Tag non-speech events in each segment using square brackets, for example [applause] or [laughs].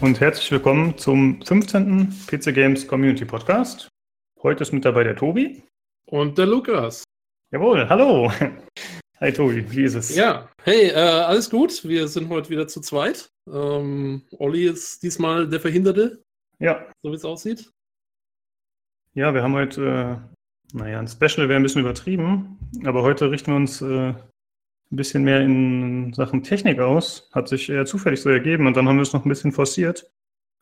und herzlich willkommen zum 15. PC Games Community Podcast. Heute ist mit dabei der Tobi. Und der Lukas. Jawohl, hallo. [laughs] Hi Tobi, wie ist es? Ja, hey, äh, alles gut. Wir sind heute wieder zu zweit. Ähm, Olli ist diesmal der Verhinderte. Ja. So wie es aussieht. Ja, wir haben heute, äh, naja, ein Special wäre ein bisschen übertrieben, aber heute richten wir uns äh, ein bisschen mehr in Sachen Technik aus. Hat sich eher zufällig so ergeben und dann haben wir es noch ein bisschen forciert.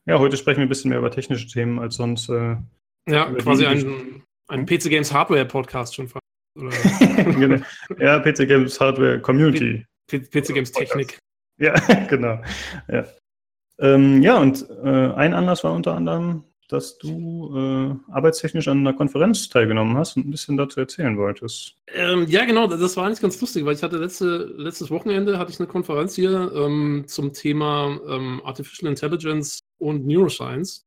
Ja, heute sprechen wir ein bisschen mehr über technische Themen als sonst. Äh, ja, quasi ein, ein PC Games Hardware Podcast schon fast. [laughs] genau. Ja, PC Games Hardware Community. P PC Games Technik. Ja, [laughs] genau. Ja, ähm, ja und äh, ein Anlass war unter anderem dass du äh, arbeitstechnisch an einer Konferenz teilgenommen hast und ein bisschen dazu erzählen wolltest. Ähm, ja, genau, das war eigentlich ganz lustig, weil ich hatte letzte, letztes Wochenende hatte ich eine Konferenz hier ähm, zum Thema ähm, Artificial Intelligence und Neuroscience.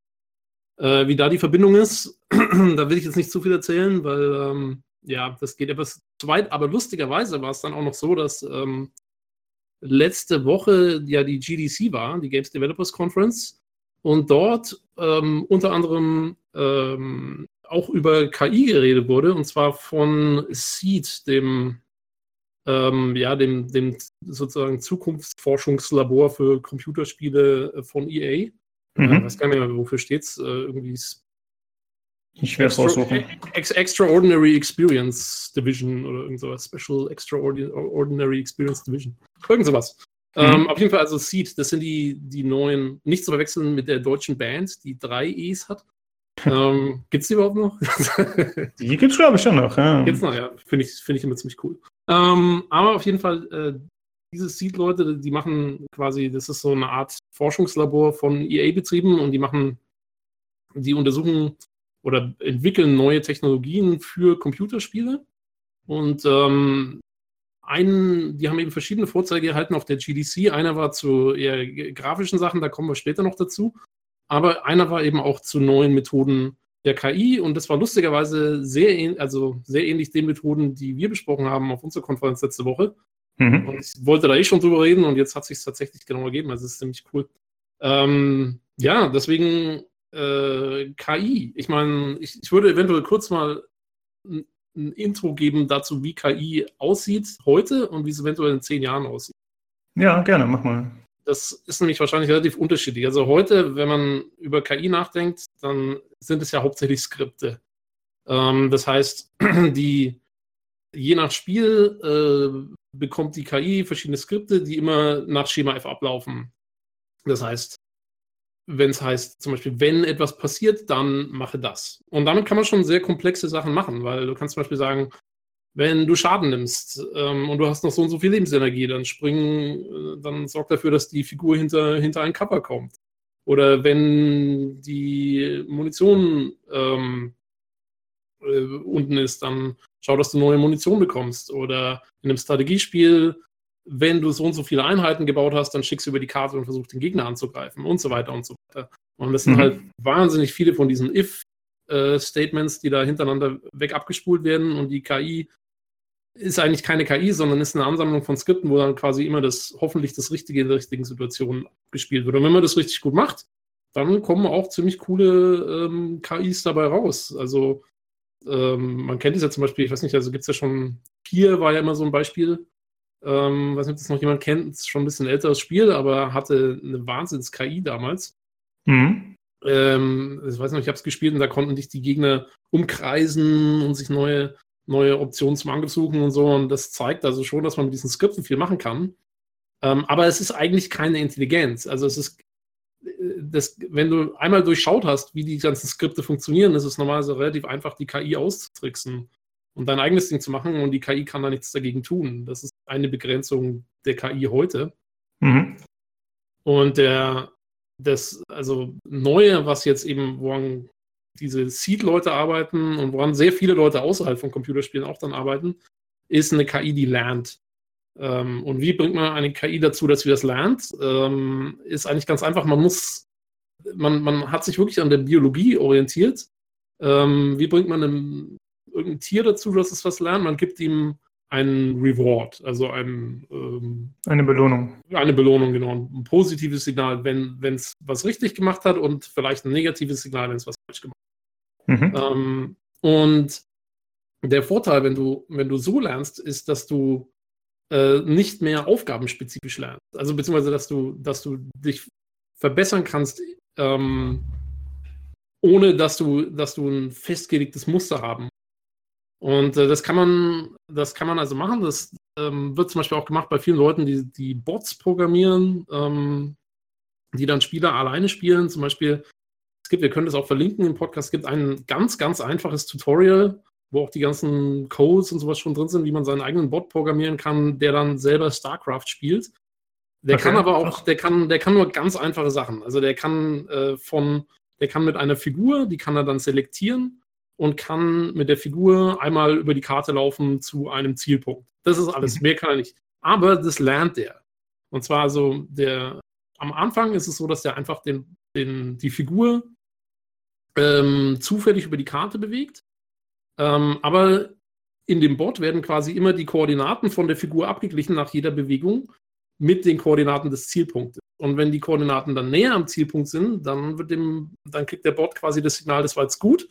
Äh, wie da die Verbindung ist, [clears throat] da will ich jetzt nicht zu viel erzählen, weil ähm, ja, das geht etwas zu weit, aber lustigerweise war es dann auch noch so, dass ähm, letzte Woche ja die GDC war, die Games Developers Conference und dort ähm, unter anderem ähm, auch über KI geredet wurde, und zwar von Seed, dem, ähm, ja, dem, dem sozusagen Zukunftsforschungslabor für Computerspiele von EA. Mhm. Ich weiß gar nicht mehr, wofür steht es. Äh, irgendwie ich werde es raussuchen. Ex Extraordinary Experience Division oder irgend sowas. Special Extraordinary Experience Division. Irgend sowas. Mhm. Ähm, auf jeden Fall also Seed, das sind die, die neuen, nicht zu verwechseln mit der deutschen Band, die drei E's hat. ähm, gibt es die überhaupt noch? [laughs] [laughs] die gibt es, glaube ich, schon noch. Ja. Gibt's noch, ja. Finde ich, find ich immer ziemlich cool. Ähm, aber auf jeden Fall, äh, diese Seed-Leute, die machen quasi, das ist so eine Art Forschungslabor von EA betrieben und die machen, die untersuchen oder entwickeln neue Technologien für Computerspiele. Und ähm, einen, die haben eben verschiedene Vorzeige erhalten auf der GDC. Einer war zu eher grafischen Sachen, da kommen wir später noch dazu. Aber einer war eben auch zu neuen Methoden der KI und das war lustigerweise sehr, also sehr ähnlich den Methoden, die wir besprochen haben auf unserer Konferenz letzte Woche. Mhm. Und ich wollte da eh schon drüber reden und jetzt hat sich tatsächlich genau ergeben. Also es ist ziemlich cool. Ähm, ja, deswegen äh, KI. Ich meine, ich, ich würde eventuell kurz mal ein Intro geben dazu, wie KI aussieht heute und wie es eventuell in zehn Jahren aussieht. Ja, gerne, mach mal. Das ist nämlich wahrscheinlich relativ unterschiedlich. Also heute, wenn man über KI nachdenkt, dann sind es ja hauptsächlich Skripte. Ähm, das heißt, [clears throat] die je nach Spiel äh, bekommt die KI verschiedene Skripte, die immer nach Schema F ablaufen. Das heißt, wenn es heißt, zum Beispiel, wenn etwas passiert, dann mache das. Und damit kann man schon sehr komplexe Sachen machen, weil du kannst zum Beispiel sagen, wenn du Schaden nimmst ähm, und du hast noch so und so viel Lebensenergie, dann springen, äh, dann sorg dafür, dass die Figur hinter, hinter ein Cover kommt. Oder wenn die Munition ähm, äh, unten ist, dann schau, dass du neue Munition bekommst. Oder in einem Strategiespiel wenn du so und so viele Einheiten gebaut hast, dann schickst du über die Karte und versuchst den Gegner anzugreifen und so weiter und so weiter. Und das sind mhm. halt wahnsinnig viele von diesen If-Statements, äh, die da hintereinander weg abgespult werden und die KI ist eigentlich keine KI, sondern ist eine Ansammlung von Skripten, wo dann quasi immer das, hoffentlich das Richtige in der richtigen Situation gespielt wird. Und wenn man das richtig gut macht, dann kommen auch ziemlich coole ähm, KIs dabei raus. Also ähm, man kennt es ja zum Beispiel, ich weiß nicht, also gibt es ja schon, Pier war ja immer so ein Beispiel, ähm, weiß nicht, ob das noch jemand kennt, ist schon ein bisschen älteres Spiel, aber hatte eine Wahnsinns-KI damals. Mhm. Ähm, ich weiß noch, ich habe es gespielt und da konnten dich die Gegner umkreisen und sich neue, neue Optionen zum Angriff suchen und so. Und das zeigt also schon, dass man mit diesen Skripten viel machen kann. Ähm, aber es ist eigentlich keine Intelligenz. Also es ist, äh, das, wenn du einmal durchschaut hast, wie die ganzen Skripte funktionieren, ist es normalerweise relativ einfach, die KI auszutricksen und dein eigenes Ding zu machen und die KI kann da nichts dagegen tun. Das ist eine Begrenzung der KI heute. Mhm. Und der, das, also Neue, was jetzt eben, woran diese Seed-Leute arbeiten und woran sehr viele Leute außerhalb von Computerspielen auch dann arbeiten, ist eine KI, die lernt. Ähm, und wie bringt man eine KI dazu, dass sie das lernt? Ähm, ist eigentlich ganz einfach. Man muss, man, man hat sich wirklich an der Biologie orientiert. Ähm, wie bringt man einem, irgendein Tier dazu, dass es was lernt? Man gibt ihm ein Reward, also ein, ähm, eine Belohnung. Eine Belohnung, genau. Ein positives Signal, wenn es was richtig gemacht hat und vielleicht ein negatives Signal, wenn es was falsch gemacht hat. Mhm. Ähm, und der Vorteil, wenn du, wenn du so lernst, ist, dass du äh, nicht mehr aufgabenspezifisch lernst. Also beziehungsweise, dass du, dass du dich verbessern kannst, ähm, ohne dass du, dass du ein festgelegtes Muster haben und äh, das kann man, das kann man also machen. Das ähm, wird zum Beispiel auch gemacht bei vielen Leuten, die, die Bots programmieren, ähm, die dann Spieler alleine spielen. Zum Beispiel, es gibt, wir können das auch verlinken im Podcast, es gibt ein ganz, ganz einfaches Tutorial, wo auch die ganzen Codes und sowas schon drin sind, wie man seinen eigenen Bot programmieren kann, der dann selber StarCraft spielt. Der okay. kann aber auch, der kann, der kann nur ganz einfache Sachen. Also der kann äh, von, der kann mit einer Figur, die kann er dann selektieren und kann mit der Figur einmal über die Karte laufen zu einem Zielpunkt. Das ist alles, mhm. mehr kann er nicht. Aber das lernt er. Und zwar also der, am Anfang ist es so, dass er einfach den, den, die Figur ähm, zufällig über die Karte bewegt. Ähm, aber in dem Bot werden quasi immer die Koordinaten von der Figur abgeglichen nach jeder Bewegung mit den Koordinaten des Zielpunktes. Und wenn die Koordinaten dann näher am Zielpunkt sind, dann, wird dem, dann kriegt der Bot quasi das Signal, das war jetzt gut.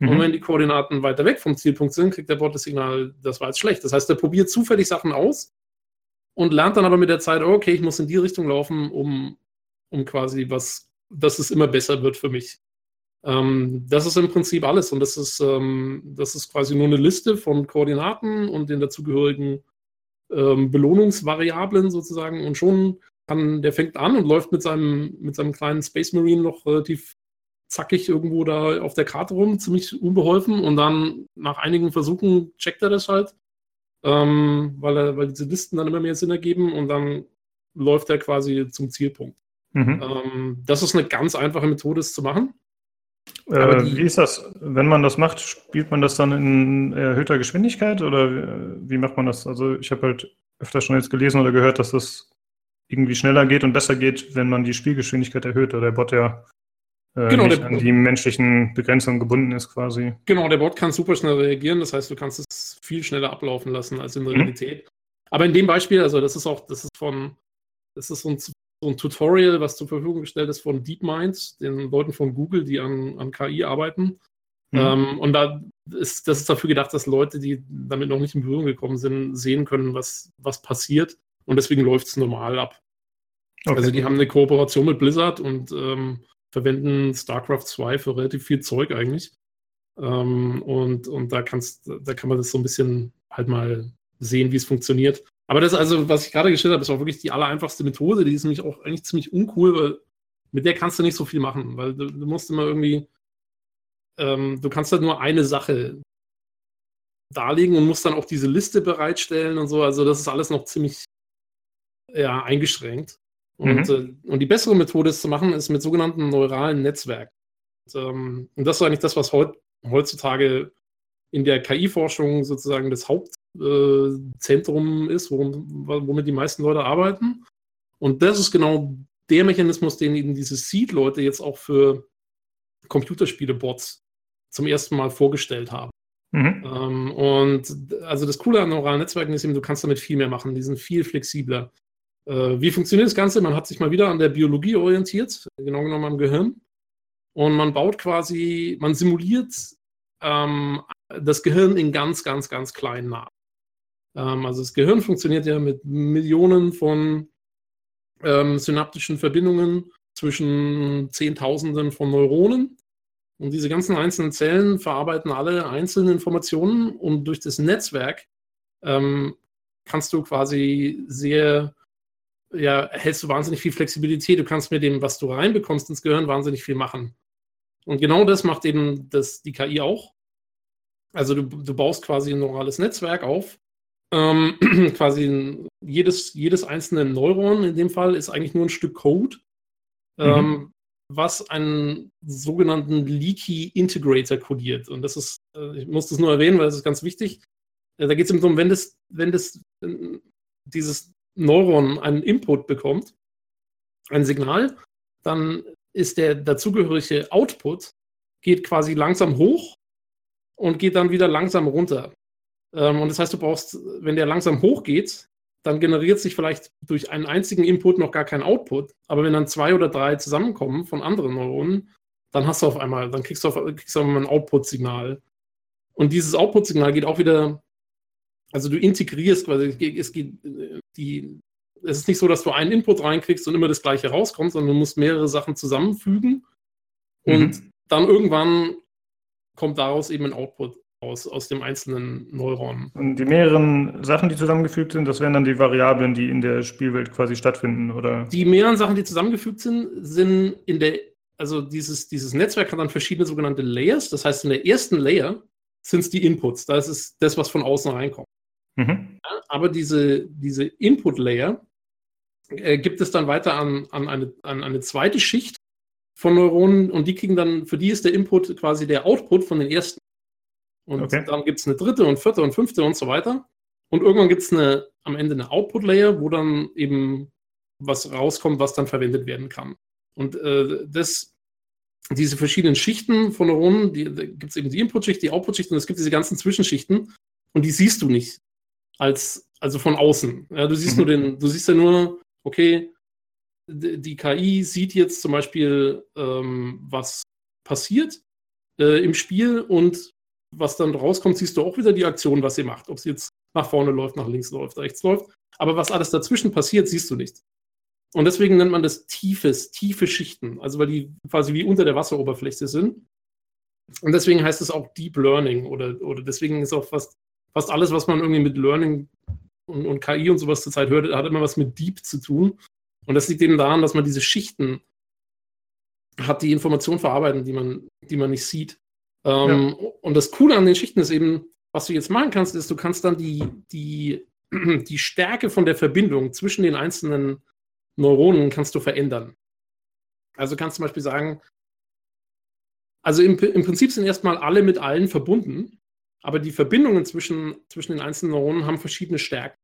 Mhm. Und wenn die Koordinaten weiter weg vom Zielpunkt sind, kriegt der Bot das Signal, das war jetzt schlecht. Das heißt, er probiert zufällig Sachen aus und lernt dann aber mit der Zeit, oh, okay, ich muss in die Richtung laufen, um, um quasi was, dass es immer besser wird für mich. Ähm, das ist im Prinzip alles und das ist, ähm, das ist quasi nur eine Liste von Koordinaten und den dazugehörigen ähm, Belohnungsvariablen sozusagen und schon kann, der fängt an und läuft mit seinem, mit seinem kleinen Space Marine noch relativ zackig irgendwo da auf der Karte rum, ziemlich unbeholfen. Und dann nach einigen Versuchen checkt er das halt, ähm, weil, er, weil diese Listen dann immer mehr Sinn ergeben und dann läuft er quasi zum Zielpunkt. Mhm. Ähm, das ist eine ganz einfache Methode, es zu machen. Äh, die, wie ist das, wenn man das macht, spielt man das dann in erhöhter Geschwindigkeit oder wie macht man das? Also ich habe halt öfter schon jetzt gelesen oder gehört, dass das irgendwie schneller geht und besser geht, wenn man die Spielgeschwindigkeit erhöht oder der Bot ja äh, genau, nicht der, an die menschlichen Begrenzungen gebunden ist quasi. Genau, der Bot kann super schnell reagieren, das heißt, du kannst es viel schneller ablaufen lassen als in der mhm. Realität. Aber in dem Beispiel, also das ist auch, das ist von, das ist so ein, so ein, Tutorial, was zur Verfügung gestellt ist von DeepMind, den Leuten von Google, die an, an KI arbeiten. Mhm. Ähm, und da ist, das ist dafür gedacht, dass Leute, die damit noch nicht in Berührung gekommen sind, sehen können, was, was passiert. Und deswegen läuft es normal ab. Okay. Also die haben eine Kooperation mit Blizzard und ähm, verwenden StarCraft 2 für relativ viel Zeug eigentlich. Ähm, und, und da kannst, da kann man das so ein bisschen halt mal sehen, wie es funktioniert. Aber das also, was ich gerade gestellt habe, ist auch wirklich die allereinfachste Methode. Die ist nämlich auch eigentlich ziemlich uncool, weil mit der kannst du nicht so viel machen, weil du, du musst immer irgendwie, ähm, du kannst halt nur eine Sache darlegen und musst dann auch diese Liste bereitstellen und so. Also das ist alles noch ziemlich ja, eingeschränkt. Und, mhm. äh, und die bessere Methode, es zu machen, ist mit sogenannten neuralen Netzwerken. Und, ähm, und das ist eigentlich das, was heut, heutzutage in der KI-Forschung sozusagen das Hauptzentrum äh, ist, worum, womit die meisten Leute arbeiten. Und das ist genau der Mechanismus, den eben diese Seed-Leute jetzt auch für Computerspiele-Bots zum ersten Mal vorgestellt haben. Mhm. Ähm, und also das Coole an neuralen Netzwerken ist eben, du kannst damit viel mehr machen. Die sind viel flexibler. Äh, wie funktioniert das Ganze? Man hat sich mal wieder an der Biologie orientiert, genau genommen am Gehirn. Und man baut quasi, man simuliert ähm, das Gehirn in ganz, ganz, ganz kleinen nach. Ähm, also das Gehirn funktioniert ja mit Millionen von ähm, synaptischen Verbindungen zwischen Zehntausenden von Neuronen. Und diese ganzen einzelnen Zellen verarbeiten alle einzelne Informationen und durch das Netzwerk ähm, kannst du quasi sehr ja, hältst du wahnsinnig viel Flexibilität. Du kannst mit dem, was du reinbekommst ins Gehirn, wahnsinnig viel machen. Und genau das macht eben das, die KI auch. Also du, du baust quasi ein neurales Netzwerk auf. Ähm, [clears throat] quasi jedes, jedes einzelne Neuron in dem Fall ist eigentlich nur ein Stück Code, mhm. ähm, was einen sogenannten Leaky Integrator kodiert. Und das ist, äh, ich muss das nur erwähnen, weil das ist ganz wichtig. Äh, da geht es eben darum, wenn das, wenn das äh, dieses Neuron einen Input bekommt, ein Signal, dann ist der dazugehörige Output, geht quasi langsam hoch und geht dann wieder langsam runter. Ähm, und das heißt, du brauchst, wenn der langsam hochgeht, dann generiert sich vielleicht durch einen einzigen Input noch gar kein Output. Aber wenn dann zwei oder drei zusammenkommen von anderen Neuronen, dann hast du auf einmal, dann kriegst du auf, kriegst auf einmal ein Output-Signal. Und dieses Output-Signal geht auch wieder, also du integrierst quasi, es geht, die, es ist nicht so, dass du einen Input reinkriegst und immer das gleiche rauskommt, sondern du musst mehrere Sachen zusammenfügen. Und mhm. dann irgendwann kommt daraus eben ein Output aus, aus dem einzelnen Neuron. Und die mehreren Sachen, die zusammengefügt sind, das wären dann die Variablen, die in der Spielwelt quasi stattfinden, oder? Die mehreren Sachen, die zusammengefügt sind, sind in der, also dieses, dieses Netzwerk hat dann verschiedene sogenannte Layers. Das heißt, in der ersten Layer sind es die Inputs. Da ist das, was von außen reinkommt. Mhm. Aber diese, diese Input-Layer äh, gibt es dann weiter an, an, eine, an eine zweite Schicht von Neuronen und die kriegen dann, für die ist der Input quasi der Output von den ersten und okay. dann gibt es eine dritte und vierte und fünfte und so weiter. Und irgendwann gibt es eine, am Ende eine Output-Layer, wo dann eben was rauskommt, was dann verwendet werden kann. Und äh, das, diese verschiedenen Schichten von Neuronen, die, da gibt es eben die Input-Schicht, die Output-Schicht und es gibt diese ganzen Zwischenschichten und die siehst du nicht als, also von außen. Ja, du siehst mhm. nur den, du siehst ja nur, okay, die KI sieht jetzt zum Beispiel, ähm, was passiert äh, im Spiel und was dann rauskommt, siehst du auch wieder die Aktion, was sie macht. Ob sie jetzt nach vorne läuft, nach links läuft, rechts läuft. Aber was alles dazwischen passiert, siehst du nicht. Und deswegen nennt man das tiefes, tiefe Schichten, also weil die quasi wie unter der Wasseroberfläche sind. Und deswegen heißt es auch Deep Learning oder, oder deswegen ist auch fast, fast alles, was man irgendwie mit Learning und, und KI und sowas zurzeit hört, hat immer was mit Deep zu tun. Und das liegt eben daran, dass man diese Schichten hat, die Informationen verarbeiten, die man, die man nicht sieht. Ähm, ja. Und das Coole an den Schichten ist eben, was du jetzt machen kannst, ist, du kannst dann die, die, [clears throat] die Stärke von der Verbindung zwischen den einzelnen Neuronen kannst du verändern. Also kannst du zum Beispiel sagen, also im, im Prinzip sind erstmal alle mit allen verbunden, aber die Verbindungen zwischen, zwischen den einzelnen Neuronen haben verschiedene Stärken.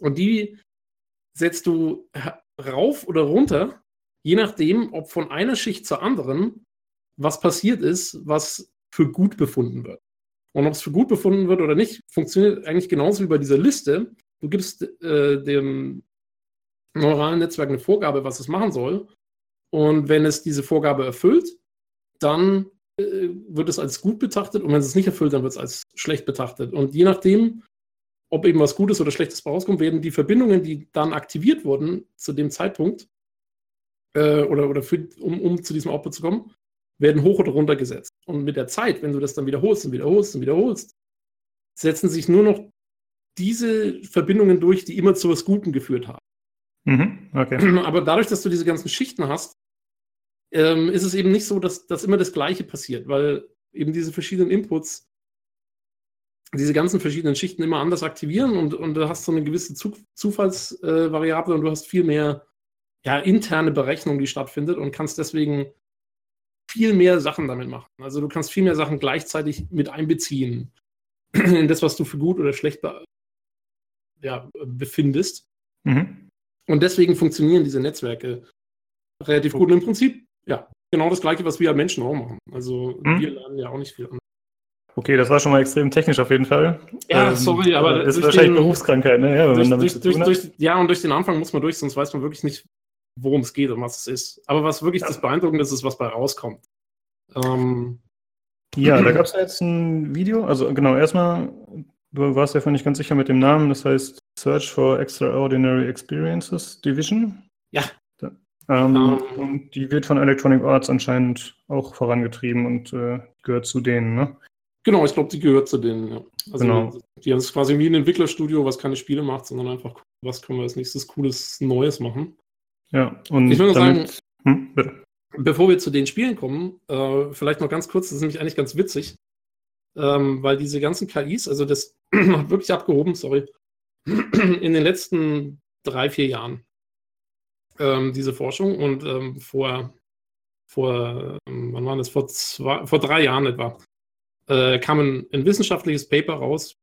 Und die setzt du rauf oder runter, je nachdem, ob von einer Schicht zur anderen was passiert ist, was für gut befunden wird. Und ob es für gut befunden wird oder nicht, funktioniert eigentlich genauso wie bei dieser Liste. Du gibst äh, dem neuralen Netzwerk eine Vorgabe, was es machen soll. Und wenn es diese Vorgabe erfüllt, dann wird es als gut betrachtet. Und wenn es es nicht erfüllt, dann wird es als schlecht betrachtet. Und je nachdem, ob eben was Gutes oder Schlechtes rauskommt, werden die Verbindungen, die dann aktiviert wurden zu dem Zeitpunkt, äh, oder, oder für, um, um zu diesem Output zu kommen, werden hoch oder runter gesetzt. Und mit der Zeit, wenn du das dann wiederholst und wiederholst und wiederholst, setzen sich nur noch diese Verbindungen durch, die immer zu was Guten geführt haben. Mhm, okay. Aber dadurch, dass du diese ganzen Schichten hast, ähm, ist es eben nicht so, dass, dass immer das Gleiche passiert, weil eben diese verschiedenen Inputs diese ganzen verschiedenen Schichten immer anders aktivieren und, und du hast so eine gewisse Zu Zufallsvariable äh, und du hast viel mehr ja, interne Berechnung, die stattfindet und kannst deswegen viel mehr Sachen damit machen. Also du kannst viel mehr Sachen gleichzeitig mit einbeziehen [clears throat] in das, was du für gut oder schlecht be ja, befindest. Mhm. Und deswegen funktionieren diese Netzwerke relativ gut. Und im Prinzip, ja, genau das Gleiche, was wir Menschen auch machen. Also mhm. wir lernen ja auch nicht viel an. Okay, das war schon mal extrem technisch auf jeden Fall. Ja, ähm, sorry, aber das ist wahrscheinlich den, Berufskrankheit, ne? Ja, durch, durch, durch, durch, ja, und durch den Anfang muss man durch, sonst weiß man wirklich nicht, worum es geht und was es ist. Aber was wirklich ja. das Beeindruckende ist, ist, was bei rauskommt. Ähm, ja, da gab es ja jetzt ein Video. Also genau, erstmal, du warst ja vorhin nicht ganz sicher mit dem Namen, das heißt Search for Extraordinary Experiences Division. Ja. Ähm, um, ähm. und die wird von Electronic Arts anscheinend auch vorangetrieben und äh, gehört zu denen, ne? Genau, ich glaube, die gehört zu denen, ja. Also genau. die haben es quasi wie ein Entwicklerstudio, was keine Spiele macht, sondern einfach, was können wir als nächstes Cooles Neues machen. Ja, und ich würde damit, sagen, hm, bitte. bevor wir zu den Spielen kommen, äh, vielleicht noch ganz kurz, das ist nämlich eigentlich ganz witzig, ähm, weil diese ganzen KIs, also das [clears throat] hat wirklich abgehoben, sorry, [clears throat] in den letzten drei, vier Jahren ähm, diese Forschung und ähm, vor, vor, ähm, wann war das, vor, zwei, vor drei Jahren etwa, äh, kam ein, ein wissenschaftliches Paper raus,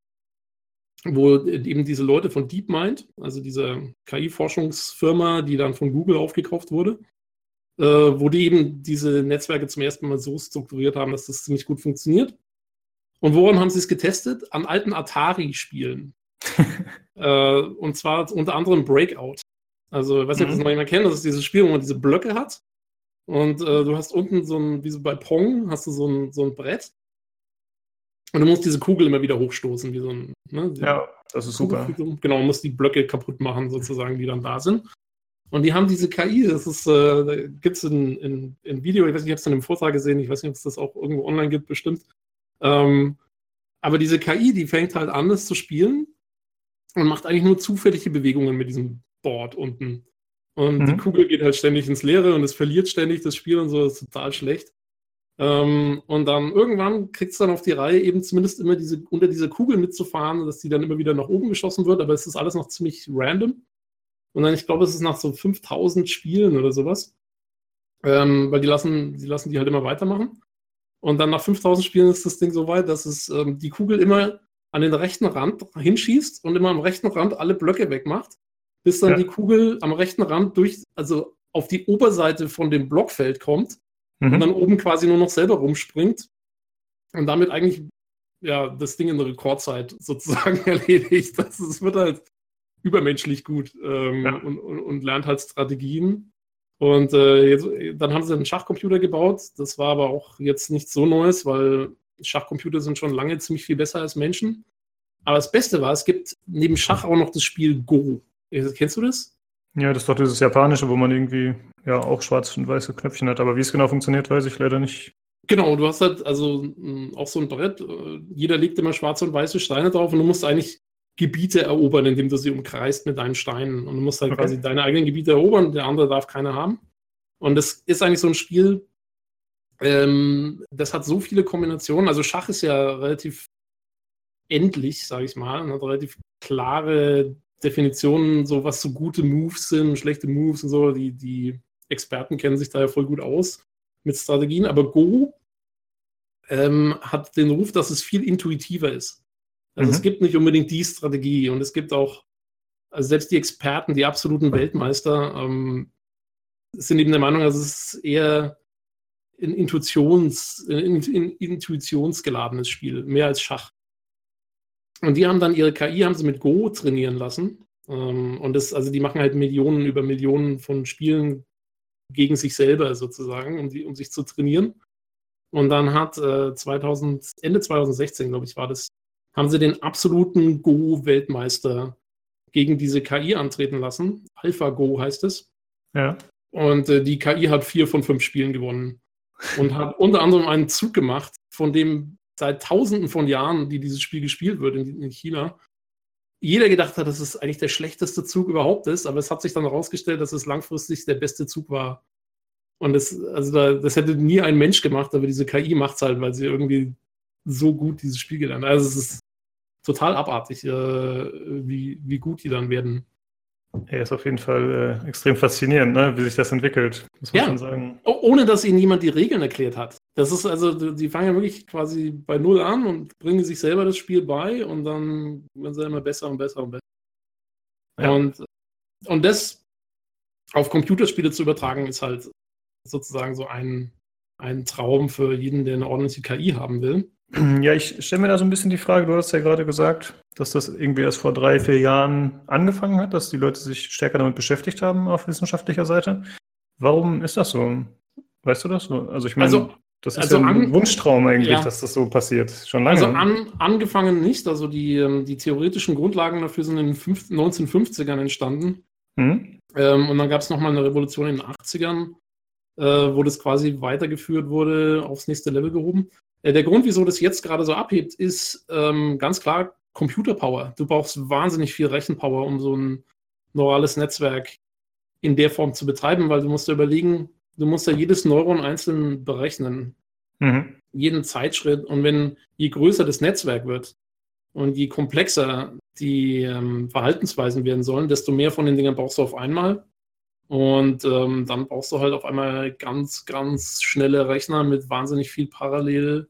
wo eben diese Leute von DeepMind, also diese KI-Forschungsfirma, die dann von Google aufgekauft wurde, äh, wo die eben diese Netzwerke zum ersten Mal so strukturiert haben, dass das ziemlich gut funktioniert. Und woran haben sie es getestet? An alten Atari-Spielen. [laughs] äh, und zwar unter anderem Breakout. Also, ich weiß nicht, ob das mhm. noch jemand kennt, das ist dieses Spiel, wo man diese Blöcke hat. Und äh, du hast unten so ein, wie so bei Pong, hast du so ein, so ein Brett. Und du musst diese Kugel immer wieder hochstoßen, wie so ein. Ne, ja, das ist super. Genau, man muss die Blöcke kaputt machen, sozusagen, die dann da sind. Und die haben diese KI, das ist, äh, da gibt es ein, ein, ein, Video, ich weiß nicht, ich habe es in einem Vortrag gesehen, ich weiß nicht, ob es das auch irgendwo online gibt, bestimmt. Ähm, aber diese KI, die fängt halt an, das zu spielen und macht eigentlich nur zufällige Bewegungen mit diesem Board unten. Und mhm. die Kugel geht halt ständig ins Leere und es verliert ständig das Spiel und so, das ist total schlecht. Ähm, und dann irgendwann kriegt es dann auf die Reihe, eben zumindest immer diese, unter dieser Kugel mitzufahren, dass die dann immer wieder nach oben geschossen wird, aber es ist alles noch ziemlich random. Und dann, ich glaube, es ist nach so 5000 Spielen oder sowas, ähm, weil die lassen, die lassen die halt immer weitermachen. Und dann nach 5000 Spielen ist das Ding so weit, dass es ähm, die Kugel immer an den rechten Rand hinschießt und immer am rechten Rand alle Blöcke wegmacht, bis dann ja. die Kugel am rechten Rand durch, also auf die Oberseite von dem Blockfeld kommt mhm. und dann oben quasi nur noch selber rumspringt und damit eigentlich ja das Ding in der Rekordzeit [laughs] sozusagen [laughs] erledigt. Das, das wird halt übermenschlich gut ähm, ja. und, und, und, lernt halt Strategien. Und äh, jetzt, dann haben sie einen Schachcomputer gebaut. Das war aber auch jetzt nichts so Neues, weil Schachcomputer sind schon lange ziemlich viel besser als Menschen. Aber das Beste war, es gibt neben Schach auch noch das Spiel Go. Kennst du das? Ja, das ist doch dieses japanische, wo man irgendwie ja auch schwarze und weiße Knöpfchen hat. Aber wie es genau funktioniert, weiß ich leider nicht. Genau, du hast halt also auch so ein Brett. Äh, jeder legt immer schwarze und weiße Steine drauf und du musst eigentlich Gebiete erobern, indem du sie umkreist mit deinen Steinen. Und du musst halt okay. quasi deine eigenen Gebiete erobern, der andere darf keine haben. Und das ist eigentlich so ein Spiel, ähm, das hat so viele Kombinationen. Also Schach ist ja relativ endlich, sage ich mal, und hat relativ klare Definitionen, so was so gute Moves sind, schlechte Moves und so. Die, die Experten kennen sich da ja voll gut aus mit Strategien. Aber Go ähm, hat den Ruf, dass es viel intuitiver ist. Also mhm. es gibt nicht unbedingt die Strategie und es gibt auch, also selbst die Experten, die absoluten Weltmeister, ähm, sind eben der Meinung, dass es eher ein Intuitions, ein, ein intuitionsgeladenes Spiel, mehr als Schach. Und die haben dann ihre KI, haben sie mit Go trainieren lassen. Ähm, und das, also die machen halt Millionen über Millionen von Spielen gegen sich selber sozusagen, um, die, um sich zu trainieren. Und dann hat äh, 2000, Ende 2016, glaube ich, war das, haben sie den absoluten Go-Weltmeister gegen diese KI antreten lassen. AlphaGo heißt es. Ja. Und äh, die KI hat vier von fünf Spielen gewonnen. Und hat unter anderem einen Zug gemacht, von dem seit tausenden von Jahren, die dieses Spiel gespielt wird in, in China, jeder gedacht hat, dass es eigentlich der schlechteste Zug überhaupt ist, aber es hat sich dann herausgestellt, dass es langfristig der beste Zug war. Und das, also da, das hätte nie ein Mensch gemacht, aber diese KI macht es halt, weil sie irgendwie so gut dieses Spiel gelernt hat. Also es ist total abartig, äh, wie, wie gut die dann werden. Er ist auf jeden Fall äh, extrem faszinierend, ne? wie sich das entwickelt, muss man ja. schon sagen. Ohne dass ihnen jemand die Regeln erklärt hat. Das ist also, die fangen ja wirklich quasi bei Null an und bringen sich selber das Spiel bei und dann werden sie immer besser und besser und besser. Ja. Und, und das auf Computerspiele zu übertragen, ist halt sozusagen so ein, ein Traum für jeden, der eine ordentliche KI haben will. Ja, ich stelle mir da so ein bisschen die Frage, du hast ja gerade gesagt, dass das irgendwie erst vor drei, vier Jahren angefangen hat, dass die Leute sich stärker damit beschäftigt haben auf wissenschaftlicher Seite. Warum ist das so? Weißt du das so? Also ich meine, also, das ist also ja ein an, Wunschtraum eigentlich, ja. dass das so passiert. Schon lange. Also an, angefangen nicht. Also die, ähm, die theoretischen Grundlagen dafür sind in den 1950ern entstanden. Mhm. Ähm, und dann gab es nochmal eine Revolution in den 80ern, äh, wo das quasi weitergeführt wurde, aufs nächste Level gehoben. Äh, der Grund, wieso das jetzt gerade so abhebt, ist ähm, ganz klar Computerpower. Du brauchst wahnsinnig viel Rechenpower, um so ein neurales Netzwerk in der Form zu betreiben, weil du musst dir überlegen, du musst ja jedes Neuron einzeln berechnen. Mhm. Jeden Zeitschritt. Und wenn je größer das Netzwerk wird und je komplexer die ähm, Verhaltensweisen werden sollen, desto mehr von den Dingen brauchst du auf einmal. Und ähm, dann brauchst du halt auf einmal ganz, ganz schnelle Rechner mit wahnsinnig viel Parallel,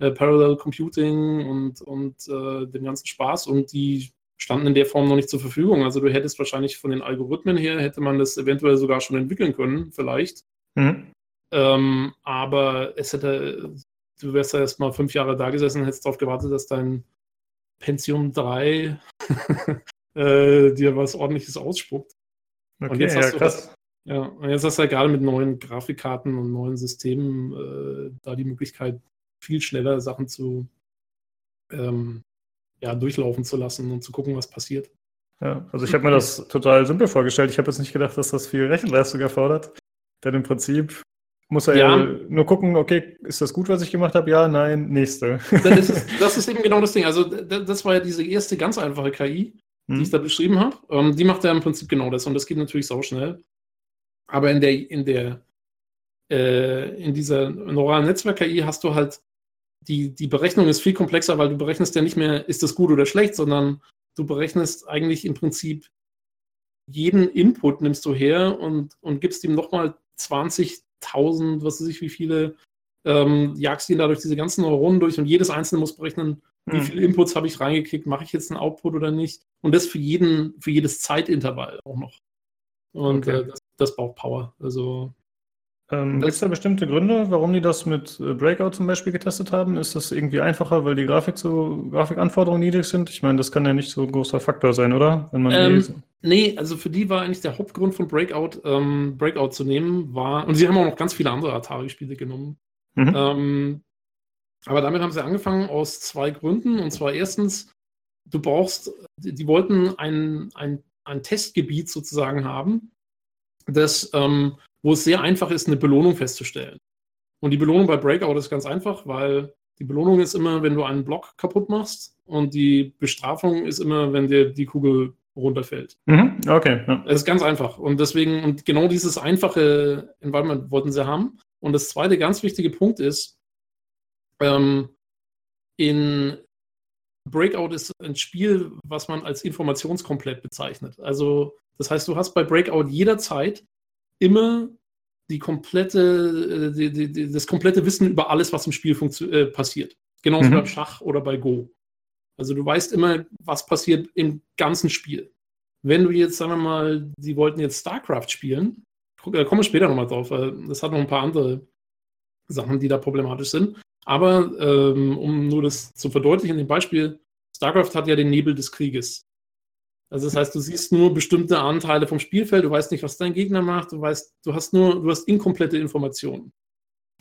äh, Parallel Computing und, und äh, dem ganzen Spaß. Und die standen in der Form noch nicht zur Verfügung. Also du hättest wahrscheinlich von den Algorithmen her, hätte man das eventuell sogar schon entwickeln können, vielleicht. Mhm. Ähm, aber es hätte du wärst da erst mal fünf Jahre da gesessen und hättest darauf gewartet, dass dein Pentium 3 [laughs] äh, dir was ordentliches ausspuckt. Okay, und jetzt ja, hast du krass. halt, ja, und jetzt hast du halt gerade mit neuen Grafikkarten und neuen Systemen äh, da die Möglichkeit, viel schneller Sachen zu ähm, ja, durchlaufen zu lassen und zu gucken, was passiert. Ja, also ich habe mir das total simpel vorgestellt. Ich habe jetzt nicht gedacht, dass das viel Rechenleistung erfordert. Denn im Prinzip muss er ja, Ja. nur gucken, okay, ist das gut, was ich gemacht habe? Ja, nein, nächste. Das ist, [laughs] das ist eben genau das Ding. Also, das war ja diese erste ganz einfache KI, die ich Hm? da beschrieben habe. Ähm, die macht ja im Prinzip genau das und das geht natürlich sau schnell. Aber in der, in der, äh, in dieser neuralen Netzwerk-KI hast du halt, die, die Berechnung ist viel komplexer, weil du berechnest ja nicht mehr, ist das gut oder schlecht, sondern du berechnest eigentlich im Prinzip jeden Input nimmst du her und, und gibst ihm nochmal 20.000, was weiß ich, wie viele, ähm, jagst ihn da durch diese ganzen Neuronen durch und jedes einzelne muss berechnen, wie Hm. viele Inputs habe ich reingekriegt, mache ich jetzt einen Output oder nicht? Und das für jeden, für jedes Zeitintervall auch noch. Und Okay. äh, das, das braucht Power. Also Ähm, Gibt es da bestimmte Gründe, warum die das mit äh, Breakout zum Beispiel getestet haben? Ist das irgendwie einfacher, weil die Grafik so, Grafikanforderungen niedrig sind? Ich meine, das kann ja nicht so ein großer Faktor sein, oder? Wenn man Ähm, Nee, also für die war eigentlich der Hauptgrund von Breakout, ähm, Breakout zu nehmen, war, und sie haben auch noch ganz viele andere Atari-Spiele genommen. Mhm. Ähm, aber damit haben sie angefangen aus zwei Gründen. Und zwar erstens, du brauchst, die, wollten ein, ein, ein Testgebiet sozusagen haben, das, ähm, wo es sehr einfach ist, eine Belohnung festzustellen. Und die Belohnung bei Breakout ist ganz einfach, weil die Belohnung ist immer, wenn du einen Block kaputt machst und die Bestrafung ist immer, wenn dir die Kugel runterfällt. Mhm. Okay, ja. Es ist ganz einfach. Und deswegen, und genau dieses einfache Environment wollten sie haben. Und das zweite ganz wichtige Punkt ist, ähm, in Breakout ist ein Spiel, was man als informationskomplett bezeichnet. Also, das heißt, du hast bei Breakout jederzeit immer die komplette, äh, die, die, das komplette Wissen über alles, was im Spiel äh, passiert. Genauso Mhm. beim Schach oder bei Go. Also du weißt immer, was passiert im ganzen Spiel. Wenn du jetzt, sagen wir mal, die wollten jetzt StarCraft spielen, da kommen wir später nochmal drauf, weil das hat noch ein paar andere Sachen, die da problematisch sind. Aber ähm, um nur das zu verdeutlichen, im Beispiel, StarCraft hat ja den Nebel des Krieges. Also das heißt, du siehst nur bestimmte Anteile vom Spielfeld, du weißt nicht, was dein Gegner macht, du weißt, du hast nur, du hast inkomplette Informationen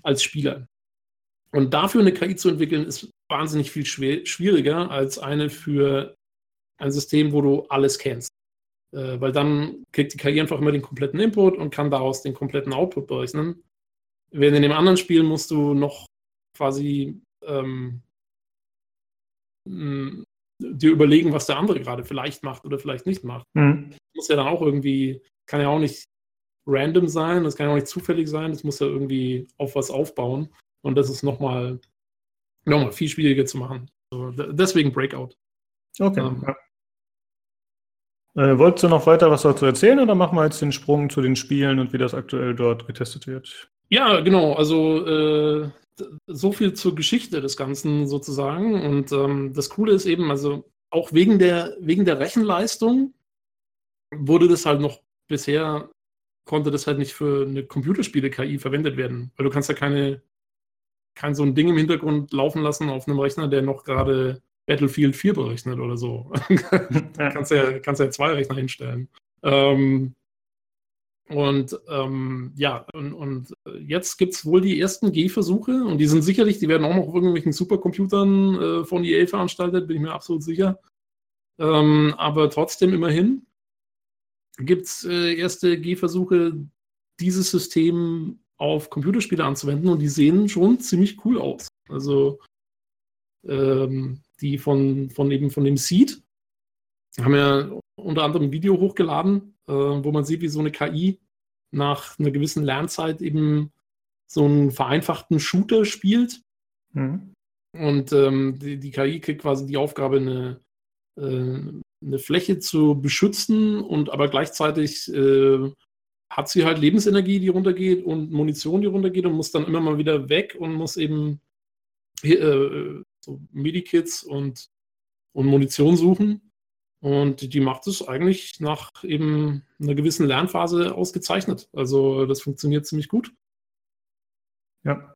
als Spieler. Und dafür eine KI zu entwickeln, ist wahnsinnig viel schwieriger als eine für ein System, wo du alles kennst. Äh, weil dann kriegt die KI einfach immer den kompletten Input und kann daraus den kompletten Output berechnen. Während in dem anderen Spiel musst du noch quasi ähm, mh, dir überlegen, was der andere gerade vielleicht macht oder vielleicht nicht macht. Mhm. Muss ja dann auch irgendwie, kann ja auch nicht random sein, das kann ja auch nicht zufällig sein, das muss ja irgendwie auf was aufbauen. Und das ist nochmal noch mal viel schwieriger zu machen. So, d- deswegen Breakout. Okay. Ähm. ja. Äh, wolltest du noch weiter was dazu erzählen oder machen wir jetzt den Sprung zu den Spielen und wie das aktuell dort getestet wird? Ja, genau. Also äh, so viel zur Geschichte des Ganzen sozusagen. Und ähm, das Coole ist eben, also auch wegen der, wegen der Rechenleistung wurde das halt noch bisher, konnte das halt nicht für eine Computerspiele-KI verwendet werden. Weil du kannst ja keine, kein so ein Ding im Hintergrund laufen lassen auf einem Rechner, der noch gerade Battlefield 4 berechnet oder so. [laughs] Kannst ja, kannst ja zwei Rechner hinstellen. Ähm, und ähm, ja, und, und jetzt gibt es wohl die ersten Gehversuche und die sind sicherlich, die werden auch noch auf irgendwelchen Supercomputern äh, von EA veranstaltet, bin ich mir absolut sicher. Ähm, aber trotzdem immerhin gibt es äh, erste Gehversuche, dieses System auf Computerspiele anzuwenden und die sehen schon ziemlich cool aus. Also ähm, die von, von eben von dem Seed haben ja unter anderem ein Video hochgeladen, äh, wo man sieht, wie so eine KI nach einer gewissen Lernzeit eben so einen vereinfachten Shooter spielt. Mhm. Und ähm, die, die KI kriegt quasi die Aufgabe, eine, äh, eine Fläche zu beschützen und aber gleichzeitig äh, hat sie halt Lebensenergie, die runtergeht und Munition, die runtergeht und muss dann immer mal wieder weg und muss eben äh, so Medikits und, und Munition suchen. Und die macht es eigentlich nach eben einer gewissen Lernphase ausgezeichnet. Also das funktioniert ziemlich gut. Ja.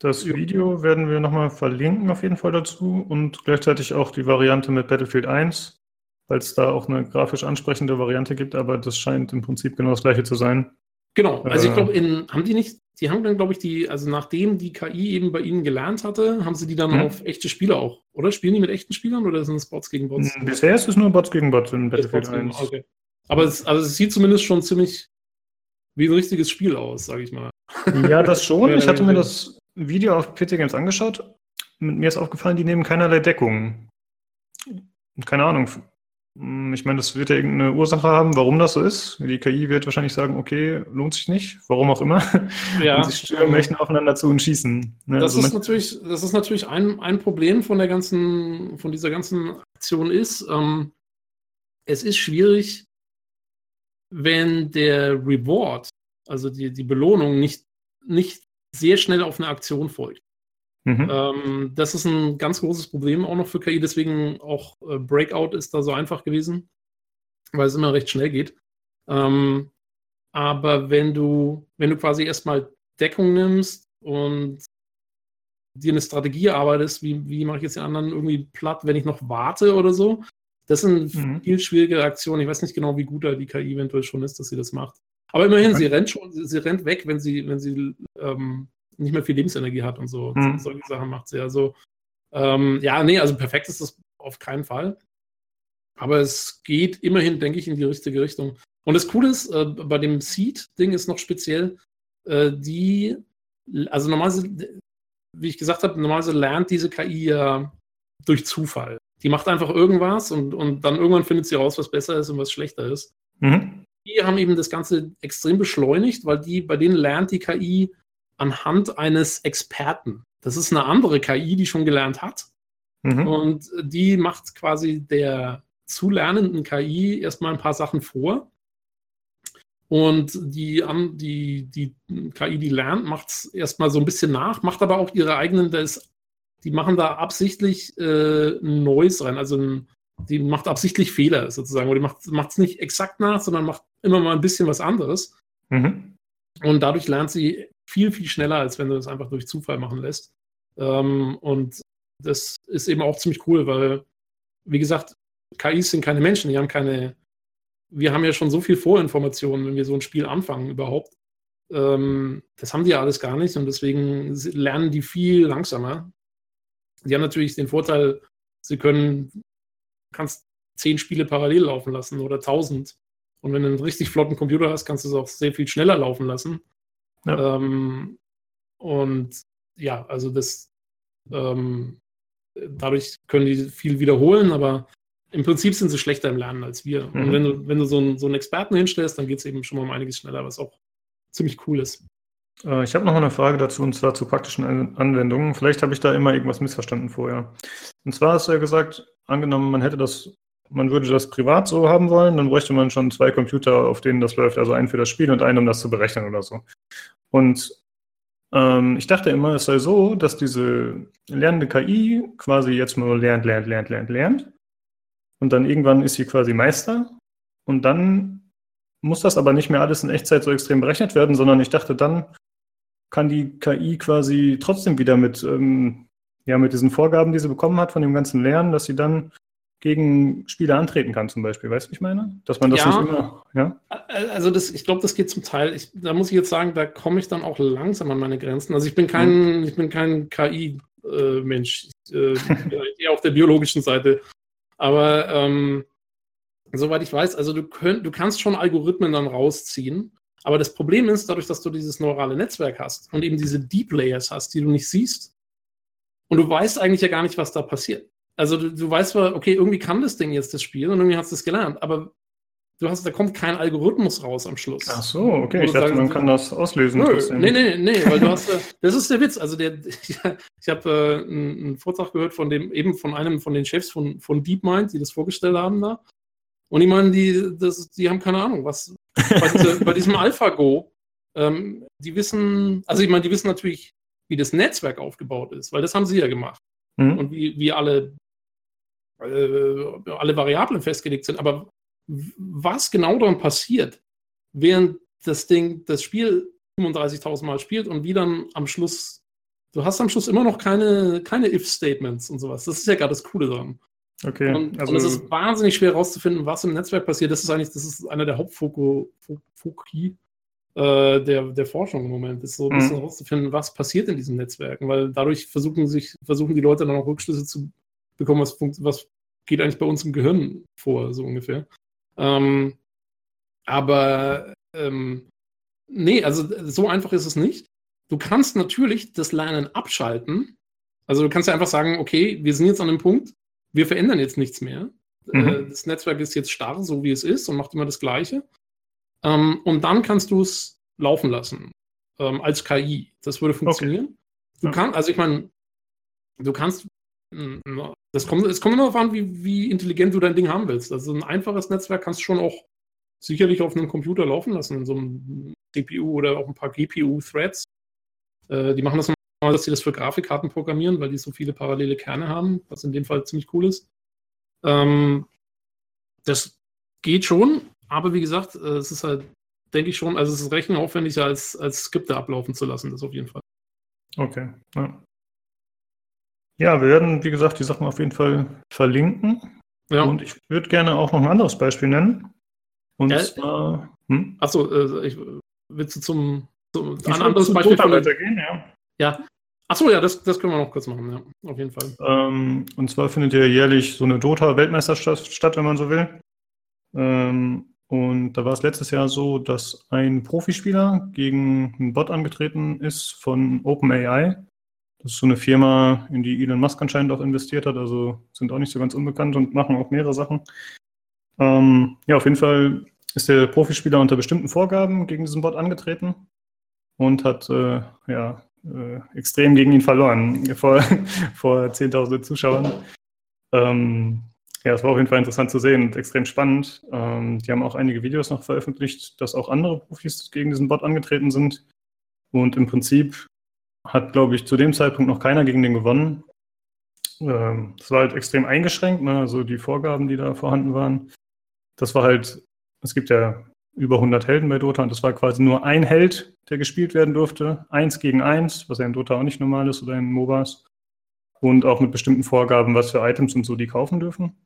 Das Video werden wir nochmal verlinken auf jeden Fall dazu und gleichzeitig auch die Variante mit Battlefield 1, weil es da auch eine grafisch ansprechende Variante gibt, aber das scheint im Prinzip genau das gleiche zu sein. Genau, also ich glaube, in haben die nicht, die haben dann, glaube ich, die, also nachdem die KI eben bei ihnen gelernt hatte, haben sie die dann hm. auf echte Spieler auch, oder? Spielen die mit echten Spielern oder sind es Bots gegen Bots? Bisher ist es nur Bots gegen Bots in Battlefield 1. Okay. Aber es, also es sieht zumindest schon ziemlich wie ein richtiges Spiel aus, sage ich mal. Ja, das schon. [laughs] Ich hatte mir das Video auf PC Games angeschaut. Mir ist aufgefallen, die nehmen keinerlei Deckung. Keine Ahnung. Hm, ich meine, das wird ja irgendeine Ursache haben, warum das so ist. Die KI wird wahrscheinlich sagen, okay, lohnt sich nicht, warum auch immer. [laughs] Ja. Und sie stürmen echt aufeinander zu und schießen. Ne? Das, also ist natürlich, das ist natürlich ein, ein Problem von der ganzen, von dieser ganzen Aktion ist, ähm, es ist schwierig, wenn der Reward, also die, die Belohnung, nicht, nicht sehr schnell auf eine Aktion folgt. Mhm. Ähm, das ist ein ganz großes Problem auch noch für KI, deswegen auch äh, Breakout ist da so einfach gewesen, weil es immer recht schnell geht. Ähm, aber wenn du, wenn du quasi erstmal Deckung nimmst und dir eine Strategie arbeitest, wie, wie mache ich jetzt den anderen irgendwie platt, wenn ich noch warte oder so, das sind mhm. viel schwierige Aktionen. Ich weiß nicht genau, wie gut da die KI eventuell schon ist, dass sie das macht. Aber immerhin, okay. sie rennt schon, sie, sie, rennt weg, wenn sie, wenn sie ähm, nicht mehr viel Lebensenergie hat und so. Mhm. Solche Sachen macht sie. Also, ähm, ja, nee, also perfekt ist das auf keinen Fall. Aber es geht immerhin, denke ich, in die richtige Richtung. Und das Coole ist, äh, bei dem Seed-Ding ist noch speziell, äh, die, also normalerweise, wie ich gesagt habe, normalerweise lernt diese KI ja durch Zufall. Die macht einfach irgendwas und, und dann irgendwann findet sie raus, was besser ist und was schlechter ist. Mhm. Die haben eben das Ganze extrem beschleunigt, weil die, bei denen lernt die KI anhand eines Experten. Das ist eine andere KI, die schon gelernt hat. Mhm. Und die macht quasi der zu lernenden KI erstmal ein paar Sachen vor. Und die, die, die KI, die lernt, macht es erstmal so ein bisschen nach, macht aber auch ihre eigenen, das, die machen da absichtlich äh, ein Neues rein. Also ein, die macht absichtlich Fehler sozusagen. Oder die macht es nicht exakt nach, sondern macht immer mal ein bisschen was anderes. Mhm. Und dadurch lernt sie viel, viel schneller, als wenn du das einfach durch Zufall machen lässt. Ähm, und das ist eben auch ziemlich cool, weil, wie gesagt, KIs sind keine Menschen, die haben keine, wir haben ja schon so viel Vorinformationen, wenn wir so ein Spiel anfangen überhaupt. Ähm, das haben die ja alles gar nicht und deswegen lernen die viel langsamer. Die haben natürlich den Vorteil, sie können, kannst zehn Spiele parallel laufen lassen oder tausend. Und wenn du einen richtig flotten Computer hast, kannst du es auch sehr viel schneller laufen lassen. Ja. Ähm, und ja, also das ähm, dadurch können die viel wiederholen, aber im Prinzip sind sie schlechter im Lernen als wir. Mhm. Und wenn du, wenn du so einen, so einen Experten hinstellst, dann geht es eben schon mal um einiges schneller, was auch ziemlich cool ist. Äh, ich habe noch eine Frage dazu, und zwar zu praktischen Anwendungen. Vielleicht habe ich da immer irgendwas missverstanden vorher. Und zwar hast du ja gesagt, angenommen, man hätte das man würde das privat so haben wollen, dann bräuchte man schon zwei Computer, auf denen das läuft, also einen für das Spiel und einen, um das zu berechnen oder so. Und ähm, ich dachte immer, es sei so, dass diese lernende KI quasi jetzt nur lernt, lernt, lernt, lernt, lernt. Und dann irgendwann ist sie quasi Meister. Und dann muss das aber nicht mehr alles in Echtzeit so extrem berechnet werden, sondern ich dachte, dann kann die KI quasi trotzdem wieder mit, ähm, ja, mit diesen Vorgaben, die sie bekommen hat von dem ganzen Lernen, dass sie dann gegen Spieler antreten kann, zum Beispiel. Weißt du, wie ich meine? Dass man das ja, nicht immer. Ja? Also, das, ich glaube, das geht zum Teil. Ich, da muss ich jetzt sagen, da komme ich dann auch langsam an meine Grenzen. Also, ich bin kein, mhm. ich bin kein KI-Mensch. Äh, bin eher auf der biologischen Seite. Aber ähm, soweit ich weiß, also du, könnt, du kannst schon Algorithmen dann rausziehen. Aber das Problem ist, dadurch, dass du dieses neurale Netzwerk hast und eben diese Deep Layers hast, die du nicht siehst, und du weißt eigentlich ja gar nicht, was da passiert. Also du, du weißt zwar, okay, irgendwie kann das Ding jetzt das Spiel und irgendwie hast du es gelernt, aber du hast, da kommt kein Algorithmus raus am Schluss. Ach so, okay. Ich dachte, sagen, man kann das auslösen. Nö, nee, nee, nee, weil du hast, äh, das ist der Witz. Also der, [laughs] ich habe äh, einen, Vortrag gehört von dem, eben von einem von den Chefs von, von DeepMind, die das vorgestellt haben da. Und ich meine, die, das, die haben keine Ahnung, was bei, diese, [laughs] bei diesem AlphaGo, ähm, die wissen, also ich meine, die wissen natürlich, wie das Netzwerk aufgebaut ist, weil das haben sie ja gemacht. Mhm. Und wie, wie alle alle Variablen festgelegt sind. Aber was genau dann passiert, während das Ding das Spiel 35.000 Mal spielt und wie dann am Schluss du hast am Schluss immer noch keine, keine If-Statements und sowas. Das ist ja gerade das Coole daran. Okay. Und, also, und es ist wahnsinnig schwer herauszufinden, was im Netzwerk passiert. Das ist eigentlich, das ist einer der Hauptfoki äh, der, der Forschung im Moment, ist so ein bisschen Mhm. herauszufinden, was passiert in diesen Netzwerken, weil dadurch versuchen sich, versuchen die Leute dann auch Rückschlüsse zu bekommen, was, was geht eigentlich bei uns im Gehirn vor, so ungefähr. Ähm, aber ähm, nee, also so einfach ist es nicht. Du kannst natürlich das Lernen abschalten. Also du kannst ja einfach sagen, okay, wir sind jetzt an dem Punkt, wir verändern jetzt nichts mehr. Mhm. Äh, das Netzwerk ist jetzt starr, so wie es ist und macht immer das Gleiche. Ähm, und dann kannst du es laufen lassen ähm, als KI. Das würde funktionieren. Du Ja. kannst, also ich meine, du kannst, das kommt, es kommt immer darauf an, wie, wie intelligent du dein Ding haben willst. Also ein einfaches Netzwerk kannst du schon auch sicherlich auf einem Computer laufen lassen, in so einem CPU oder auch ein paar GPU-Threads. Äh, die machen das mal, dass sie das für Grafikkarten programmieren, weil die so viele parallele Kerne haben, was in dem Fall ziemlich cool ist. Ähm, das geht schon, aber wie gesagt, äh, es ist halt, denke ich schon, also es ist rechenaufwendiger als, als Skripte ablaufen zu lassen, das auf jeden Fall. okay. Ja. Ja, wir werden, wie gesagt, die Sachen auf jeden Fall verlinken. Ja. Und ich würde gerne auch noch ein anderes Beispiel nennen. Und Ja. zwar. Hm? Achso, äh, ich, willst du zum, zum Ich ein anderes zu Beispiel von weitergehen, ja. Ja. Achso, ja, das, das können wir noch kurz machen, ja, auf jeden Fall. Ähm, und zwar findet ja jährlich so eine Dota-Weltmeisterschaft statt, wenn man so will. Ähm, und da war es letztes Jahr so, dass ein Profispieler gegen einen Bot angetreten ist von OpenAI. Das ist so eine Firma, in die Elon Musk anscheinend auch investiert hat, also sind auch nicht so ganz unbekannt und machen auch mehrere Sachen. Ähm, ja, auf jeden Fall ist der Profispieler unter bestimmten Vorgaben gegen diesen Bot angetreten und hat äh, ja, äh, extrem gegen ihn verloren [laughs] vor, vor Zehntausende Zuschauern. Ähm, ja, es war auf jeden Fall interessant zu sehen und extrem spannend. Ähm, die haben auch einige Videos noch veröffentlicht, dass auch andere Profis gegen diesen Bot angetreten sind. Und im Prinzip hat, glaube ich, zu dem Zeitpunkt noch keiner gegen den gewonnen. Ähm, war halt extrem eingeschränkt, ne? also die Vorgaben, die da vorhanden waren. Das war halt, es gibt ja über 100 Helden bei Dota und das war quasi nur ein Held, der gespielt werden durfte. Eins gegen eins, was ja in Dota auch nicht normal ist oder in MOBAs. Und auch mit bestimmten Vorgaben, was für Items und so die kaufen dürfen.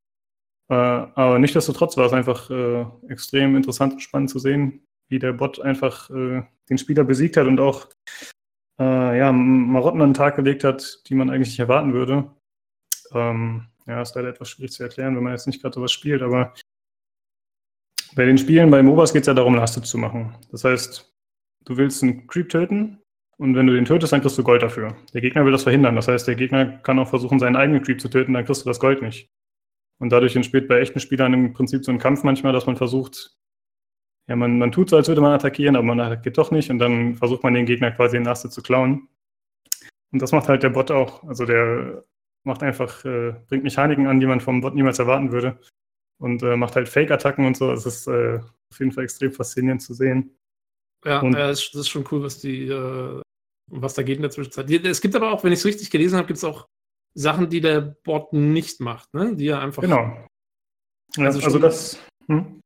Äh, aber nichtsdestotrotz war es einfach äh, extrem interessant und spannend zu sehen, wie der Bot einfach äh, den Spieler besiegt hat und auch äh, ja, Marotten an den Tag gelegt hat, die man eigentlich nicht erwarten würde. Ähm, ja, ist leider etwas schwierig zu erklären, wenn man jetzt nicht gerade sowas spielt, aber bei den Spielen bei MOBAs geht es ja darum, Lasted zu machen. Das heißt, du willst einen Creep töten und wenn du den tötest, dann kriegst du Gold dafür. Der Gegner will das verhindern. Das heißt, der Gegner kann auch versuchen, seinen eigenen Creep zu töten, dann kriegst du das Gold nicht. Und dadurch entsteht bei echten Spielern im Prinzip so ein Kampf manchmal, dass man versucht, ja, man, man tut so, als würde man attackieren, aber man attackiert doch nicht und dann versucht man den Gegner quasi in Lasted zu klauen. Und das macht halt der Bot auch. Also der macht einfach, äh, bringt Mechaniken an, die man vom Bot niemals erwarten würde. Und äh, macht halt Fake-Attacken und so. Es ist äh, auf jeden Fall extrem faszinierend zu sehen. Ja, Und- das ist- schon cool, was die, äh, was da geht in der Zwischenzeit. Es gibt aber auch, wenn ich es richtig gelesen habe, gibt es auch Sachen, die der Bot nicht macht, ne? Die er einfach Genau. Ja, Also also, das, hm?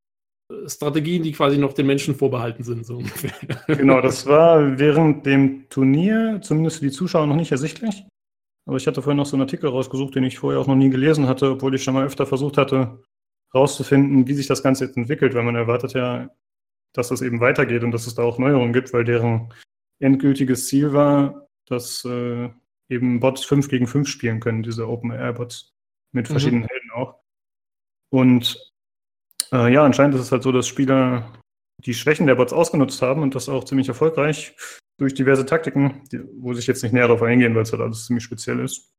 Strategien, die quasi noch den Menschen vorbehalten sind, so ungefähr. [laughs] genau, das war während dem Turnier, zumindest für die Zuschauer, noch nicht ersichtlich. Aber ich hatte vorhin noch so einen Artikel rausgesucht, den ich vorher auch noch nie gelesen hatte, obwohl ich schon mal öfter versucht hatte, rauszufinden, wie sich das Ganze jetzt entwickelt, weil man erwartet ja, dass das eben weitergeht und dass es da auch Neuerungen gibt, weil deren endgültiges Ziel war, dass äh, eben Bots 5 gegen 5 spielen können, diese Open-Air-Bots, mit Mhm. verschiedenen Helden auch. Und äh, ja, anscheinend ist es halt so, dass Spieler die Schwächen der Bots ausgenutzt haben und das auch ziemlich erfolgreich durch diverse Taktiken, die, wo sich jetzt nicht näher darauf eingehen, weil es halt alles ziemlich speziell ist.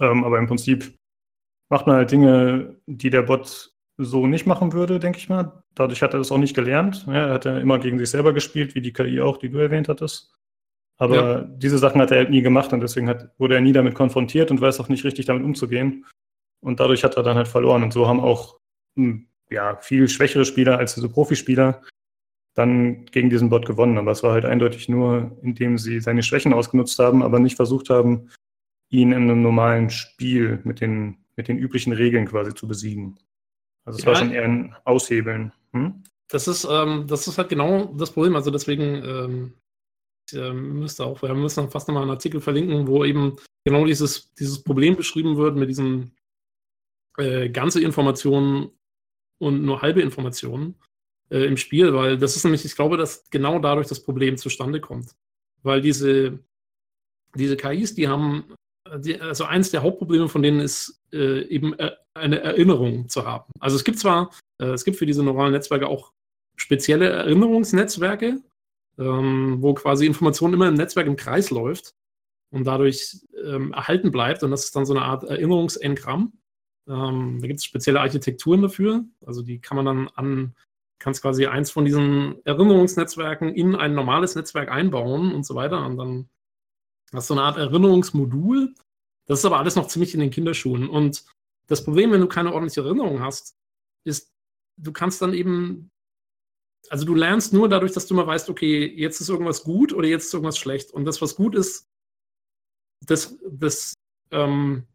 Ähm, aber im Prinzip macht man halt Dinge, die der Bot so nicht machen würde, denke ich mal. Dadurch hat er das auch nicht gelernt. Ja, er hat ja immer gegen sich selber gespielt, wie die KI auch, die du erwähnt hattest. Aber Ja. diese Sachen hat er halt nie gemacht und deswegen hat, wurde er nie damit konfrontiert und weiß auch nicht richtig damit umzugehen. Und dadurch hat er dann halt verloren. Und so haben auch hm, ja, viel schwächere Spieler als diese Profispieler dann gegen diesen Bot gewonnen. Aber es war halt eindeutig nur, indem sie seine Schwächen ausgenutzt haben, aber nicht versucht haben, ihn in einem normalen Spiel mit den, mit den üblichen Regeln quasi zu besiegen. Also es war Ja. schon eher ein Aushebeln. Hm? Das ist, ähm, das ist halt genau das Problem. Also deswegen, ähm, äh, müsste auch, wir müssen fast nochmal einen Artikel verlinken, wo eben genau dieses, dieses Problem beschrieben wird mit diesen äh, ganze Informationen und nur halbe Informationen äh, im Spiel, weil das ist nämlich, ich glaube, dass genau dadurch das Problem zustande kommt. Weil diese, diese KIs, die haben, die, also eins der Hauptprobleme von denen ist äh, eben äh, eine Erinnerung zu haben. Also es gibt zwar, äh, es gibt für diese neuralen Netzwerke auch spezielle Erinnerungsnetzwerke, ähm, wo quasi Information immer im Netzwerk im Kreis läuft und dadurch ähm, erhalten bleibt. Und das ist dann so eine Art Erinnerungsengramm. Ähm, da gibt es spezielle Architekturen dafür. Also die kann man dann an, kannst quasi eins von diesen Erinnerungsnetzwerken in ein normales Netzwerk einbauen und so weiter. Und dann hast du eine Art Erinnerungsmodul. Das ist aber alles noch ziemlich in den Kinderschuhen. Und das Problem, wenn du keine ordentliche Erinnerung hast, ist, du kannst dann eben also du lernst nur dadurch, dass du mal weißt, okay, jetzt ist irgendwas gut oder jetzt ist irgendwas schlecht. Und das, was gut ist, das, das ähm,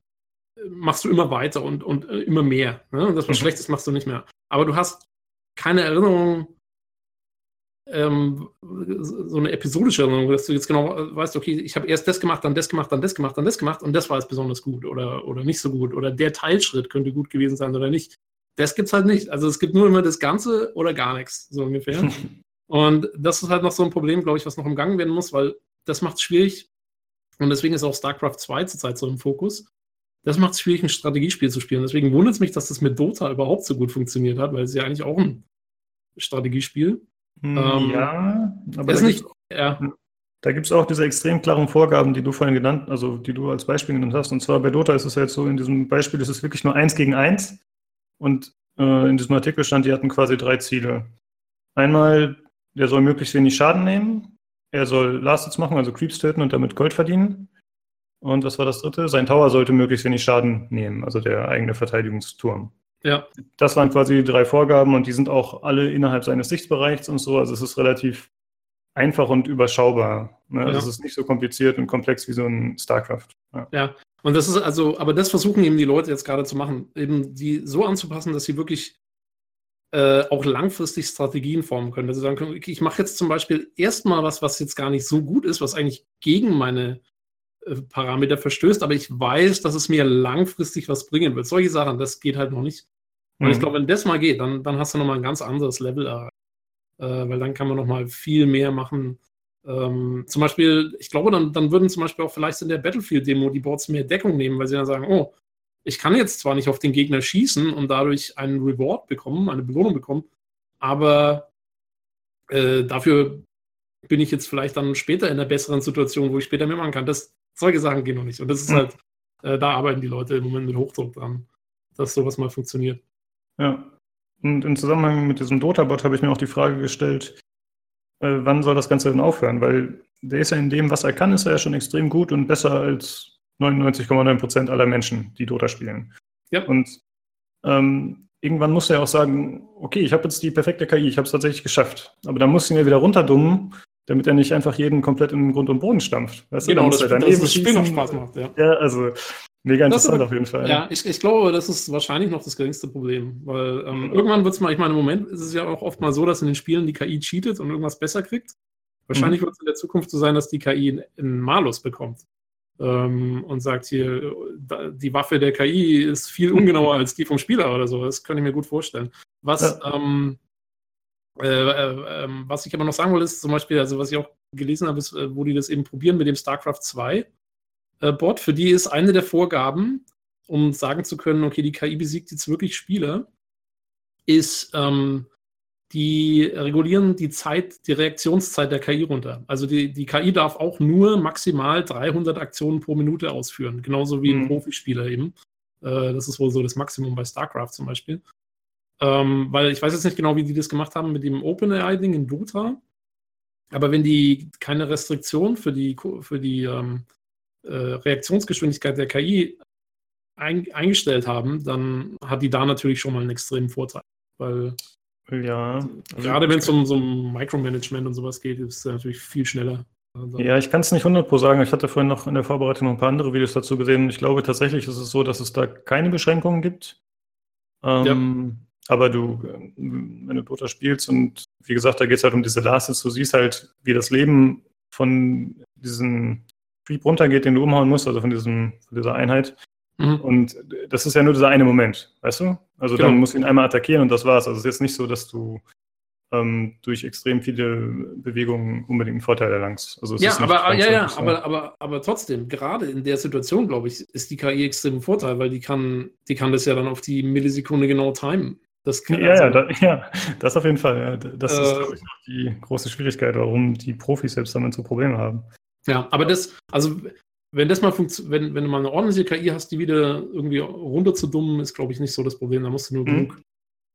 machst du immer weiter und, und äh, immer mehr. Ne? Und das, was mhm. schlecht ist, machst du nicht mehr. Aber du hast keine Erinnerung, ähm, so eine episodische Erinnerung, dass du jetzt genau weißt, okay, ich habe erst das gemacht, dann das gemacht, dann das gemacht, dann das gemacht und das war jetzt besonders gut oder, oder nicht so gut oder der Teilschritt könnte gut gewesen sein oder nicht. Das gibt es halt nicht. Also es gibt nur immer das Ganze oder gar nichts, so ungefähr. [laughs] und das ist halt noch so ein Problem, glaube ich, was noch umgangen werden muss, weil das macht es schwierig. Und deswegen ist auch StarCraft 2 zurzeit so im Fokus. Das macht es schwierig, ein Strategiespiel zu spielen. Deswegen wundert es mich, dass das mit Dota überhaupt so gut funktioniert hat, weil es ja eigentlich auch ein Strategiespiel. Hm, ähm, ja, aber ist nicht, ja. Da gibt es auch diese extrem klaren Vorgaben, die du vorhin genannt, also die du als Beispiel genannt hast. Und zwar bei Dota ist es halt so, in diesem Beispiel ist es wirklich nur eins gegen eins. Und äh, in diesem Artikel stand, die hatten quasi drei Ziele. Einmal, der soll möglichst wenig Schaden nehmen. Er soll Last machen, also Creeps töten und damit Gold verdienen. Und was war das dritte? Sein Tower sollte möglichst wenig Schaden nehmen, also der eigene Verteidigungsturm. Ja. Das waren quasi die drei Vorgaben und die sind auch alle innerhalb seines Sichtbereichs und so. Also es ist relativ einfach und überschaubar. Ne? Also ja. es ist nicht so kompliziert und komplex wie so ein StarCraft. Ja. ja. Und das ist also, aber das versuchen eben die Leute jetzt gerade zu machen, eben die so anzupassen, dass sie wirklich äh, auch langfristig Strategien formen können. Dass sie sagen können, ich mache jetzt zum Beispiel erstmal was, was jetzt gar nicht so gut ist, was eigentlich gegen meine Parameter verstößt, aber ich weiß, dass es mir langfristig was bringen wird. Solche Sachen, das geht halt noch nicht. Und mhm. ich glaube, wenn das mal geht, dann, dann hast du nochmal ein ganz anderes Level erreicht. Äh, weil dann kann man nochmal viel mehr machen, ähm, zum Beispiel, ich glaube, dann, dann würden zum Beispiel auch vielleicht in der Battlefield-Demo die Boards mehr Deckung nehmen, weil sie dann sagen, oh, ich kann jetzt zwar nicht auf den Gegner schießen und dadurch einen Reward bekommen, eine Belohnung bekommen, aber äh, dafür bin ich jetzt vielleicht dann später in einer besseren Situation, wo ich später mehr machen kann. Das, solche Sachen gehen noch nicht. Und das ist hm. halt, äh, da arbeiten die Leute im Moment mit Hochdruck dran, dass sowas mal funktioniert. Ja. Und im Zusammenhang mit diesem Dota-Bot habe ich mir auch die Frage gestellt, äh, wann soll das Ganze denn aufhören? Weil der ist ja in dem, was er kann, ist er ja schon extrem gut und besser als 99,9 Prozent aller Menschen, die Dota spielen. Ja. Und ähm, irgendwann muss er auch sagen, okay, ich habe jetzt die perfekte KI, ich habe es tatsächlich geschafft. Aber dann muss ich ihn ja wieder runterdummen, damit er nicht einfach jeden komplett in den Grund und Boden stampft. Weißt genau, du, das, das, das Spiel noch Spaß macht. Ja, ja also Mega interessant aber, auf jeden Fall. Ja, ich, ich glaube, das ist wahrscheinlich noch das geringste Problem. Weil ähm, irgendwann wird es mal, ich meine, im Moment ist es ja auch oft mal so, dass in den Spielen die KI cheatet und irgendwas besser kriegt. Wahrscheinlich mhm. wird es in der Zukunft so sein, dass die KI einen Malus bekommt. Ähm, und sagt hier, die Waffe der KI ist viel ungenauer als die vom Spieler oder so. Das kann ich mir gut vorstellen. Was, ja. ähm, äh, äh, ähm, was ich aber noch sagen will, ist zum Beispiel, also was ich auch gelesen habe, ist, äh, wo die das eben probieren mit dem StarCraft 2 äh, Bot, für die ist eine der Vorgaben, um sagen zu können, okay, die KI besiegt jetzt wirklich Spieler, ist, ähm, die regulieren die Zeit, die Reaktionszeit der KI runter. Also die, die KI darf auch nur maximal 300 Aktionen pro Minute ausführen, genauso wie ein mhm. Profispieler eben. Das ist wohl so das Maximum bei StarCraft zum Beispiel. Ähm, weil ich weiß jetzt nicht genau, wie die das gemacht haben mit dem OpenAI-Ding in Dota. Aber wenn die keine Restriktion für die, für die ähm, äh, Reaktionsgeschwindigkeit der KI ein, eingestellt haben, dann hat die da natürlich schon mal einen extremen Vorteil. Weil ja, also gerade wenn es um so um Micromanagement und sowas geht, ist es natürlich viel schneller. Also ja, ich kann es nicht 100 pro sagen. Ich hatte vorhin noch in der Vorbereitung noch ein paar andere Videos dazu gesehen. Ich glaube tatsächlich ist es so, dass es da keine Beschränkungen gibt. Ähm, ja. Aber du, wenn du Dota spielst und wie gesagt, da geht es halt um diese Lasts, du siehst halt, wie das Leben von diesem Creep runtergeht, den du umhauen musst, also von, diesem, von dieser Einheit. Mhm. Und das ist ja nur dieser eine Moment, weißt du? Also genau. dann musst du ihn einmal attackieren und das war's. Also es ist jetzt nicht so, dass du ähm, durch extrem viele Bewegungen unbedingt einen Vorteil erlangst. Also ja, aber, ja, ja, aber, aber, aber trotzdem, gerade in der Situation, glaube ich, ist die KI extrem ein Vorteil, weil die kann, die kann das ja dann auf die Millisekunde genau timen. Das kann, ja, also, ja, da, ja, das auf jeden Fall. Ja. Das äh, ist, glaube ich, auch die große Schwierigkeit, warum die Profis selbst damit so Probleme haben. Ja, aber das, also wenn das mal funktioniert, wenn, wenn du mal eine ordentliche KI hast, die wieder irgendwie runter zu dumm ist, glaube ich, nicht so das Problem. Da musst du nur mhm. genug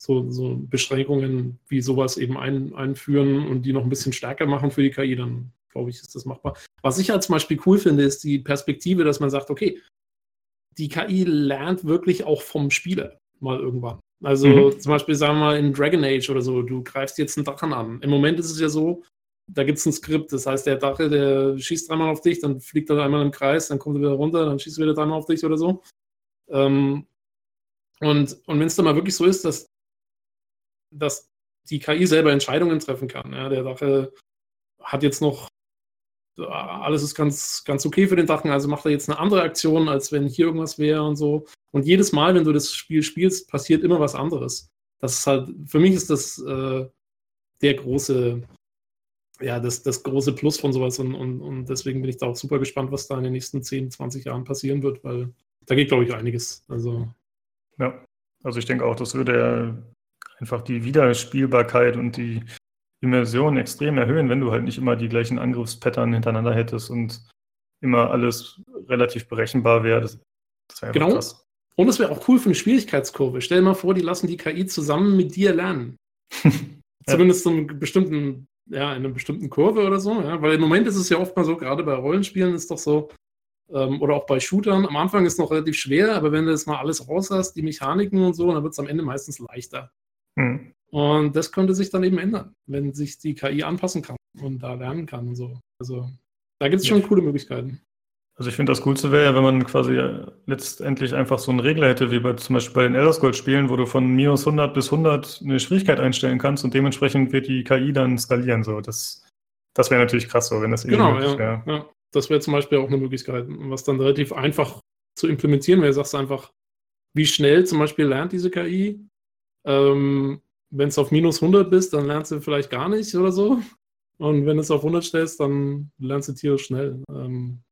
so, so Beschränkungen wie sowas eben ein, einführen und die noch ein bisschen stärker machen für die KI, dann glaube ich, ist das machbar. Was ich halt zum Beispiel cool finde, ist die Perspektive, dass man sagt, okay, die KI lernt wirklich auch vom Spieler mal irgendwann. Also mhm. zum Beispiel, sagen wir mal, in Dragon Age oder so, du greifst jetzt einen Drachen an. Im Moment ist es ja so, da gibt es ein Skript, das heißt, der Drache, der schießt dreimal auf dich, dann fliegt er einmal im Kreis, dann kommt er wieder runter, dann schießt er wieder dreimal auf dich oder so. Ähm, und und wenn es dann mal wirklich so ist, dass dass die KI selber Entscheidungen treffen kann. Ja, der Drache hat jetzt noch, alles ist ganz, ganz okay für den Drachen, also macht er jetzt eine andere Aktion, als wenn hier irgendwas wäre und so. Und jedes Mal, wenn du das Spiel spielst, passiert immer was anderes. Das ist halt, für mich ist das äh, der große, ja, das, das große Plus von sowas und, und, und deswegen bin ich da auch super gespannt, was da in den nächsten 10, 20 Jahren passieren wird, weil da geht, glaube ich, einiges. Also. Ja, also ich denke auch, das würde einfach die Wiederspielbarkeit und die Immersion extrem erhöhen, wenn du halt nicht immer die gleichen Angriffspattern hintereinander hättest und immer alles relativ berechenbar wäre. Das, das wäre genau. krass. Und es wäre auch cool für eine Schwierigkeitskurve. Stell dir mal vor, die lassen die KI zusammen mit dir lernen. [laughs] Zumindest ja. einem bestimmten, ja, in einer bestimmten Kurve oder so. Ja? Weil im Moment ist es ja oft mal so, gerade bei Rollenspielen ist doch so, ähm, oder auch bei Shootern, am Anfang ist es noch relativ schwer, aber wenn du das mal alles raus hast, die Mechaniken und so, dann wird es am Ende meistens leichter. Mhm. Und das könnte sich dann eben ändern, wenn sich die KI anpassen kann und da lernen kann und so. Also da gibt es schon ja. coole Möglichkeiten. Also ich finde, das Coolste wäre ja, wenn man quasi letztendlich einfach so einen Regler hätte, wie bei zum Beispiel bei den Elder Scrolls Spielen, wo du von minus 100 bis 100 eine Schwierigkeit einstellen kannst und dementsprechend wird die KI dann skalieren. So, das, das wäre natürlich krass, so, wenn das genau, ja, wäre. Ja. Das wäre zum Beispiel auch eine Möglichkeit, was dann relativ einfach zu implementieren wäre. Sagst einfach, wie schnell zum Beispiel lernt diese KI ähm, wenn es auf minus 100 bist, dann lernst du vielleicht gar nicht oder so. Und wenn du es auf 100 stellst, dann lernst du tierisch schnell. Ähm,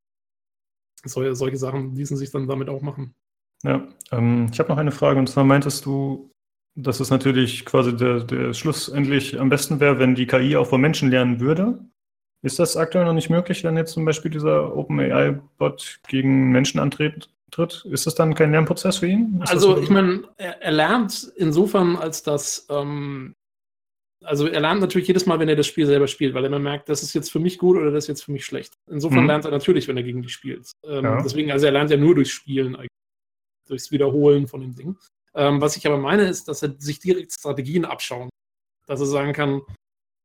solche, solche Sachen ließen sich dann damit auch machen. Ja, ähm, ich habe noch eine Frage. Und zwar meintest du, dass es natürlich quasi der, der schlussendlich am besten wäre, wenn die KI auch von Menschen lernen würde. Ist das aktuell noch nicht möglich, wenn jetzt zum Beispiel dieser OpenAI-Bot gegen Menschen antritt? Tritt, ist das dann kein Lernprozess für ihn? Ist also ich meine, er, er, lernt insofern, als dass, ähm, also er lernt natürlich jedes Mal, wenn er das Spiel selber spielt, weil er immer merkt, das ist jetzt für mich gut oder das ist jetzt für mich schlecht. Insofern mhm. lernt er natürlich, wenn er gegen dich spielt. Ähm, ja. Deswegen, also er lernt ja nur durchs Spielen, eigentlich, durchs Wiederholen von dem Ding. Ähm, was ich aber meine, ist, dass er sich direkt Strategien abschauen. Dass er sagen kann,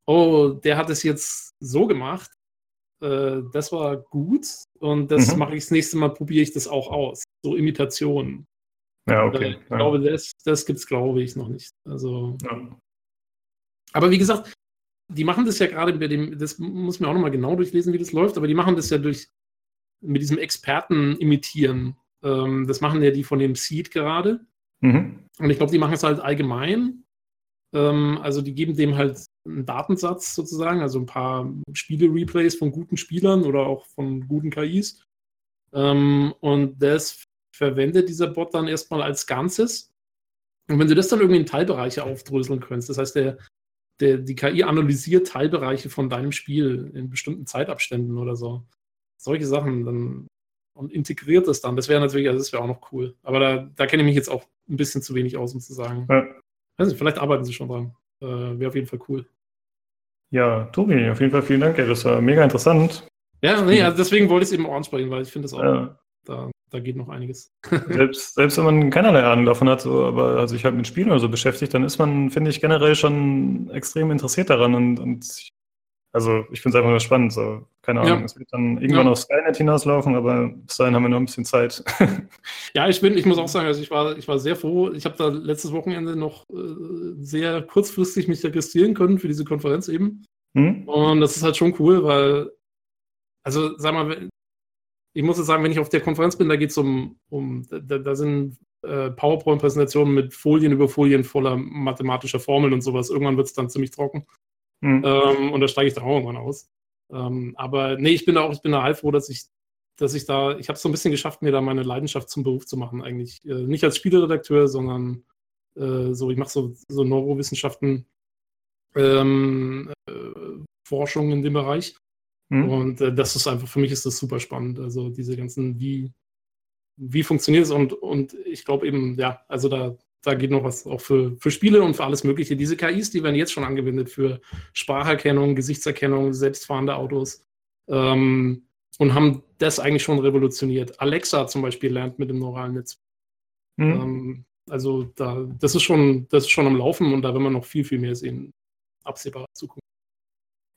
oh, der hat es jetzt so gemacht, äh, das war gut und das mhm. mache ich das nächste Mal, probiere ich das auch aus. So Imitationen. Ja, okay. Äh, ich ja. glaube, das, das gibt es, glaube ich, noch nicht. Also. Ja. Aber wie gesagt, die machen das ja gerade bei dem, das muss man auch nochmal genau durchlesen, wie das läuft, aber die machen das ja durch mit diesem Experten imitieren. Ähm, das machen ja die von dem Seed gerade. Mhm. Und ich glaube, die machen es halt allgemein. Ähm, also die geben dem halt einen Datensatz sozusagen, also ein paar Spiele-Replays von guten Spielern oder auch von guten KIs. Ähm, und das verwendet dieser Bot dann erstmal als Ganzes. Und wenn du das dann irgendwie in Teilbereiche aufdröseln könntest, das heißt, der, der, die KI analysiert Teilbereiche von deinem Spiel in bestimmten Zeitabständen oder so. Solche Sachen dann und integriert das dann. Das wäre natürlich, also das wäre auch noch cool. Aber da, da kenne ich mich jetzt auch ein bisschen zu wenig aus, um zu sagen. Ja. Nicht, vielleicht arbeiten sie schon dran. Äh, Wäre auf jeden Fall cool. Ja, Tobi, auf jeden Fall vielen Dank. Das war mega interessant. Ja, nee, also deswegen wollte ich es eben auch ansprechen, weil ich finde es auch, ja. da, da geht noch einiges. [laughs] Selbst, selbst wenn man keinerlei Ahnung davon hat, so, aber also ich halt mit Spielen oder so beschäftigt, dann ist man, finde ich, generell schon extrem interessiert daran und, und also ich finde es einfach nur spannend. So. Keine Ahnung, ja. es wird dann irgendwann ja. auf Skynet hinauslaufen, aber bis dahin haben wir noch ein bisschen Zeit. [laughs] ja, ich bin, ich muss auch sagen, also ich war, ich war sehr froh. Ich habe da letztes Wochenende noch äh, sehr kurzfristig mich registrieren können für diese Konferenz eben. Hm? Und das ist halt schon cool, weil also sag mal, ich muss jetzt sagen, wenn ich auf der Konferenz bin, da geht es um, um da, da sind äh, PowerPoint-Präsentationen mit Folien über Folien voller mathematischer Formeln und sowas. Irgendwann wird es dann ziemlich trocken. Mhm. Ähm, und da steige ich dann auch irgendwann aus. Ähm, aber nee, ich bin da auch, ich bin da heilfroh, dass ich, dass ich da, ich habe es so ein bisschen geschafft, mir da meine Leidenschaft zum Beruf zu machen, eigentlich. Äh, nicht als Spieleredakteur, sondern äh, so, ich mache so, so Neurowissenschaften, ähm, äh, Forschung in dem Bereich. Mhm. Und äh, das ist einfach, für mich ist das super spannend. Also diese ganzen, wie, wie funktioniert es und, und ich glaube eben, ja, also da, da geht noch was auch für, für Spiele und für alles Mögliche. Diese KIs, die werden jetzt schon angewendet für Spracherkennung, Gesichtserkennung, selbstfahrende Autos ähm, und haben das eigentlich schon revolutioniert. Alexa zum Beispiel lernt mit dem neuralen Netz. Mhm. Ähm, also da, das ist schon, das ist schon am Laufen und da will man noch viel, viel mehr sehen. Absehbarer Zukunft.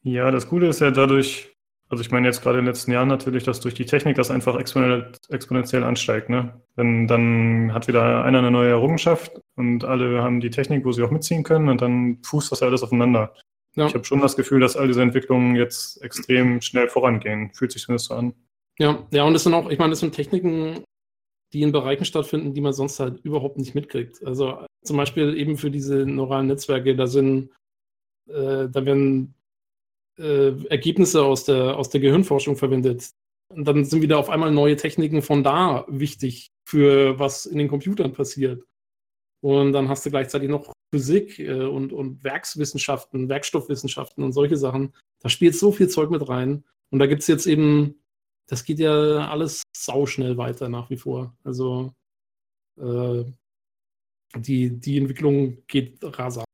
Ja, das Gute ist ja dadurch, also ich meine jetzt gerade in den letzten Jahren natürlich, dass durch die Technik das einfach exponentiell, ansteigt. Ne? Denn dann hat wieder einer eine neue Errungenschaft und alle haben die Technik, wo sie auch mitziehen können und dann fußt das alles aufeinander. Ja. Ich habe schon das Gefühl, dass all diese Entwicklungen jetzt extrem schnell vorangehen. Fühlt sich zumindest so an. Ja, ja, und das sind auch, ich meine, das sind Techniken, die in Bereichen stattfinden, die man sonst halt überhaupt nicht mitkriegt. Also zum Beispiel eben für diese neuralen Netzwerke, da sind, äh, da werden äh, Ergebnisse aus der, aus der Gehirnforschung verwendet. Und dann sind wieder auf einmal neue Techniken von da wichtig für was in den Computern passiert. Und dann hast du gleichzeitig noch Physik äh, und, und Werkswissenschaften, Werkstoffwissenschaften und solche Sachen. Da spielt so viel Zeug mit rein. Und da gibt es jetzt eben, das geht ja alles sauschnell weiter nach wie vor. Also äh, die, die Entwicklung geht rasant.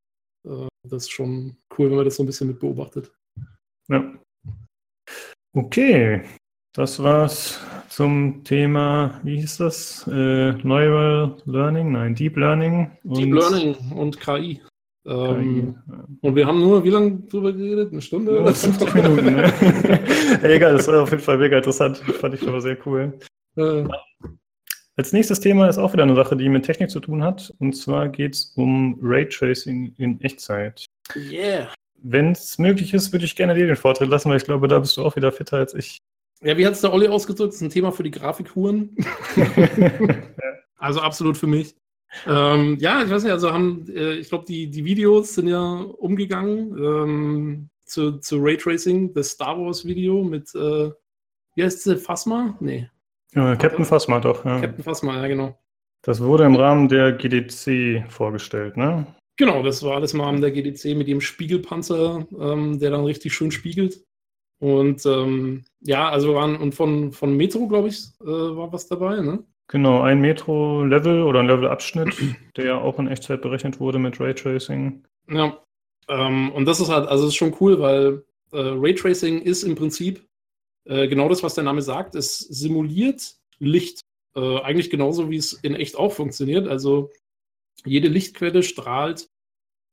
Äh, das ist schon cool, wenn man das so ein bisschen mit beobachtet. Ja. Okay, das war's zum Thema, wie hieß das? Äh, Neural Learning, nein, Deep Learning. Deep Learning und KI. Ähm, KI. Und wir haben nur, wie lange drüber geredet? Eine Stunde? Ja, 50 Minuten, ne? [laughs] Egal, das war auf jeden Fall mega interessant. Fand ich aber sehr cool. Äh. Als nächstes Thema ist auch wieder eine Sache, die mit Technik zu tun hat. Und zwar geht es um Raytracing in Echtzeit. Yeah. Wenn es möglich ist, würde ich gerne dir den Vortritt lassen, weil ich glaube, da bist du auch wieder fitter als ich. Ja, wie hat es der Olli ausgedrückt? Das ist ein Thema für die Grafikhuren. [laughs] also absolut für mich. Ähm, ja, ich weiß nicht, also haben, äh, ich glaube, die, die Videos sind ja umgegangen ähm, zu, zu Raytracing, das Star Wars Video mit, äh, wie heißt sie, Phasma? Nee. Ja, Captain Phasma doch, ja. Captain Phasma, ja, genau. Das wurde im Rahmen der GDC vorgestellt, ne? Genau, das war alles im Rahmen der GDC mit dem Spiegelpanzer, ähm, der dann richtig schön spiegelt. Und ähm, ja, also waren, und von, von Metro, glaube ich, äh, war was dabei, ne? Genau, ein Metro-Level oder ein Level-Abschnitt, [clears throat] der auch in Echtzeit berechnet wurde mit Raytracing. Ja, ähm, und das ist halt, also ist schon cool, weil äh, Raytracing ist im Prinzip äh, genau das, was der Name sagt. Es simuliert Licht. Äh, eigentlich genauso, wie es in echt auch funktioniert. Also jede Lichtquelle strahlt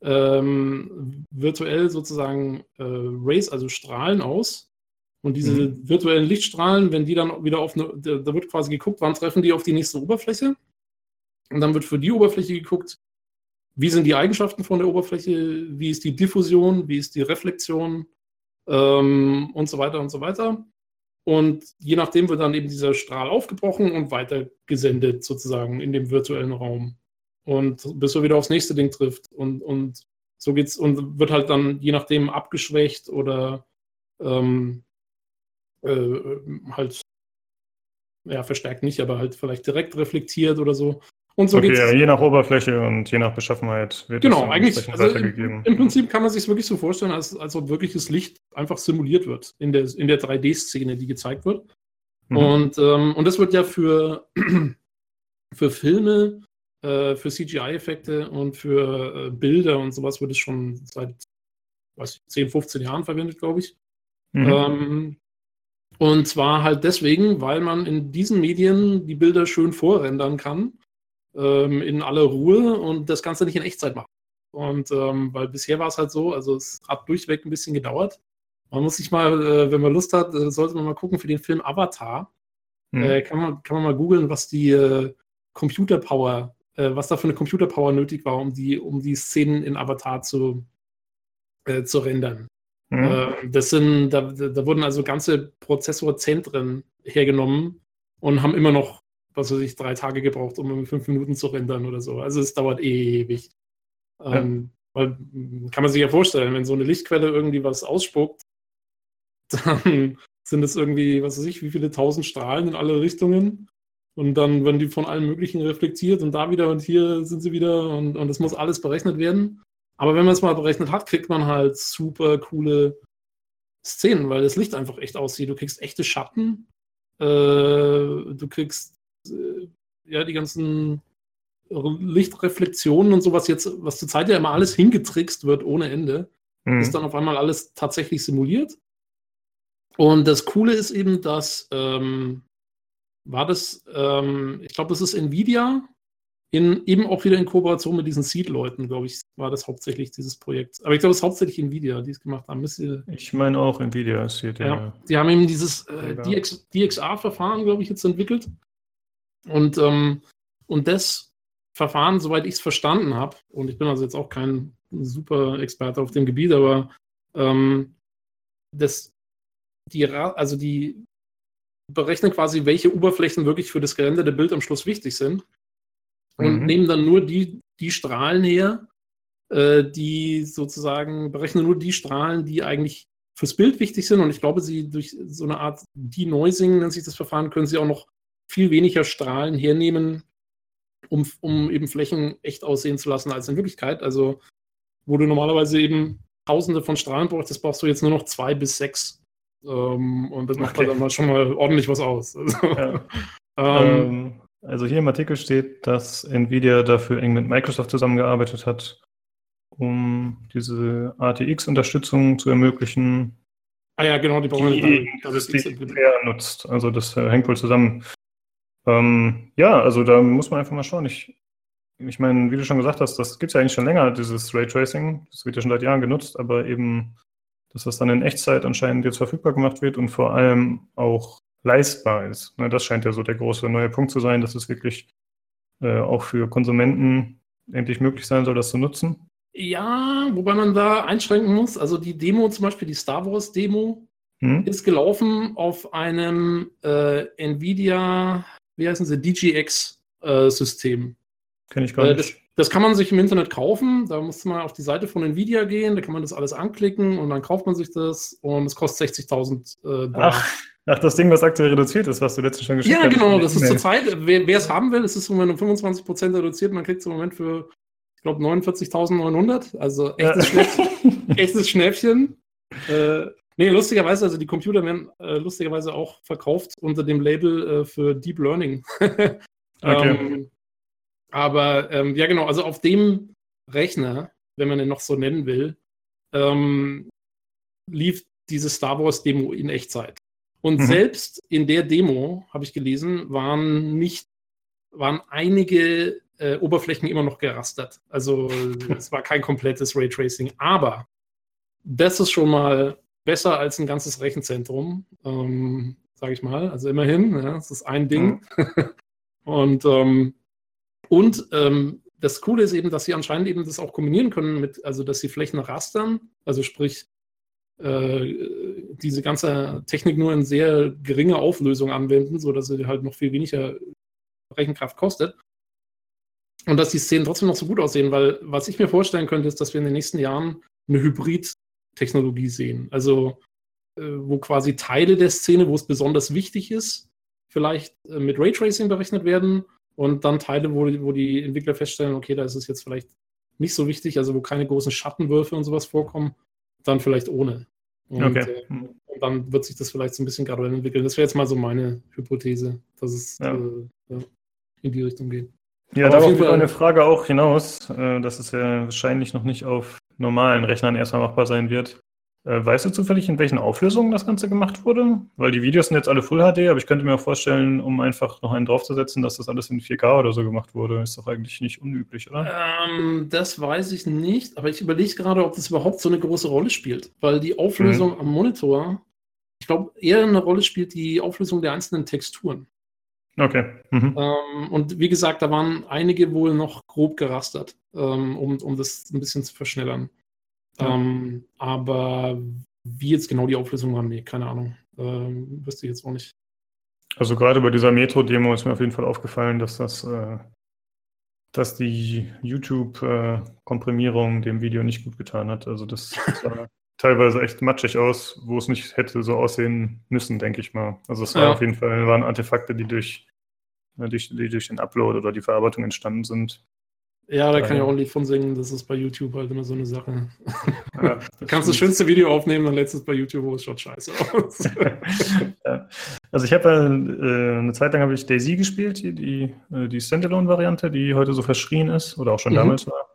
ähm, virtuell sozusagen äh, Rays, also Strahlen aus. Und diese mhm. virtuellen Lichtstrahlen, wenn die dann wieder auf eine, da, wird quasi geguckt, wann treffen die auf die nächste Oberfläche. Und dann wird für die Oberfläche geguckt, wie sind die Eigenschaften von der Oberfläche, wie ist die Diffusion, wie ist die Reflexion ähm, und so weiter und so weiter. Und je nachdem wird dann eben dieser Strahl aufgebrochen und weitergesendet sozusagen in dem virtuellen Raum und bis er wieder aufs nächste Ding trifft. Und, und so geht's und wird halt dann je nachdem abgeschwächt oder ähm, äh, halt ja, verstärkt nicht, aber halt vielleicht direkt reflektiert oder so. Und so okay, geht's. je nach Oberfläche und je nach Beschaffenheit wird genau, es eigentlich also im, im, Prinzip kann man sich wirklich so vorstellen, als, als ob wirkliches Licht einfach simuliert wird in der, in der 3D-Szene, die gezeigt wird. Mhm. Und, ähm, und das wird ja für, [clears throat] für Filme äh, für CGI-Effekte und für äh, Bilder und sowas wird es schon seit was, 10, 15 Jahren verwendet, glaube ich. Mhm. Ähm, und zwar halt deswegen, weil man in diesen Medien die Bilder schön vorrendern kann, ähm, in aller Ruhe und das Ganze nicht in Echtzeit machen. Und ähm, weil bisher war es halt so, also es hat durchweg ein bisschen gedauert. Man muss sich mal, äh, wenn man Lust hat, äh, sollte man mal gucken für den Film Avatar. Mhm. Äh, kann, man, kann man mal googeln, was die äh, Computerpower äh, was da für eine Computerpower nötig war, um die, um die Szenen in Avatar zu, äh, zu rendern. Mhm. Äh, das sind, da, da wurden also ganze Prozessorzentren hergenommen und haben immer noch, was weiß ich, drei Tage gebraucht, um fünf Minuten zu rendern oder so. Also es dauert ewig. Ähm, weil, kann man sich ja vorstellen, wenn so eine Lichtquelle irgendwie was ausspuckt, [laughs] dann sind es irgendwie, was weiß ich, wie viele tausend Strahlen in alle Richtungen. Und dann werden die von allen möglichen reflektiert und da wieder und hier sind sie wieder und, und das muss alles berechnet werden. Aber wenn man es mal berechnet hat, kriegt man halt super coole Szenen, weil das Licht einfach echt aussieht. Du kriegst echte Schatten, äh, du kriegst äh, ja die ganzen Lichtreflexionen und sowas jetzt, was zur Zeit ja immer alles hingetrickst wird ohne Ende, mhm. ist dann auf einmal alles tatsächlich simuliert. Und das Coole ist eben, dass ähm, war das, ähm, ich glaube, das ist Nvidia, in, eben auch wieder in Kooperation mit diesen Seed-Leuten, glaube ich, war das hauptsächlich dieses Projekt. Aber ich glaube, es ist hauptsächlich Nvidia, die es gemacht haben. Ihr, ich meine auch Nvidia ist hier der. Ja, die haben eben dieses äh, DX, DXA-Verfahren, glaube ich, jetzt entwickelt. Und, ähm, und das Verfahren, soweit ich es verstanden habe, und ich bin also jetzt auch kein super Experte auf dem Gebiet, aber ähm, das, die, also die berechnen quasi, welche Oberflächen wirklich für das gerenderte Bild am Schluss wichtig sind und mhm. nehmen dann nur die, die Strahlen her, äh, die sozusagen berechnen nur die Strahlen, die eigentlich fürs Bild wichtig sind. Und ich glaube, sie durch so eine Art Denoising, nennt sich das Verfahren, können sie auch noch viel weniger Strahlen hernehmen, um, um eben Flächen echt aussehen zu lassen als in Wirklichkeit. Also, wo du normalerweise eben Tausende von Strahlen brauchst, das brauchst du jetzt nur noch zwei bis sechs. Ähm, und das macht okay. dann mal schon mal ordentlich was aus. Also, ja. [laughs] ähm, ähm also hier im Artikel steht, dass Nvidia dafür eng mit Microsoft zusammengearbeitet hat, um diese ATX-Unterstützung zu ermöglichen. Ah ja, genau, die brauchen die, das die er nutzt. Also das äh, hängt wohl zusammen. Ähm, ja, also da muss man einfach mal schauen. Ich, ich meine, wie du schon gesagt hast, das gibt es ja eigentlich schon länger, dieses Raytracing. Das wird ja schon seit Jahren genutzt, aber eben, dass das dann in Echtzeit anscheinend jetzt verfügbar gemacht wird und vor allem auch leistbar ist. Ne, das scheint ja so der große neue Punkt zu sein, dass es wirklich äh, auch für Konsumenten endlich möglich sein soll, das zu nutzen. Ja, wobei man da einschränken muss. Also die Demo, zum Beispiel die Star Wars Demo, hm? ist gelaufen auf einem äh, Nvidia, wie heißen sie, DGX-System. Äh, Kenne ich gar äh, nicht. Das, kann man sich im Internet kaufen. Da muss man auf die Seite von Nvidia gehen, da kann man das alles anklicken und dann kauft man sich das und es kostet 60.000 äh, Dollar. Ach. Ach, das Ding, was aktuell reduziert ist, was du letztens schon geschickt hast. Ja, genau, das ist zurzeit, wer es haben will, es ist im Moment um 25% reduziert, man kriegt es im Moment für, ich glaube, 49.900, also echtes, ja. Schnäppchen. [laughs] echtes Schnäppchen. Äh, nee, lustigerweise, also die Computer werden äh, lustigerweise auch verkauft unter dem Label äh, für Deep Learning. [laughs] okay. ähm, aber ähm, ja, genau, also auf dem Rechner, wenn man den noch so nennen will, ähm, lief diese Star Wars Demo in Echtzeit. Und mhm. selbst in der Demo, habe ich gelesen, waren nicht, waren einige äh, Oberflächen immer noch gerastert. Also [laughs] es war kein komplettes Raytracing. Aber das ist schon mal besser als ein ganzes Rechenzentrum, ähm, sage ich mal. Also immerhin, ja, das ist ein Ding. Mhm. [laughs] und ähm, und ähm, das Coole ist eben, dass sie anscheinend eben das auch kombinieren können mit, also dass sie Flächen rastern, also sprich, äh, diese ganze Technik nur in sehr geringer Auflösung anwenden, sodass sie halt noch viel weniger Rechenkraft kostet. Und dass die Szenen trotzdem noch so gut aussehen, weil was ich mir vorstellen könnte, ist, dass wir in den nächsten Jahren eine Hybrid-Technologie sehen. Also, äh, wo quasi Teile der Szene, wo es besonders wichtig ist, vielleicht äh, mit Raytracing berechnet werden und dann Teile, wo, wo die Entwickler feststellen, okay, da ist es jetzt vielleicht nicht so wichtig, also wo keine großen Schattenwürfe und sowas vorkommen, dann vielleicht ohne. Und, okay. äh, und, dann wird sich das vielleicht so ein bisschen graduell entwickeln. Das wäre jetzt mal so meine Hypothese, dass es ja. Äh, ja, in die Richtung geht. Ja, Aber darauf wird eine Frage auch hinaus, äh, dass es ja wahrscheinlich noch nicht auf normalen Rechnern erstmal machbar sein wird. Äh, weißt du zufällig, in welchen Auflösungen das Ganze gemacht wurde? Weil die Videos sind jetzt alle Full HD, aber ich könnte mir auch vorstellen, um einfach noch einen draufzusetzen, dass das alles in 4K oder so gemacht wurde. Ist doch eigentlich nicht unüblich, oder? Ähm, das weiß ich nicht, aber ich überlege gerade, ob das überhaupt so eine große Rolle spielt. Weil die Auflösung mhm. am Monitor, ich glaube, eher eine Rolle spielt die Auflösung der einzelnen Texturen. Okay. Mhm. Ähm, und wie gesagt, da waren einige wohl noch grob gerastert, ähm, um, um das ein bisschen zu verschnellern. Ähm, aber wie jetzt genau die Auflösung war, nee, keine Ahnung. Ähm, wüsste ich jetzt auch nicht. Also gerade bei dieser Metro-Demo ist mir auf jeden Fall aufgefallen, dass das, äh, dass die YouTube-Komprimierung dem Video nicht gut getan hat. Also das [laughs] sah teilweise echt matschig aus, wo es nicht hätte so aussehen müssen, denke ich mal. Also es war Ja. auf jeden Fall waren Artefakte, die äh, durch, die durch den Upload oder die Verarbeitung entstanden sind. Ja, da kann auch ein Lied von singen. Das ist bei YouTube halt immer so eine Sache. Ja, [laughs] Du kannst das schönste Video aufnehmen, dann lädst du es bei YouTube hoch, es schaut scheiße aus. [laughs] ja. Also ich habe äh, eine Zeit lang habe ich Daisy gespielt, die, die, äh, die Standalone-Variante, die heute so verschrien ist oder auch schon Mhm. damals war.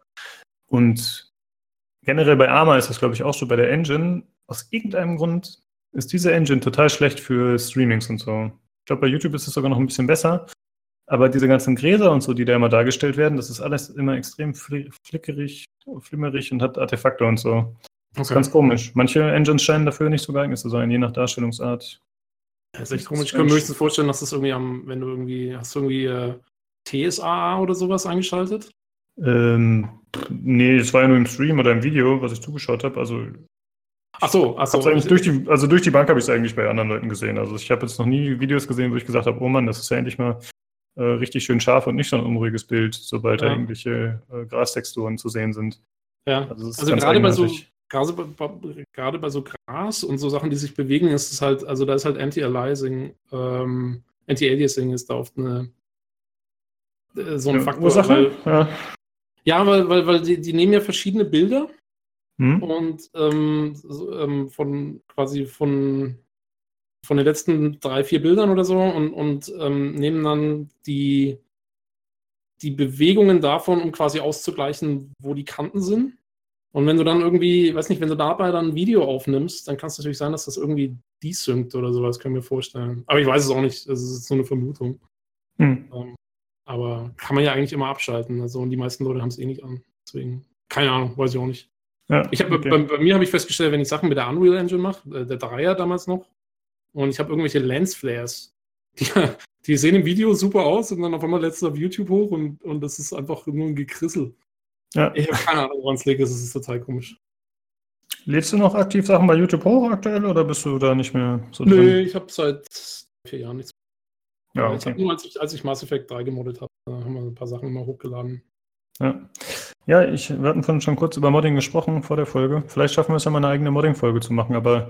Und generell bei Arma ist das, glaube ich, auch so bei der Engine. Aus irgendeinem Grund ist diese Engine total schlecht für Streamings und so. Ich glaube, bei YouTube ist es sogar noch ein bisschen besser. Aber diese ganzen Gräser und so, die da immer dargestellt werden, das ist alles immer extrem fli flickerig, flimmerig und hat Artefakte und so. Das ist ganz komisch. Manche Engines scheinen dafür nicht so geeignet zu sein, je nach Darstellungsart. Das ist echt komisch. Ich kann mir höchstens vorstellen, dass das irgendwie am, wenn du irgendwie, hast du irgendwie äh, TSAA oder sowas eingeschaltet? Ähm, nee, es war ja nur im Stream oder im Video, was ich zugeschaut habe. Also, Ach so, ach so. durch die, also durch die Bank habe ich es eigentlich bei anderen Leuten gesehen. Also ich habe jetzt noch nie Videos gesehen, wo ich gesagt habe, oh Mann, das ist ja endlich mal äh, richtig schön scharf und nicht so ein unruhiges Bild, sobald da Ja. irgendwelche äh, Grastexturen zu sehen sind. ja. Also, Also gerade bei so, bei, gerade bei so Gras und so Sachen, die sich bewegen, ist es halt, also da ist halt Anti-Aliasing, ähm, Anti-Aliasing ist da oft eine, äh, so ein Ja, Faktor. Ursache? Weil, Ja. ja, weil, weil, weil die, die nehmen ja verschiedene Bilder Hm? und ähm, so, ähm, von quasi von, von den letzten drei, vier Bildern oder so und, und ähm, nehmen dann die, die Bewegungen davon, um quasi auszugleichen, wo die Kanten sind. Und wenn du dann irgendwie, weiß nicht, wenn du dabei dann ein Video aufnimmst, dann kann es natürlich sein, dass das irgendwie desynkt oder sowas, kann ich mir vorstellen. Aber ich weiß es auch nicht, das ist so eine Vermutung. Hm. Ähm, aber kann man ja eigentlich immer abschalten. Also und die meisten Leute haben es eh nicht an. Deswegen, keine Ahnung, weiß ich auch nicht. Ja, Ich habe okay. bei, bei mir habe ich festgestellt, wenn ich Sachen mit der Unreal Engine mache, äh, der Dreier damals noch, und ich habe irgendwelche Lensflares, [laughs] die, die sehen im Video super aus und dann auf einmal du auf YouTube hoch und, und das ist einfach nur ein Gekrissel. ja. Ich habe keine Ahnung, woran es liegt, es ist total komisch. Lädst du noch aktiv Sachen bei YouTube hoch aktuell oder bist du da nicht mehr so Nö, drin? ich habe seit vier Jahren nichts Ja, mehr. Ich hab okay. nur, als ich, als ich Mass Effect 3 gemoddet habe, haben wir ein paar Sachen immer hochgeladen. Ja. ja, ich, wir hatten vorhin schon kurz über Modding gesprochen vor der Folge. Vielleicht schaffen wir es ja mal eine eigene Modding-Folge zu machen, aber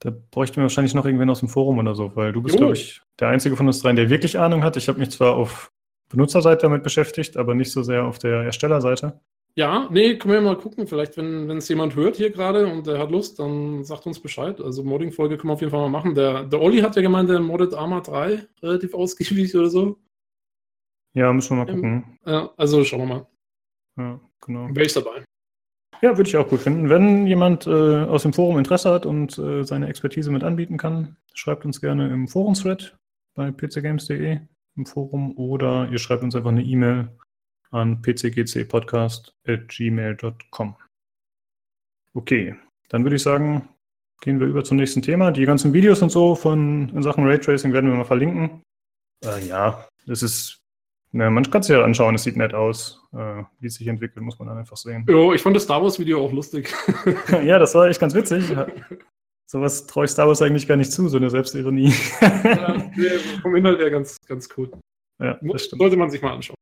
da bräuchten wir wahrscheinlich noch irgendwen aus dem Forum oder so, weil du bist, glaube ich, der Einzige von uns dreien, der wirklich Ahnung hat. Ich habe mich zwar auf Benutzerseite damit beschäftigt, aber nicht so sehr auf der Erstellerseite. Ja, nee, können wir mal gucken. Vielleicht, wenn es jemand hört hier gerade und der hat Lust, dann sagt uns Bescheid. Also Modding-Folge können wir auf jeden Fall mal machen. Der, der Olli hat ja gemeint, der moddet Arma 3 relativ ausgiebig oder so. Ja, müssen wir mal Ähm, gucken. Ja, also schauen wir mal. Ja, genau. Wäre ich dabei. Ja, würde ich auch gut finden. Wenn jemand äh, aus dem Forum Interesse hat und äh, seine Expertise mit anbieten kann, schreibt uns gerne im Forum-Thread bei pcgames.de im Forum oder ihr schreibt uns einfach eine E-Mail an pcgcpodcast.gmail.com. Okay, dann würde ich sagen, gehen wir über zum nächsten Thema. Die ganzen Videos und so von in Sachen Raytracing werden wir mal verlinken. Äh, ja, das ist, na, man kann es ja anschauen, es sieht nett aus. Äh, wie es sich entwickelt, muss man dann einfach sehen. Jo, ich fand das Star Wars-Video auch lustig. [laughs] ja, das war echt ganz witzig. Ja. [laughs] Sowas traue ich Star Wars eigentlich gar nicht zu, so eine Selbstironie. ja, [laughs] nee, vom Inhalt her ganz, ganz cool. ja, das stimmt. Sollte man sich mal anschauen.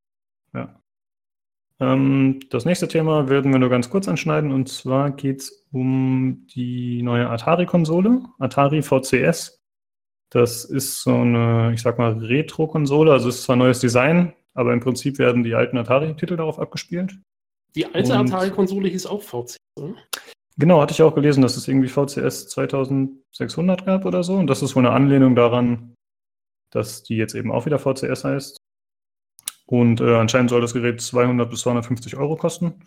Ähm, das nächste Thema werden wir nur ganz kurz anschneiden und zwar geht es um die neue Atari-Konsole, Atari VCS. Das ist so eine, ich sag mal, Retro-Konsole, also es ist zwar neues Design, aber im Prinzip werden die alten Atari-Titel darauf abgespielt. Die alte Atari-Konsole hieß auch VC, oder? Genau, hatte ich auch gelesen, dass es irgendwie VCS 2600 gab oder so. Und das ist wohl eine Anlehnung daran, dass die jetzt eben auch wieder VCS heißt. Und äh, anscheinend soll das Gerät 200 bis 250 Euro kosten.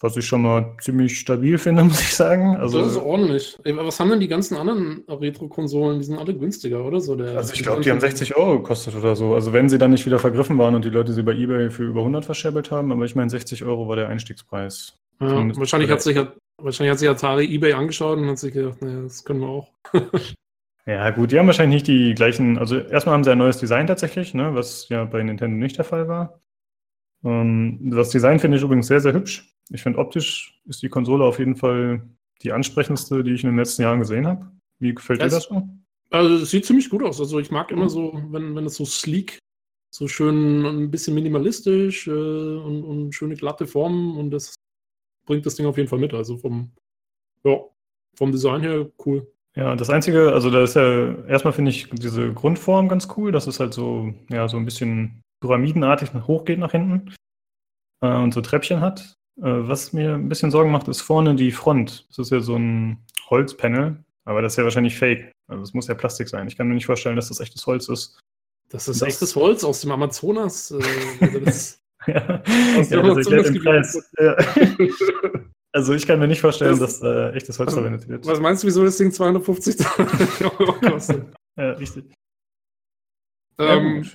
Was ich schon mal ziemlich stabil finde, [laughs] muss ich sagen. Also, das ist ordentlich. Ey, was haben denn die ganzen anderen Retro-Konsolen? Die sind alle günstiger, oder? So der, also ich glaube, die haben 60 Euro gekostet oder so. Also wenn sie dann nicht wieder vergriffen waren und die Leute sie bei eBay für über 100 verscherbelt haben. Aber ich meine, 60 Euro war der Einstiegspreis. Ja, wahrscheinlich, hat sich, wahrscheinlich hat sich Atari eBay angeschaut und hat sich gedacht, naja, das können wir auch. [laughs] Ja, gut, die haben wahrscheinlich nicht die gleichen. Also, erstmal haben sie ein neues Design tatsächlich, ne, was ja bei Nintendo nicht der Fall war. Ähm, das Design finde ich übrigens sehr, sehr hübsch. Ich finde, optisch ist die Konsole auf jeden Fall die ansprechendste, die ich in den letzten Jahren gesehen habe. Wie gefällt Das- dir das so? Also es sieht ziemlich gut aus. Also ich mag immer so, wenn, wenn es so sleek, so schön ein bisschen minimalistisch äh, und, und schöne glatte Formen und das bringt das Ding auf jeden Fall mit. Also vom, ja, vom Design her cool. Ja, das Einzige, also da ist ja, erstmal finde ich diese Grundform ganz cool, dass es halt so, ja, so ein bisschen pyramidenartig nach hochgeht nach hinten äh, und so Treppchen hat. Äh, was mir ein bisschen Sorgen macht, ist vorne die Front. Das ist ja so ein Holzpanel, aber das ist ja wahrscheinlich fake. Also es muss ja Plastik sein. Ich kann mir nicht vorstellen, dass das echtes Holz ist. Das ist Das- echtes Holz aus dem Amazonas. Äh, also das, [laughs] Ja, Aus ja dem das erklärt den Amazonasgebiet. Preis. Ja. [laughs] Also ich kann mir nicht vorstellen, dass äh, echtes Holz Also, verwendet wird. was meinst du, wieso das Ding 250 [laughs] Euro kostet? Ja, richtig. Ähm.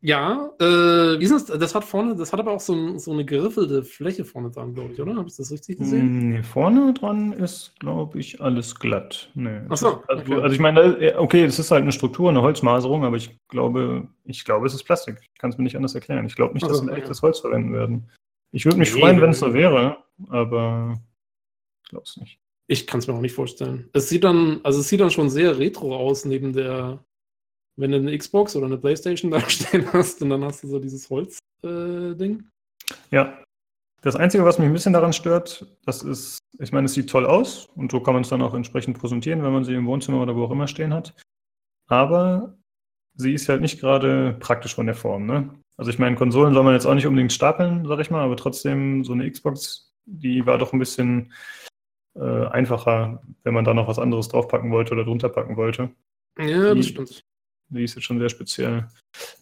Ja äh, wie ist das? Das hat vorne, das hat aber auch so, ein, so eine geriffelte Fläche vorne dran, glaube ich, oder? Habe ich das richtig gesehen? Mm, Nee, vorne dran ist, glaube ich, alles glatt. Nee. Ach so, also, okay. also ich meine, äh, okay, es ist halt eine Struktur, eine Holzmaserung, aber ich glaube, ich glaube, es ist Plastik. Ich kann es mir nicht anders erklären. Ich glaube nicht, Ach dass sie ein okay. echtes Holz verwenden werden. Ich würde mich Nee, freuen, wenn es so wäre, aber ich glaube es nicht. Ich kann es mir auch nicht vorstellen. Es sieht dann, also es sieht dann schon sehr retro aus, neben der, wenn du eine Xbox oder eine Playstation [laughs] da stehen hast und dann hast du so dieses Holz-Ding. Ja. Das Einzige, was mich ein bisschen daran stört, das ist, ich meine, es sieht toll aus und so kann man es dann auch entsprechend präsentieren, wenn man sie im Wohnzimmer oder wo auch immer stehen hat. Aber sie ist halt nicht gerade praktisch von der Form, ne? Also ich meine, Konsolen soll man jetzt auch nicht unbedingt stapeln, sag ich mal, aber trotzdem so eine Xbox, die war doch ein bisschen äh, einfacher, wenn man da noch was anderes draufpacken wollte oder drunter packen wollte. ja, das Die- stimmt. Die ist jetzt schon sehr speziell.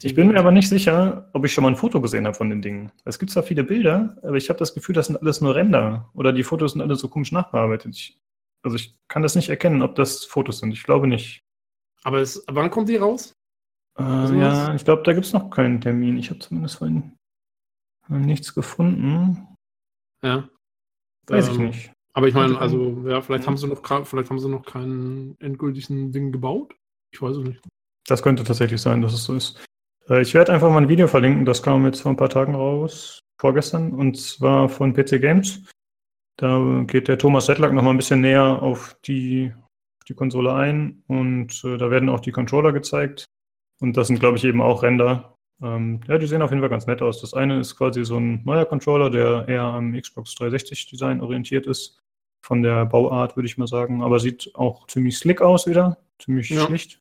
Ich bin mir aber nicht sicher, ob ich schon mal ein Foto gesehen habe von den Dingen. Es gibt zwar viele Bilder, aber ich habe das Gefühl, das sind alles nur Ränder. Oder die Fotos sind alle so komisch nachbearbeitet. Ich, also ich kann das nicht erkennen, ob das Fotos sind. Ich glaube nicht. Aber es, wann kommt die raus? Äh, Sowas? ja, ich glaube, da gibt es noch keinen Termin. Ich habe zumindest vorhin nichts gefunden. Ja. Weiß ich Ähm, nicht. Aber ich meine, also, ja, vielleicht haben sie noch vielleicht haben sie noch keinen endgültigen Ding gebaut. Ich weiß es nicht. Das könnte tatsächlich sein, dass es so ist. Äh, ich werde einfach mal ein Video verlinken. Das kam jetzt vor ein paar Tagen raus, vorgestern, und zwar von PC Games. Da geht der Thomas Sedlak noch mal ein bisschen näher auf die, auf die Konsole ein und äh, da werden auch die Controller gezeigt. Und das sind, glaube ich, eben auch Ränder. Ähm, ja, die sehen auf jeden Fall ganz nett aus. Das eine ist quasi so ein neuer Controller, der eher am Xbox 360 Design orientiert ist. Von der Bauart, würde ich mal sagen. Aber sieht auch ziemlich slick aus wieder. Ziemlich Ja. schlicht.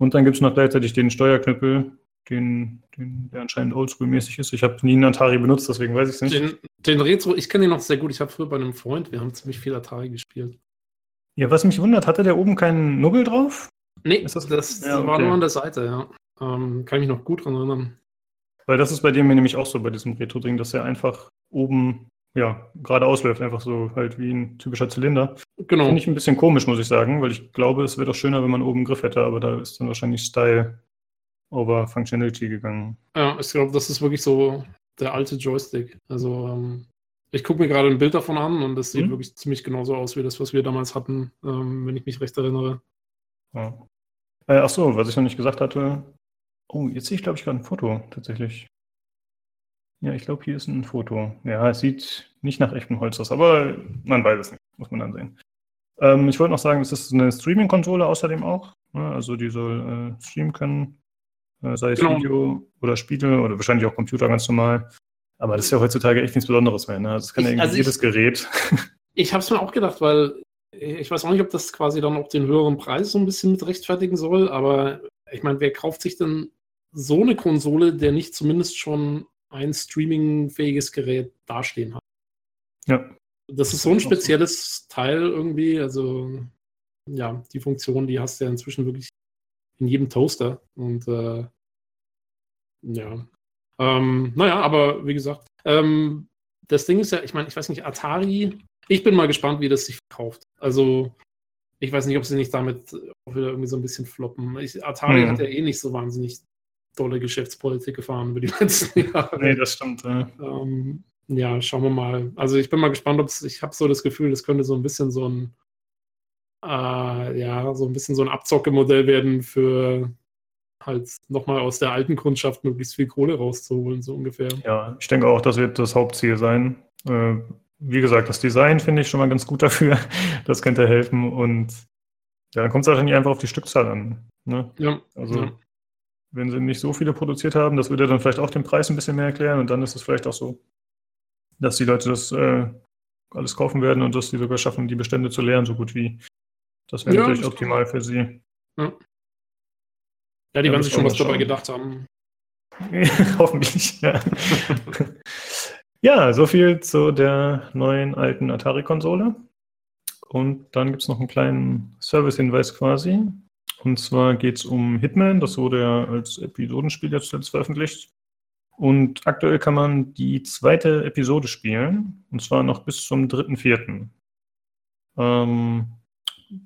Und dann gibt es noch gleichzeitig den Steuerknüppel, den, den, der anscheinend oldschool-mäßig ist. Ich habe nie einen Atari benutzt, deswegen weiß ich es nicht. Den, den Retro, ich kenne den noch sehr gut. Ich habe früher bei einem Freund, wir haben ziemlich viel Atari gespielt. Ja, was mich wundert, hatte der oben keinen Nubbel drauf? Nee, Ist das, das- Ja, war okay. nur an der Seite, ja. Ähm, kann ich mich noch gut dran erinnern. Weil das ist bei dem nämlich auch so bei diesem Retro-Ding, dass er einfach oben, ja, gerade ausläuft, einfach so halt wie ein typischer Zylinder. Genau. Finde ich ein bisschen komisch, muss ich sagen, weil ich glaube, es wäre doch schöner, wenn man oben einen Griff hätte, aber da ist dann wahrscheinlich Style over Functionality gegangen. Ja, ich glaube, das ist wirklich so der alte Joystick. Also, ähm, ich gucke mir gerade ein Bild davon an und das sieht Mhm. wirklich ziemlich genauso aus wie das, was wir damals hatten, ähm, wenn ich mich recht erinnere. Ja. Äh, ach so, was ich noch nicht gesagt hatte. Oh, jetzt sehe ich, glaube ich, gerade ein Foto tatsächlich. Ja, ich glaube, hier ist ein Foto. Ja, es sieht nicht nach echtem Holz aus, aber man weiß es nicht. Muss man dann sehen. Ähm, ich wollte noch sagen, es ist eine Streaming-Konsole außerdem auch. Ne? Also die soll äh, streamen können, äh, sei es Genau. Video oder Spiele oder wahrscheinlich auch Computer ganz normal. Aber das ist ja heutzutage echt nichts Besonderes mehr. Ne? Das kann ja Ich- irgendwie also ich- jedes Gerät. [laughs] Ich habe es mir auch gedacht, weil ich weiß auch nicht, ob das quasi dann auch den höheren Preis so ein bisschen mit rechtfertigen soll, aber ich meine, wer kauft sich denn so eine Konsole, der nicht zumindest schon ein streamingfähiges Gerät dastehen hat? ja. Das ist so ein spezielles Teil irgendwie, also ja, die Funktion, die hast du ja inzwischen wirklich in jedem Toaster und äh, ja. Ähm, naja, aber wie gesagt, ähm, das Ding ist ja, ich meine, ich weiß nicht, Atari, ich bin mal gespannt, wie das sich verkauft. Also, ich weiß nicht, ob sie nicht damit auch wieder irgendwie so ein bisschen floppen. Ich, Atari Mhm. hat ja eh nicht so wahnsinnig tolle Geschäftspolitik gefahren über die [laughs] letzten Jahre. Nee, das stimmt. Äh. Ähm, ja, schauen wir mal. Also ich bin mal gespannt, ob es, ich habe so das Gefühl, das könnte so ein bisschen so ein, äh, ja, so ein bisschen so ein Abzockemodell werden für halt nochmal aus der alten Kundschaft möglichst viel Kohle rauszuholen, so ungefähr. Ja, ich denke auch, das wird das Hauptziel sein. Äh, wie gesagt, das Design finde ich schon mal ganz gut [laughs] dafür. Das könnte helfen. Und ja, dann kommt es wahrscheinlich einfach auf die Stückzahl an. Ne? Ja. Also, ja. Wenn sie nicht so viele produziert haben, das würde dann vielleicht auch den Preis ein bisschen mehr erklären. Und dann ist es vielleicht auch so, dass die Leute das äh, alles kaufen werden und dass die sogar schaffen, die Bestände zu leeren, so gut wie. Das wäre Ja, natürlich optimal für sie. Ja, die Ja, werden das sich schon was dabei gedacht haben. [laughs] Hoffentlich, ja. [laughs] ja, so viel zu der neuen alten Atari-Konsole. Und dann gibt es noch einen kleinen Service-Hinweis quasi. Und zwar geht es um Hitman. Das wurde ja als Episodenspiel jetzt, veröffentlicht. Und aktuell kann man die zweite Episode spielen. Und zwar noch bis zum 3.4. Ähm,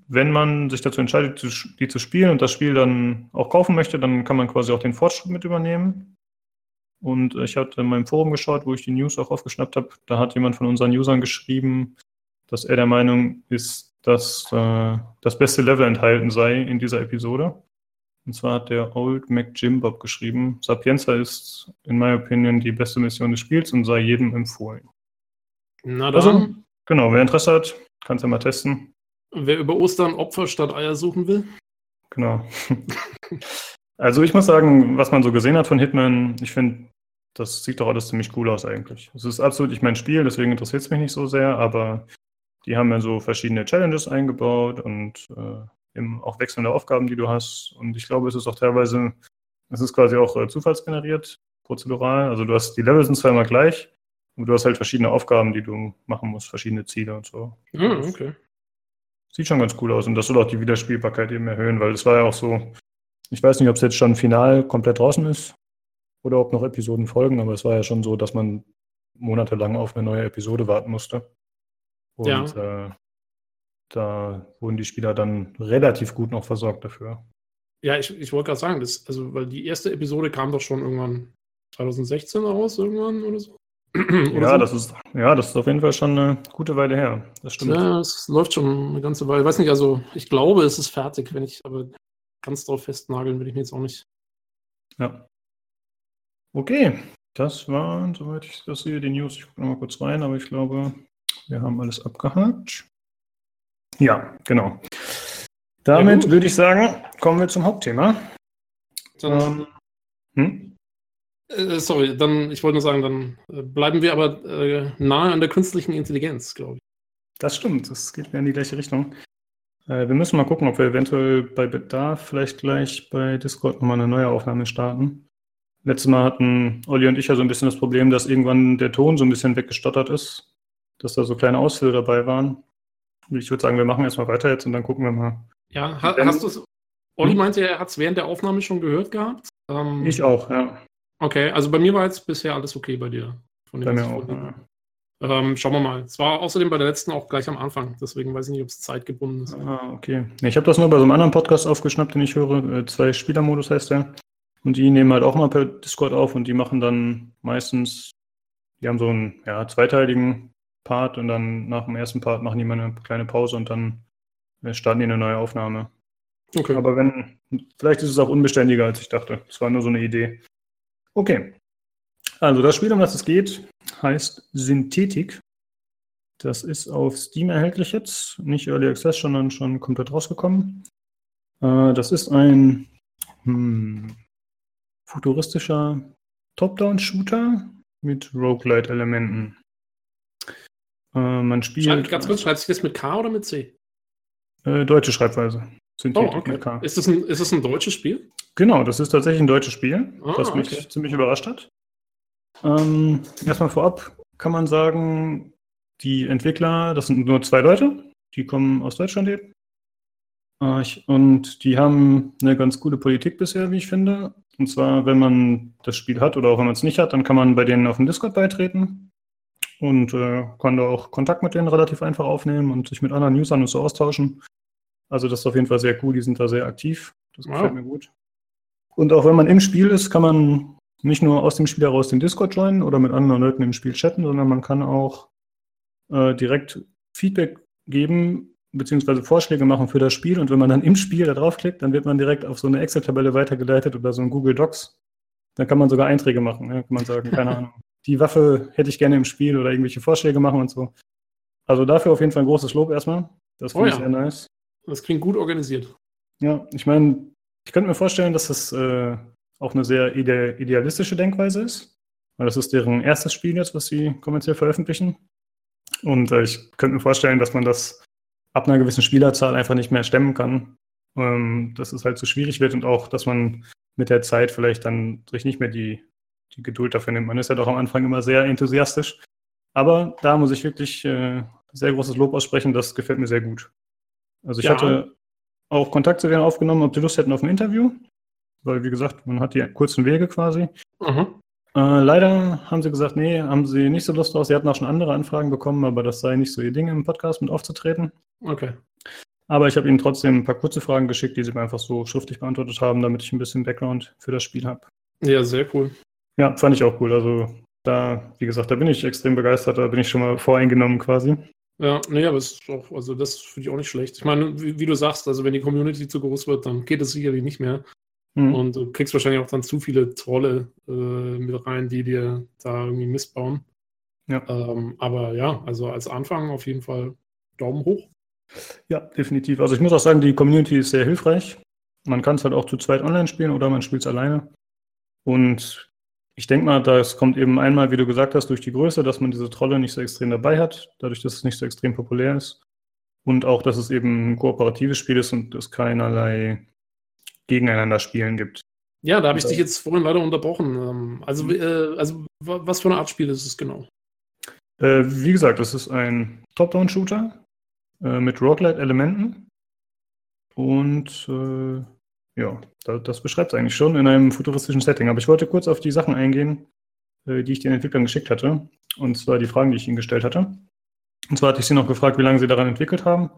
wenn man sich dazu entscheidet, die zu spielen und das Spiel dann auch kaufen möchte, dann kann man quasi auch den Fortschritt mit übernehmen. Und ich hatte in meinem Forum geschaut, wo ich die News auch aufgeschnappt habe. Da hat jemand von unseren Usern geschrieben, dass er der Meinung ist, dass äh, das beste Level enthalten sei in dieser Episode. Und zwar hat der Old Mac Jim Bob geschrieben, Sapienza ist in meiner Opinion die beste Mission des Spiels und sei jedem empfohlen. Na dann, Also, genau, wer Interesse hat, kann es ja mal testen. wer über Ostern Opfer statt Eier suchen will. Genau. [laughs] Also ich muss sagen, was man so gesehen hat von Hitman, ich finde, das sieht doch alles ziemlich cool aus eigentlich. Es ist absolut nicht mein Spiel, deswegen interessiert es mich nicht so sehr, aber die haben ja so verschiedene Challenges eingebaut und äh, eben auch wechselnde Aufgaben, die du hast. Und ich glaube, es ist auch teilweise, es ist quasi auch äh, zufallsgeneriert, prozedural. Also du hast, die Level sind zwar immer gleich, aber du hast halt verschiedene Aufgaben, die du machen musst, verschiedene Ziele und so. Ah, okay. Sieht schon ganz cool aus und das soll auch die Wiederspielbarkeit eben erhöhen, weil es war ja auch so, ich weiß nicht, ob es jetzt schon final komplett draußen ist oder ob noch Episoden folgen, aber es war ja schon so, dass man monatelang auf eine neue Episode warten musste. Und äh, da wurden die Spieler dann relativ gut noch versorgt dafür. Ja, ich, ich wollte gerade sagen, das, also, weil die erste Episode kam doch schon irgendwann 2016 raus, irgendwann oder so. [clears throat] Oder Ja, so. das ist, ja, das ist auf jeden Fall schon eine gute Weile her. Das stimmt. Ja, es läuft schon eine ganze Weile. Ich weiß nicht, also ich glaube, es ist fertig, wenn ich aber ganz drauf festnageln will ich mir jetzt auch nicht. Ja. Okay, das waren, soweit ich das sehe, die News. Ich gucke nochmal kurz rein, aber ich glaube, wir haben alles abgehakt. Ja, genau. Damit gut. würde ich sagen, kommen wir zum Hauptthema. Dann, Ähm, hm? äh, sorry, dann, ich wollte nur sagen, dann äh, bleiben wir aber äh, nahe an der künstlichen Intelligenz, glaube ich. Das stimmt, das geht mir in die gleiche Richtung. Äh, wir müssen mal gucken, ob wir eventuell bei Bedarf vielleicht gleich bei Discord nochmal eine neue Aufnahme starten. Letztes Mal hatten Olli und ich ja so ein bisschen das Problem, dass irgendwann der Ton so ein bisschen weggestottert ist, dass da so kleine Ausfälle dabei waren. Ich würde sagen, wir machen erstmal weiter jetzt und dann gucken wir mal. Ja, ha, hast du es? Olli Hm? meinte, er hat es während der Aufnahme schon gehört gehabt. Ähm, Ich auch, ja. Okay, also bei mir war jetzt bisher alles okay bei dir. Bei mir auch. Ja. Ähm, schauen wir mal. Es war außerdem bei der letzten auch gleich am Anfang, deswegen weiß ich nicht, ob es zeitgebunden ist. Ah, okay. Ich habe das nur bei so einem anderen Podcast aufgeschnappt, den ich höre. Äh, Zwei Spielermodus heißt der. Und die nehmen halt auch mal per Discord auf und die machen dann meistens, die haben so einen ja, zweiteiligen Part und dann nach dem ersten Part machen die mal eine kleine Pause und dann äh, starten die eine neue Aufnahme. Okay. Aber wenn, vielleicht ist es auch unbeständiger, als ich dachte. Das war nur so eine Idee. Okay. Also das Spiel, um das es geht, heißt Synthetik. Das ist auf Steam erhältlich jetzt. Nicht Early Access, sondern schon komplett rausgekommen. Äh, das ist ein hm, futuristischer Top-Down-Shooter mit Roguelite-Elementen. Äh, man spielt Schreib, ganz kurz, schreibt sich das mit K oder mit C? äh, deutsche Schreibweise. Oh, Synthetik okay. mit K. Ist das, ein, ist das ein deutsches Spiel? Genau, das ist tatsächlich ein deutsches Spiel, Ah, was mich okay. ziemlich überrascht hat. Ähm, erstmal vorab kann man sagen, die Entwickler, das sind nur zwei Leute, die kommen aus Deutschland eben. Äh, und die haben eine ganz gute Politik bisher, wie ich finde. Und zwar, wenn man das Spiel hat oder auch wenn man es nicht hat, dann kann man bei denen auf dem Discord beitreten und äh, kann da auch Kontakt mit denen relativ einfach aufnehmen und sich mit anderen Usern und so austauschen. Also das ist auf jeden Fall sehr cool, die sind da sehr aktiv. Das gefällt Wow. mir gut. Und auch wenn man im Spiel ist, kann man nicht nur aus dem Spiel heraus den Discord joinen oder mit anderen Leuten im Spiel chatten, sondern man kann auch äh, direkt Feedback geben beziehungsweise Vorschläge machen für das Spiel. Und wenn man dann im Spiel da draufklickt, dann wird man direkt auf so eine Excel-Tabelle weitergeleitet oder so ein Google Docs. Dann kann man sogar Einträge machen. Ne? Kann man sagen, keine [laughs] Ahnung. Die Waffe hätte ich gerne im Spiel oder irgendwelche Vorschläge machen und so. Also dafür auf jeden Fall ein großes Lob erstmal. Das finde oh, ich ja. sehr nice. Das klingt gut organisiert. Ja, ich meine, ich könnte mir vorstellen, dass das äh, auch eine sehr ide idealistische Denkweise ist. Weil das ist deren erstes Spiel jetzt, was sie kommerziell veröffentlichen. Und äh, ich könnte mir vorstellen, dass man das ab einer gewissen Spielerzahl einfach nicht mehr stemmen kann. Ähm, dass es halt zu schwierig wird und auch, dass man mit der Zeit vielleicht dann sich nicht mehr die, die Geduld dafür nimmt. Man ist ja doch am Anfang immer sehr enthusiastisch. Aber da muss ich wirklich äh, sehr großes Lob aussprechen. Das gefällt mir sehr gut. Also ich ja. hatte auch Kontakt zu denen aufgenommen, ob die Lust hätten auf ein Interview. Weil, wie gesagt, man hat die kurzen Wege quasi. Mhm. Äh, leider haben sie gesagt, nee, haben sie nicht so Lust drauf. Sie hatten auch schon andere Anfragen bekommen, aber das sei nicht so ihr Ding, im Podcast mit aufzutreten. Okay. Aber ich habe ihnen trotzdem ein paar kurze Fragen geschickt, die sie mir einfach so schriftlich beantwortet haben, damit ich ein bisschen Background für das Spiel habe. Ja, sehr cool. Ja, fand ich auch cool. Also da, wie gesagt, da bin ich extrem begeistert, da bin ich schon mal voreingenommen quasi. Ja, nee, aber es ist auch, also das finde ich auch nicht schlecht. Ich meine, wie, wie, du sagst, also wenn die Community zu groß wird, dann geht es sicherlich nicht mehr. Mhm. Und du kriegst wahrscheinlich auch dann zu viele Trolle äh, mit rein, die dir da irgendwie missbauen. Ja. Ähm, aber ja, also als Anfang auf jeden Fall Daumen hoch. Ja, definitiv. Also ich muss auch sagen, die Community ist sehr hilfreich. Man kann es halt auch zu zweit online spielen oder man spielt es alleine. Und ich denke mal, das kommt eben einmal, wie du gesagt hast, durch die Größe, dass man diese Trolle nicht so extrem dabei hat, dadurch, dass es nicht so extrem populär ist. Und auch, dass es eben ein kooperatives Spiel ist und es keinerlei gegeneinander spielen gibt. Ja, da habe ich dich jetzt vorhin leider unterbrochen. Ähm, also, äh, also was für eine Art Spiel ist es genau? Äh, wie gesagt, es ist ein Top-Down-Shooter äh, mit Roguelite-Elementen. Und äh, ja, das, beschreibt es eigentlich schon in einem futuristischen Setting. Aber ich wollte kurz auf die Sachen eingehen, äh, die ich den Entwicklern geschickt hatte. Und zwar die Fragen, die ich ihnen gestellt hatte. Und zwar hatte ich sie noch gefragt, wie lange sie daran entwickelt haben.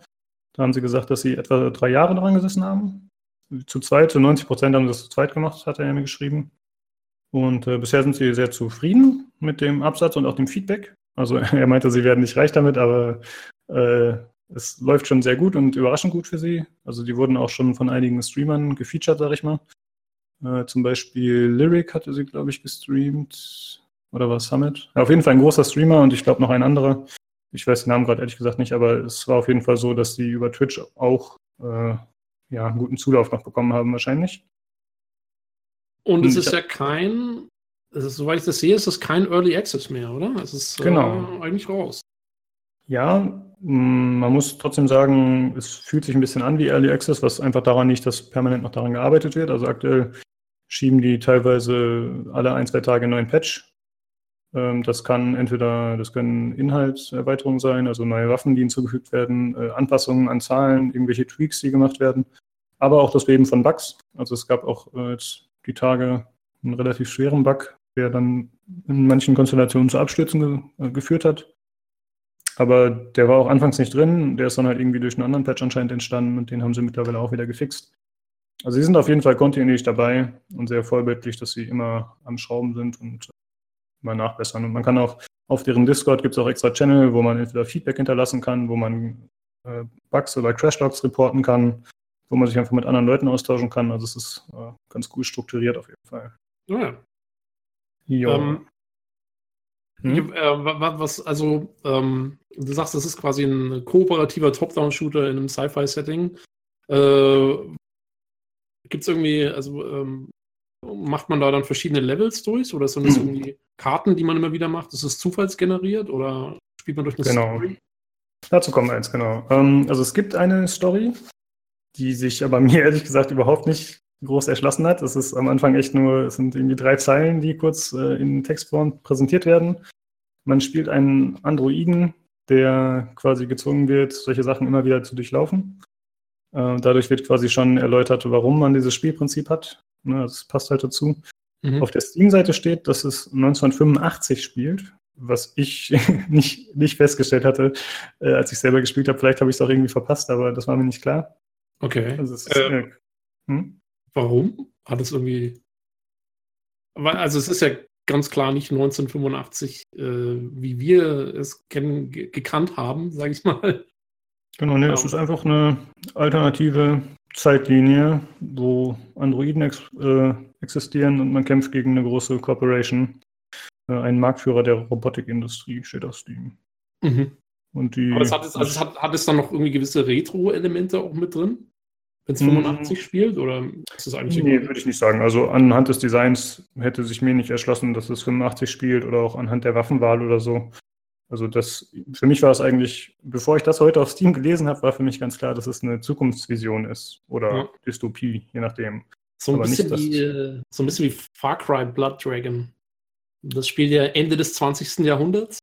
Da haben sie gesagt, dass sie etwa drei Jahre daran gesessen haben zu zweit, zu 90 Prozent haben das zu zweit gemacht, hat er mir geschrieben. Und äh, bisher sind sie sehr zufrieden mit dem Absatz und auch dem Feedback. Also [laughs] er meinte, sie werden nicht reich damit, aber äh, es läuft schon sehr gut und überraschend gut für sie. Also die wurden auch schon von einigen Streamern gefeatured, sag ich mal. Äh, zum Beispiel Lyric hatte sie, glaube ich, gestreamt. Oder war es Summit? Ja, auf jeden Fall ein großer Streamer und ich glaube noch ein anderer. Ich weiß den Namen gerade ehrlich gesagt nicht, aber es war auf jeden Fall so, dass sie über Twitch auch äh, ja, einen guten Zulauf noch bekommen haben wahrscheinlich. Und es ist ja kein, ist, soweit ich das sehe, ist es kein Early Access mehr, oder? Es ist genau. Äh, eigentlich raus. Ja, man muss trotzdem sagen, es fühlt sich ein bisschen an wie Early Access, was einfach daran liegt, dass permanent noch daran gearbeitet wird. Also aktuell schieben die teilweise alle ein, zwei Tage einen neuen Patch ähm, das kann entweder, das können Inhaltserweiterungen sein, also neue Waffen, die hinzugefügt werden, äh, Anpassungen an Zahlen, irgendwelche Tweaks, die gemacht werden, aber auch das Leben von Bugs. Also es gab auch äh, die Tage einen relativ schweren Bug, der dann in manchen Konstellationen zu Abstürzen ge äh, geführt hat. Aber der war auch anfangs nicht drin, der ist dann halt irgendwie durch einen anderen Patch anscheinend entstanden und den haben sie mittlerweile auch wieder gefixt. Also sie sind auf jeden Fall kontinuierlich dabei und sehr vorbildlich, dass sie immer am Schrauben sind und mal nachbessern. Und man kann auch auf deren Discord gibt es auch extra Channel, wo man entweder Feedback hinterlassen kann, wo man äh, Bugs oder Crashlogs reporten kann, wo man sich einfach mit anderen Leuten austauschen kann. Also es ist äh, ganz gut strukturiert auf jeden Fall. Oh ja. Ähm, hm? äh, was, also, ähm, du sagst, das ist quasi ein kooperativer Top-Down-Shooter in einem Sci-Fi-Setting. Äh, Gibt es irgendwie, also ähm, Macht man da dann verschiedene Levels durch oder sind das mhm. irgendwie Karten, die man immer wieder macht? Ist es zufallsgeneriert oder spielt man durch eine genau. Story? Dazu kommen wir jetzt, genau. Ähm, also es gibt eine Story, die sich aber [laughs] mir ehrlich gesagt überhaupt nicht groß erschlossen hat. Es ist am Anfang echt nur, es sind irgendwie drei Zeilen, die kurz äh, in Textform präsentiert werden. Man spielt einen Androiden, der quasi gezwungen wird, solche Sachen immer wieder zu durchlaufen. Äh, dadurch wird quasi schon erläutert, warum man dieses Spielprinzip hat. Ne, das passt halt dazu. Mhm. Auf der Steam-Seite steht, dass es 1985 spielt, was ich [laughs] nicht, nicht festgestellt hatte, äh, als ich selber gespielt habe. Vielleicht habe ich es auch irgendwie verpasst, aber das war mir nicht klar. Okay. Also ist, äh, äh, hm? Warum? Hat es irgendwie. Also, es ist ja ganz klar nicht 1985, äh, wie wir es kennen, gekannt haben, sage ich mal. Genau, nee, es ist einfach eine alternative Zeitlinie, wo Androiden ex äh, existieren und man kämpft gegen eine große Corporation. äh, ein Marktführer der Robotikindustrie, steht auf Steam. Mhm. Und die, Aber es hat, es, also es hat, hat es dann noch irgendwie gewisse Retro-Elemente auch mit drin? Wenn es 85 spielt? Oder ist das eigentlich Nee, würde ich nicht sagen. Also anhand des Designs hätte sich mir nicht erschlossen, dass es 85 spielt oder auch anhand der Waffenwahl oder so. Also das, für mich war es eigentlich, bevor ich das heute auf Steam gelesen habe, war für mich ganz klar, dass es eine Zukunftsvision ist oder Ja. Dystopie, je nachdem. So ein, Aber bisschen nicht, wie, äh, so ein bisschen wie Far Cry Blood Dragon. Das spielt ja Ende des 20. Jahrhunderts,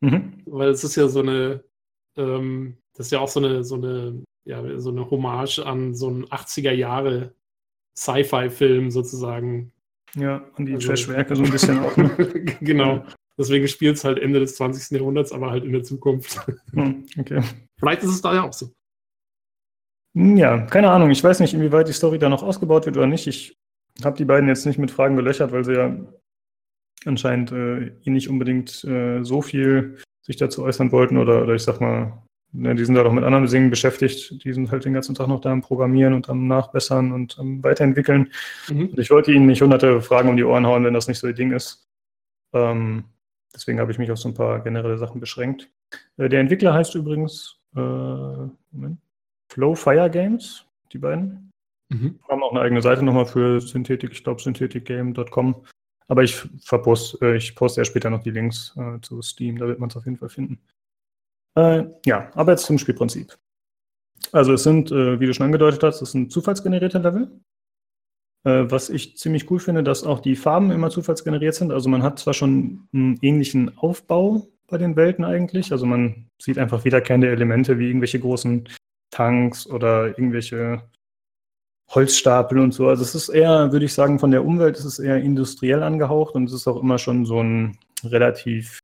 Mhm. weil es ist ja so eine, ähm, das ist ja auch so eine, so eine, ja, so eine Hommage an so einen 80er Jahre Sci-Fi-Film sozusagen. Ja, und die Also- Trashwerke so ein bisschen auch. Ne? [laughs] genau. Deswegen spielt es halt Ende des 20. Jahrhunderts, aber halt in der Zukunft. Hm, okay. Vielleicht ist es da ja auch so. Hm, Ja, keine Ahnung. Ich weiß nicht, inwieweit die Story da noch ausgebaut wird oder nicht. Ich habe die beiden jetzt nicht mit Fragen gelöchert, weil sie ja anscheinend äh, eh nicht unbedingt äh, so viel sich dazu äußern wollten oder, oder ich sag mal, ne, die sind da doch mit anderen Dingen beschäftigt. Die sind halt den ganzen Tag noch da am Programmieren und am Nachbessern und am Weiterentwickeln. Mhm. Und ich wollte ihnen nicht hunderte Fragen um die Ohren hauen, wenn das nicht so ihr Ding ist. Ähm, deswegen habe ich mich auf so ein paar generelle Sachen beschränkt. Äh, der Entwickler heißt übrigens äh, Moment, Flow Fire Games, die beiden. Mhm. Haben auch eine eigene Seite nochmal für Synthetik, ich glaube syntheticgame.com. Aber ich verpost, äh, ich poste ja später noch die Links äh, zu Steam, da wird man es auf jeden Fall finden. Äh, ja, aber jetzt zum Spielprinzip. Also es sind, äh, wie du schon angedeutet hast, es sind zufallsgenerierte Level. Äh, was ich ziemlich cool finde, dass auch die Farben immer zufallsgeneriert sind. Also man hat zwar schon einen ähnlichen Aufbau bei den Welten eigentlich. Also man sieht einfach wiederkehrende Elemente wie irgendwelche großen Tanks oder irgendwelche Holzstapel und so. Also es ist eher, würde ich sagen, von der Umwelt ist es eher industriell angehaucht und es ist auch immer schon so ein relativ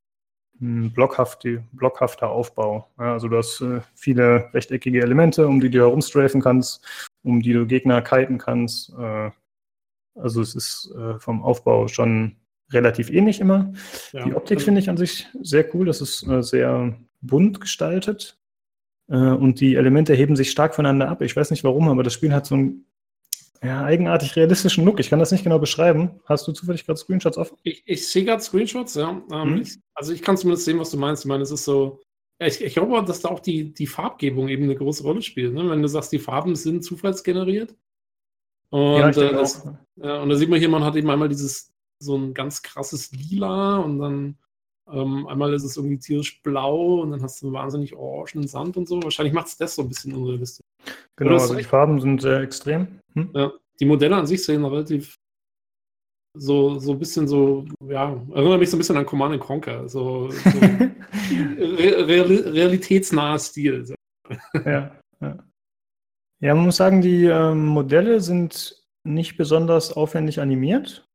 hm, blockhafte, blockhafter Aufbau. Ja, also du hast äh, viele rechteckige Elemente, um die du herumstrafen kannst, um die du Gegner kiten kannst. Äh, also es ist äh, vom Aufbau schon relativ ähnlich immer. Ja. Die Optik Also- finde ich an sich sehr cool. Das ist äh, sehr bunt gestaltet. Äh, und die Elemente heben sich stark voneinander ab. Ich weiß nicht warum, aber das Spiel hat so einen ja, eigenartig realistischen Look. Ich kann das nicht genau beschreiben. Hast du zufällig gerade Screenshots offen? Ich, ich sehe gerade Screenshots, ja. Ähm, Mhm. ich, also ich kann zumindest sehen, was du meinst. Ich meine, es ist so. Ich, ich glaube, dass da auch die, die Farbgebung eben eine große Rolle spielt. Ne? Wenn du sagst, die Farben sind zufallsgeneriert. Und, ja, äh, das, ja, und da sieht man hier, man hat eben einmal dieses so ein ganz krasses Lila und dann ähm, einmal ist es irgendwie tierisch blau und dann hast du einen wahnsinnig orangenen Sand und so. Wahrscheinlich macht es das so ein bisschen unrealistisch. Genau, also die. Farben sind sehr extrem. Hm? Ja, die Modelle an sich sehen relativ so, so ein bisschen so, ja, erinnert mich so ein bisschen an Command Conquer. So, so [laughs] re reali realitätsnaher Stil. Ja, ja. ja, man muss sagen, die ähm, Modelle sind nicht besonders aufwendig animiert.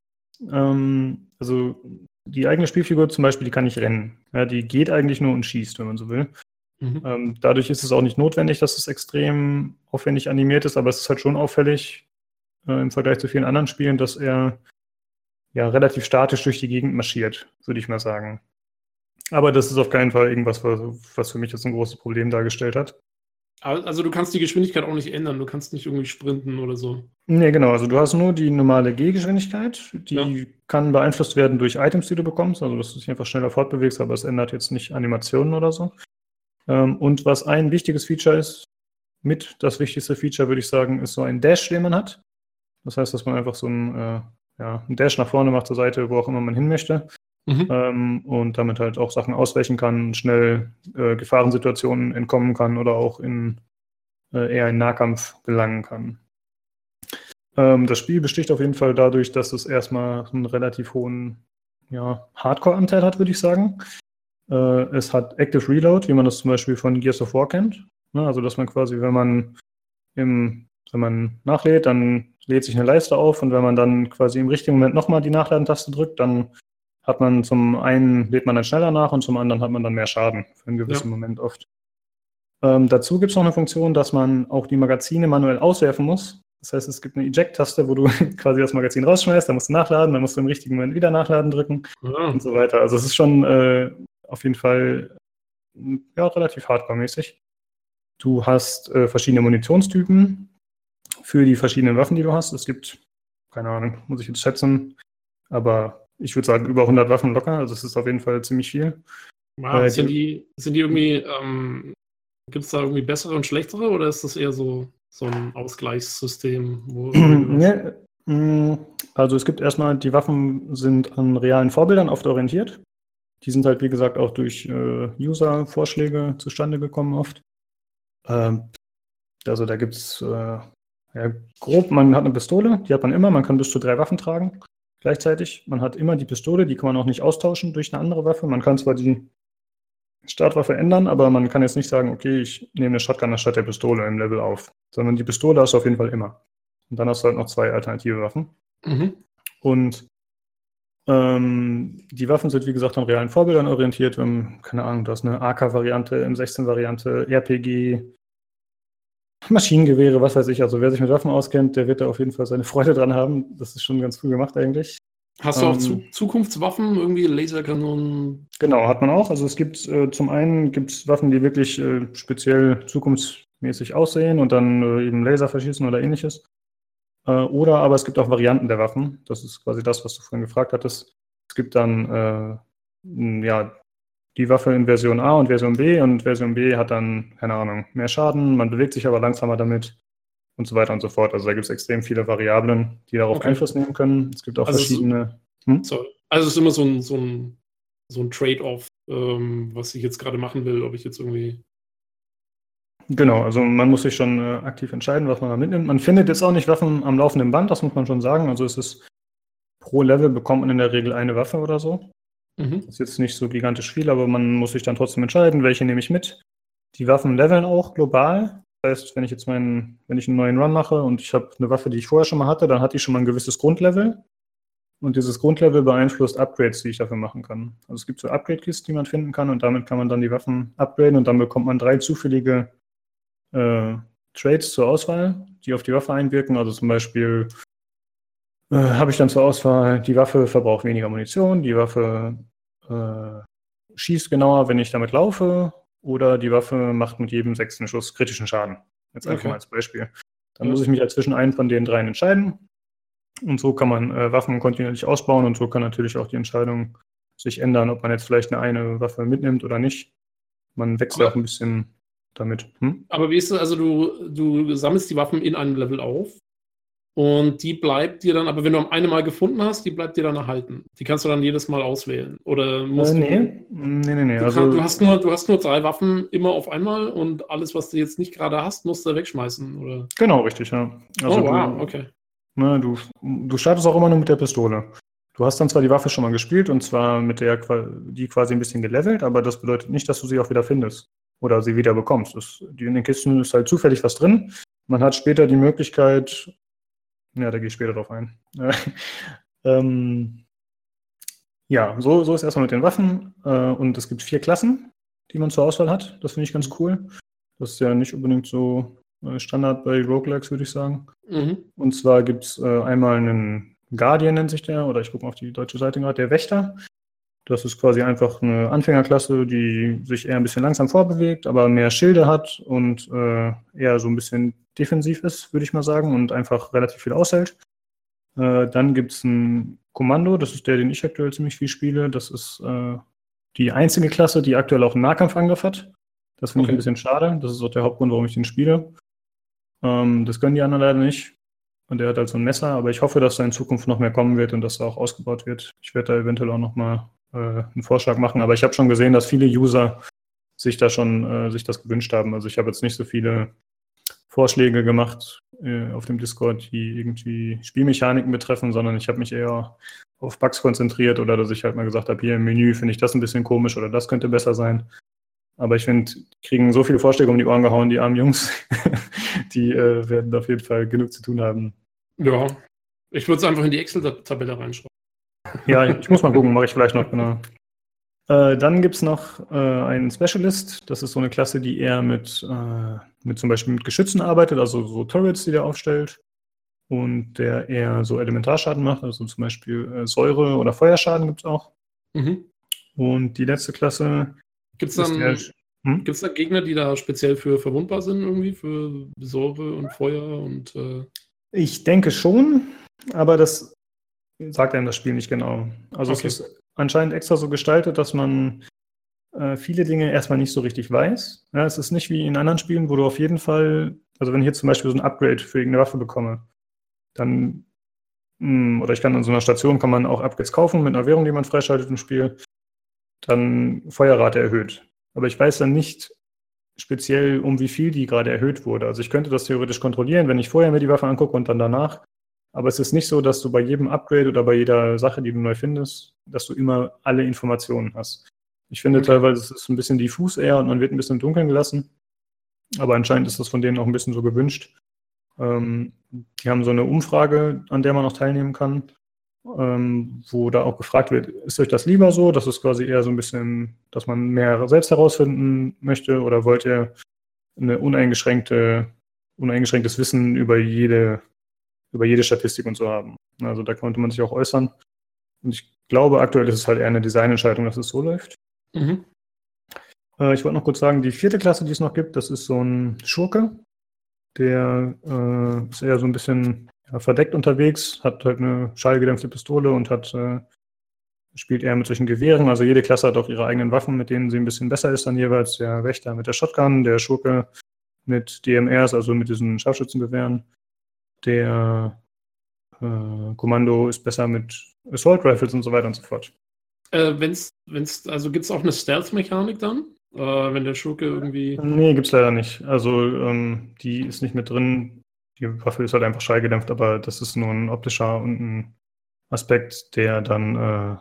Ähm, also die eigene Spielfigur zum Beispiel, die kann nicht rennen. Ja, die geht eigentlich nur und schießt, wenn man so will. Mhm. Ähm, dadurch ist es auch nicht notwendig, dass es extrem aufwendig animiert ist, aber es ist halt schon auffällig äh, im Vergleich zu vielen anderen Spielen, dass er ja relativ statisch durch die Gegend marschiert, würde ich mal sagen. Aber das ist auf keinen Fall irgendwas, was, was für mich jetzt ein großes Problem dargestellt hat. Also du kannst die Geschwindigkeit auch nicht ändern, du kannst nicht irgendwie sprinten oder so. Nee, genau. Also du hast nur die normale Gehgeschwindigkeit. Die Ja. kann beeinflusst werden durch Items, die du bekommst. Also dass du dich einfach schneller fortbewegst, aber es ändert jetzt nicht Animationen oder so. Ähm, und was ein wichtiges Feature ist, mit das wichtigste Feature, würde ich sagen, ist so ein Dash, den man hat. Das heißt, dass man einfach so ein, äh, ja, einen Dash nach vorne macht zur Seite, wo auch immer man hin möchte. Mhm. Ähm, und damit halt auch Sachen ausweichen kann, schnell äh, Gefahrensituationen entkommen kann oder auch in äh, eher in Nahkampf gelangen kann. Ähm, das Spiel besticht auf jeden Fall dadurch, dass es erstmal einen relativ hohen ja, Hardcore-Anteil hat, würde ich sagen. Äh, es hat Active Reload, wie man das zum Beispiel von Gears of War kennt. Ne, also, dass man quasi, wenn man im, wenn man nachlädt, dann lädt sich eine Leiste auf und wenn man dann quasi im richtigen Moment nochmal die Nachladentaste drückt, dann hat man zum einen lädt man dann schneller nach und zum anderen hat man dann mehr Schaden für einen gewissen Ja. Moment oft. Ähm, dazu gibt es noch eine Funktion, dass man auch die Magazine manuell auswerfen muss. Das heißt, es gibt eine Eject-Taste, wo du [laughs] quasi das Magazin rausschmeißt, dann musst du nachladen, dann musst du im richtigen Moment wieder nachladen drücken Ja. und so weiter. Also es ist schon äh, auf jeden Fall ja, relativ hardcore-mäßig. Du hast äh, verschiedene Munitionstypen für die verschiedenen Waffen, die du hast. Es gibt, keine Ahnung, muss ich jetzt schätzen, aber ich würde sagen, über 100 Waffen locker. Also es ist auf jeden Fall ziemlich viel. Wow, äh, sind, die, sind die irgendwie, ähm, gibt es da irgendwie bessere und schlechtere oder ist das eher so, so ein Ausgleichssystem? Wo [clears throat] ja, mm, also es gibt erstmal, die Waffen sind an realen Vorbildern oft orientiert. Die sind halt, wie gesagt, auch durch äh, User-Vorschläge zustande gekommen oft. Ähm, also da gibt es äh, ja, grob, man hat eine Pistole, die hat man immer, man kann bis zu drei Waffen tragen gleichzeitig. Man hat immer die Pistole, die kann man auch nicht austauschen durch eine andere Waffe. Man kann zwar die Startwaffe ändern, aber man kann jetzt nicht sagen, okay, ich nehme eine Shotgun anstatt der Pistole im Level auf, sondern die Pistole hast du auf jeden Fall immer. Und dann hast du halt noch zwei alternative Waffen. Mhm. Und ähm, die Waffen sind, wie gesagt, an realen Vorbildern orientiert. Um, keine Ahnung, du hast eine AK-Variante, M16-Variante, RPG, Maschinengewehre, was weiß ich. Also wer sich mit Waffen auskennt, der wird da auf jeden Fall seine Freude dran haben. Das ist schon ganz cool gemacht eigentlich. Hast du auch ähm, Zukunftswaffen, irgendwie Laserkanonen? Genau, hat man auch. Also es gibt äh, zum einen gibt's Waffen, die wirklich äh, speziell zukunftsmäßig aussehen und dann äh, eben Laser verschießen oder ähnliches. Äh, oder aber es gibt auch Varianten der Waffen. Das ist quasi das, was du vorhin gefragt hattest. Es gibt dann äh, ja, die Waffe in Version A und Version B und Version B hat dann, keine Ahnung, mehr Schaden, man bewegt sich aber langsamer damit und so weiter und so fort. Also da gibt es extrem viele Variablen, die darauf okay. Einfluss nehmen können. Es gibt auch also verschiedene. Hm? so, also es ist immer so ein, so ein, so ein Trade-off, ähm, was ich jetzt gerade machen will, ob ich jetzt irgendwie. Genau, also man muss sich schon äh, aktiv entscheiden, was man da mitnimmt. Man findet jetzt auch nicht Waffen am laufenden Band, das muss man schon sagen. Also es ist pro Level bekommt man in der Regel eine Waffe oder so. Mhm. Das ist jetzt nicht so gigantisch viel, aber man muss sich dann trotzdem entscheiden, welche nehme ich mit. Die Waffen leveln auch global. Das heißt, wenn ich jetzt meinen, wenn ich einen neuen Run mache und ich habe eine Waffe, die ich vorher schon mal hatte, dann hat die schon mal ein gewisses Grundlevel. Und dieses Grundlevel beeinflusst Upgrades, die ich dafür machen kann. Also es gibt so Upgrade-Kisten, die man finden kann und damit kann man dann die Waffen upgraden und dann bekommt man drei zufällige äh, Trades zur Auswahl, die auf die Waffe einwirken. Also zum Beispiel äh, habe ich dann zur Auswahl, die Waffe verbraucht weniger Munition, die Waffe äh, schießt genauer, wenn ich damit laufe, oder die Waffe macht mit jedem sechsten Schuss kritischen Schaden. Jetzt einfach okay. mal als Beispiel. Dann ja. muss ich mich halt zwischen einen von den dreien entscheiden. Und so kann man äh, Waffen kontinuierlich ausbauen und so kann natürlich auch die Entscheidung sich ändern, ob man jetzt vielleicht eine, eine Waffe mitnimmt oder nicht. Man wechselt auch ein bisschen damit. Hm? Aber wie ist es, also du, du sammelst die Waffen in einem Level auf und die bleibt dir dann, aber wenn du am eine Mal gefunden hast, die bleibt dir dann erhalten. Die kannst du dann jedes Mal auswählen. Oder musst äh, nee. du. Nee, nee, nee. Du, also, kann, du, hast nur, du hast nur drei Waffen immer auf einmal und alles, was du jetzt nicht gerade hast, musst du wegschmeißen. Oder? Genau, richtig, ja. Also oh, wow, du, okay. Ne, du, du startest auch immer nur mit der Pistole. Du hast dann zwar die Waffe schon mal gespielt und zwar mit der die quasi ein bisschen gelevelt, aber das bedeutet nicht, dass du sie auch wieder findest oder sie wieder bekommst. Das, in den Kisten ist halt zufällig was drin. Man hat später die Möglichkeit, ja, da gehe ich später drauf ein. [laughs] ähm, ja, so, so ist erstmal mit den Waffen. Äh, und es gibt vier Klassen, die man zur Auswahl hat. Das finde ich ganz cool. Das ist ja nicht unbedingt so äh, Standard bei Roguelikes, würde ich sagen. Mhm. Und zwar gibt es äh, einmal einen Guardian, nennt sich der, oder ich gucke mal auf die deutsche Seite gerade, der Wächter. Das ist quasi einfach eine Anfängerklasse, die sich eher ein bisschen langsam vorbewegt, aber mehr Schilde hat und äh, eher so ein bisschen defensiv ist, würde ich mal sagen, und einfach relativ viel aushält. Äh, dann gibt es ein Kommando, das ist der, den ich aktuell ziemlich viel spiele. Das ist äh, die einzige Klasse, die aktuell auch einen Nahkampfangriff hat. Das finde okay. ich ein bisschen schade. Das ist auch der Hauptgrund, warum ich den spiele. Ähm, das können die anderen leider nicht. Und er hat halt so ein Messer, aber ich hoffe, dass da in Zukunft noch mehr kommen wird und dass da auch ausgebaut wird. Ich werde da eventuell auch noch mal äh, einen Vorschlag machen. Aber ich habe schon gesehen, dass viele User sich da schon äh, sich das gewünscht haben. Also ich habe jetzt nicht so viele Vorschläge gemacht äh, auf dem Discord, die irgendwie Spielmechaniken betreffen, sondern ich habe mich eher auf Bugs konzentriert oder dass ich halt mal gesagt habe, hier im Menü finde ich das ein bisschen komisch oder das könnte besser sein. Aber ich finde, die kriegen so viele Vorschläge um die Ohren gehauen, die armen Jungs. [laughs] die äh, werden auf jeden Fall genug zu tun haben. Ja, ich würde es einfach in die Excel-Tabelle reinschreiben. Ja, ich muss mal gucken, mache ich vielleicht noch, genau. Äh, dann gibt es noch äh, einen Specialist. Das ist so eine Klasse, die eher mit, äh, mit zum Beispiel mit Geschützen arbeitet, also so Turrets, die der aufstellt. Und der eher so Elementarschaden macht, also zum Beispiel äh, Säure- oder Feuerschaden gibt es auch. Mhm. Und die letzte Klasse. Gibt es dann hm? Gibt's da Gegner, die da speziell für verwundbar sind, irgendwie, für Säure und Feuer und. Äh ich denke schon, aber das sagt einem das Spiel nicht genau. Also okay. es ist anscheinend extra so gestaltet, dass man äh, viele Dinge erstmal nicht so richtig weiß. Ja, es ist nicht wie in anderen Spielen, wo du auf jeden Fall, also wenn ich jetzt zum Beispiel so ein Upgrade für irgendeine Waffe bekomme, dann, mh, hm, oder ich kann an so einer Station, kann man auch Upgrades kaufen mit einer Währung, die man freischaltet im Spiel, dann Feuerrate erhöht. Aber ich weiß dann nicht speziell, um wie viel die gerade erhöht wurde. Also ich könnte das theoretisch kontrollieren, wenn ich vorher mir die Waffe angucke und dann danach. Aber es ist nicht so, dass du bei jedem Upgrade oder bei jeder Sache, die du neu findest, dass du immer alle Informationen hast. Ich finde okay. teilweise ist es ein bisschen diffus eher und man wird ein bisschen im Dunkeln gelassen. Aber anscheinend ist das von denen auch ein bisschen so gewünscht. Ähm, die haben so eine Umfrage, an der man auch teilnehmen kann, ähm, wo da auch gefragt wird, ist euch das lieber so? Das ist quasi eher so ein bisschen, dass man mehr selbst herausfinden möchte oder wollt ihr eine uneingeschränkte, uneingeschränktes Wissen über jede, über jede Statistik und so haben? Also da konnte man sich auch äußern. Und ich glaube, aktuell ist es halt eher eine Designentscheidung, dass es so läuft. Mhm. Äh, ich wollte noch kurz sagen, die vierte Klasse, die es noch gibt, das ist so ein Schurke. Der äh, ist eher so ein bisschen ja, verdeckt unterwegs, hat halt eine schallgedämpfte Pistole und hat äh, spielt eher mit solchen Gewehren. Also jede Klasse hat auch ihre eigenen Waffen, mit denen sie ein bisschen besser ist dann jeweils. Der Wächter mit der Shotgun, der Schurke mit DMRs, also mit diesen Scharfschützengewehren. Der äh, Kommando ist besser mit Assault Rifles und so weiter und so fort. Äh, wenn's, wenn's, also gibt es auch eine Stealth-Mechanik dann? Äh, wenn der Schurke irgendwie. Nee, gibt es leider nicht. Also ähm, die ist nicht mit drin. Die Waffe ist halt einfach schallgedämpft, aber das ist nur ein optischer und ein Aspekt, der dann, äh,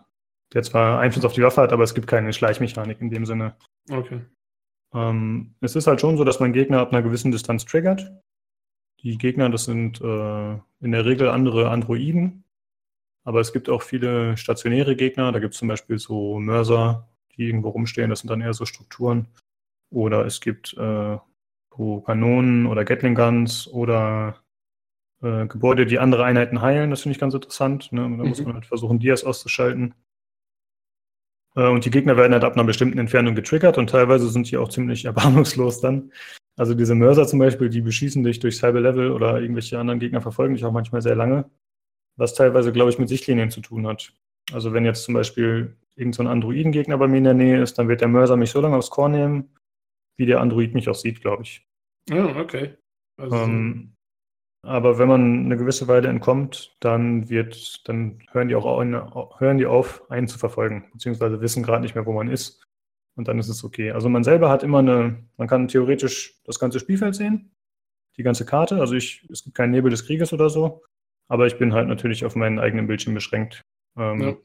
der zwar Einfluss auf die Waffe hat, aber es gibt keine Schleichmechanik in dem Sinne. Okay. Ähm, es ist halt schon so, dass man Gegner ab einer gewissen Distanz triggert. Die Gegner, das sind äh, in der Regel andere Androiden, aber es gibt auch viele stationäre Gegner. Da gibt es zum Beispiel so Mörser, die irgendwo rumstehen. Das sind dann eher so Strukturen. Oder es gibt äh, so Kanonen oder Gatling Guns oder äh, Gebäude, die andere Einheiten heilen. Das finde ich ganz interessant. Ne? Da mhm. muss man halt versuchen, Dias auszuschalten. Äh, und die Gegner werden halt ab einer bestimmten Entfernung getriggert und teilweise sind die auch ziemlich [laughs] erbarmungslos dann. Also diese Mörser zum Beispiel, die beschießen dich durchs halbe Level oder irgendwelche anderen Gegner verfolgen dich auch manchmal sehr lange was teilweise, glaube ich, mit Sichtlinien zu tun hat. Also wenn jetzt zum Beispiel irgendein so Androidengegner bei mir in der Nähe ist, dann wird der Mörser mich so lange aufs Korn nehmen, wie der Android mich auch sieht, glaube ich. Ja, okay. Also ähm, aber wenn man eine gewisse Weile entkommt, dann wird, dann hören die auch hören die auf, einen zu verfolgen, beziehungsweise wissen gerade nicht mehr, wo man ist. Und dann ist es okay. Also man selber hat immer eine, man kann theoretisch das ganze Spielfeld sehen, die ganze Karte. Also ich, es gibt keinen Nebel des Krieges oder so. Aber ich bin halt natürlich auf meinen eigenen Bildschirm beschränkt. Ähm, ja.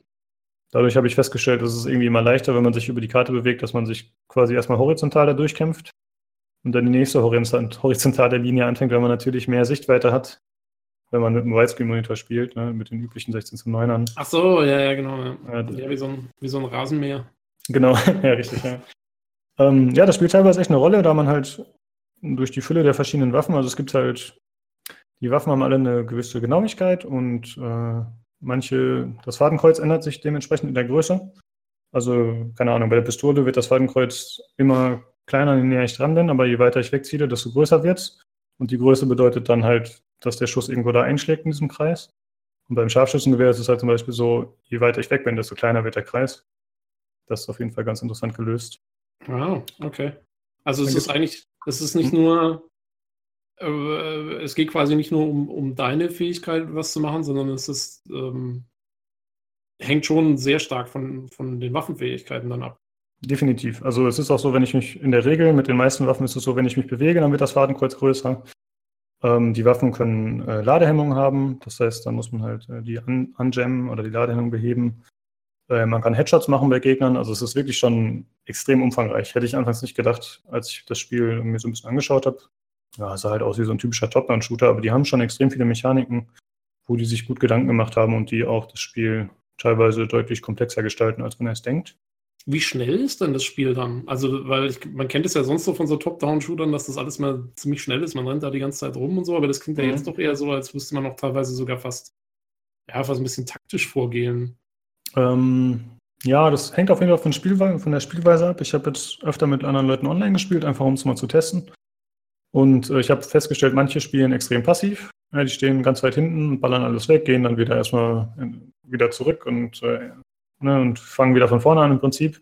Dadurch habe ich festgestellt, dass es irgendwie immer leichter, wenn man sich über die Karte bewegt, dass man sich quasi erstmal horizontal da durchkämpft und dann die nächste horizontale Linie anfängt, weil man natürlich mehr Sichtweite hat, wenn man mit einem Widescreen-Monitor spielt, ne, mit den üblichen 16 zu 9ern. Ach so, ja, ja, genau. Ja, ja wie, so ein, wie so ein Rasenmäher. Genau, [laughs] ja, richtig, ja. Ähm, ja, das spielt teilweise echt eine Rolle, da man halt durch die Fülle der verschiedenen Waffen, also es gibt halt die Waffen haben alle eine gewisse Genauigkeit und äh, manche, das Fadenkreuz ändert sich dementsprechend in der Größe. Also, keine Ahnung, bei der Pistole wird das Fadenkreuz immer kleiner, je näher ich dran bin, aber je weiter ich wegziehe, desto größer wird es. Und die Größe bedeutet dann halt, dass der Schuss irgendwo da einschlägt in diesem Kreis. Und beim Scharfschützengewehr ist es halt zum Beispiel so, je weiter ich weg bin, desto kleiner wird der Kreis. Das ist auf jeden Fall ganz interessant gelöst. Wow, okay. Also es ist eigentlich, es ist nicht hm? nur äh, es geht quasi nicht nur um, um deine Fähigkeit, was zu machen, sondern es ist, ähm, hängt schon sehr stark von, von den Waffenfähigkeiten dann ab. Definitiv. Also es ist auch so, wenn ich mich in der Regel mit den meisten Waffen ist es so, wenn ich mich bewege, dann wird das Fadenkreuz größer. Ähm, die Waffen können äh, Ladehemmungen haben, das heißt, dann muss man halt äh, die un unjammen oder die Ladehemmung beheben. Äh, man kann Headshots machen bei Gegnern, also es ist wirklich schon extrem umfangreich. Hätte ich anfangs nicht gedacht, als ich das Spiel mir so ein bisschen angeschaut habe ja, sah halt aus wie so ein typischer Top-Down-Shooter, aber die haben schon extrem viele Mechaniken, wo die sich gut Gedanken gemacht haben und die auch das Spiel teilweise deutlich komplexer gestalten, als man es denkt. Wie schnell ist denn das Spiel dann? Also, weil ich, man kennt es ja sonst so von so Top-Down-Shootern, dass das alles mal ziemlich schnell ist. Man rennt da die ganze Zeit rum und so, aber das klingt ja mhm. jetzt doch eher so, als müsste man auch teilweise sogar fast, ja, fast ein bisschen taktisch vorgehen. Ähm, ja, das hängt auf jeden Fall von, Spielweise, von der Spielweise ab. Ich habe jetzt öfter mit anderen Leuten online gespielt, einfach um es mal zu testen. Und äh, ich habe festgestellt, manche spielen extrem passiv. Ja, die stehen ganz weit hinten, ballern alles weg, gehen dann wieder erstmal in, wieder zurück und, äh, ne, und fangen wieder von vorne an im Prinzip.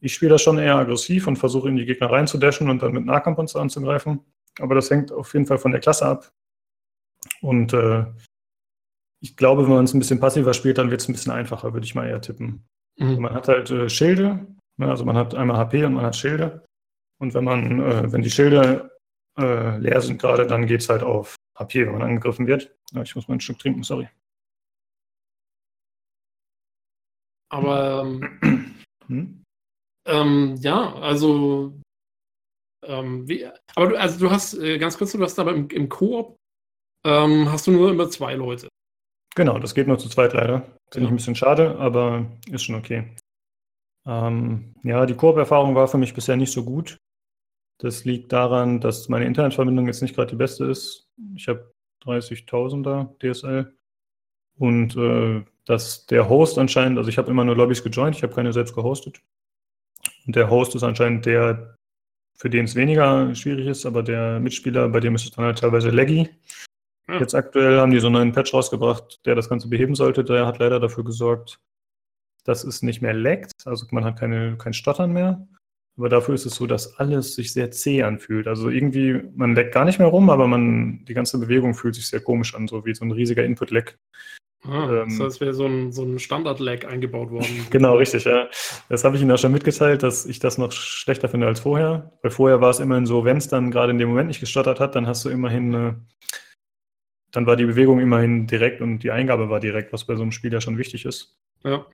Ich spiele das schon eher aggressiv und versuche in die Gegner reinzudashen und dann mit Nahkampf uns anzugreifen. Aber das hängt auf jeden Fall von der Klasse ab. Und äh, ich glaube, wenn man es ein bisschen passiver spielt, dann wird es ein bisschen einfacher, würde ich mal eher tippen. Mhm. Man hat halt äh, Schilde, ne, also man hat einmal HP und man hat Schilde. Und wenn man, äh, wenn die Schilde äh, leer sind gerade, dann geht es halt auf HP, wenn man angegriffen wird. Ja, ich muss mal ein Stück trinken, sorry. Aber ähm, [clears throat] hm? ähm, ja, also ähm, wie, aber du, also du hast äh, ganz kurz, du hast aber im, im Koop ähm, hast du nur immer zwei Leute. Genau, das geht nur zu zweit leider. Finde ich ein bisschen schade, aber ist schon okay. Ähm, ja, die Koop-Erfahrung war für mich bisher nicht so gut. Das liegt daran, dass meine Internetverbindung jetzt nicht gerade die beste ist. Ich habe 30.000er DSL und äh, dass der Host anscheinend, also ich habe immer nur Lobbys gejoint, ich habe keine selbst gehostet. Und der Host ist anscheinend der, für den es weniger schwierig ist, aber der Mitspieler, bei dem ist es dann halt teilweise laggy. Ja. Jetzt aktuell haben die so einen neuen Patch rausgebracht, der das Ganze beheben sollte. Der hat leider dafür gesorgt, dass es nicht mehr laggt. Also man hat keine, kein Stottern mehr. Aber dafür ist es so, dass alles sich sehr zäh anfühlt. Also irgendwie, man leckt gar nicht mehr rum, aber man, die ganze Bewegung fühlt sich sehr komisch an, so wie so ein riesiger Input-Lag. Ah, ähm, das heißt, wäre so ein, so ein Standard-Lag eingebaut worden. [laughs] genau, richtig, ja. Das habe ich Ihnen auch schon mitgeteilt, dass ich das noch schlechter finde als vorher. Weil vorher war es immerhin so, wenn es dann gerade in dem Moment nicht gestottert hat, dann hast du immerhin, äh, dann war die Bewegung immerhin direkt und die Eingabe war direkt, was bei so einem Spiel ja schon wichtig ist. Ja.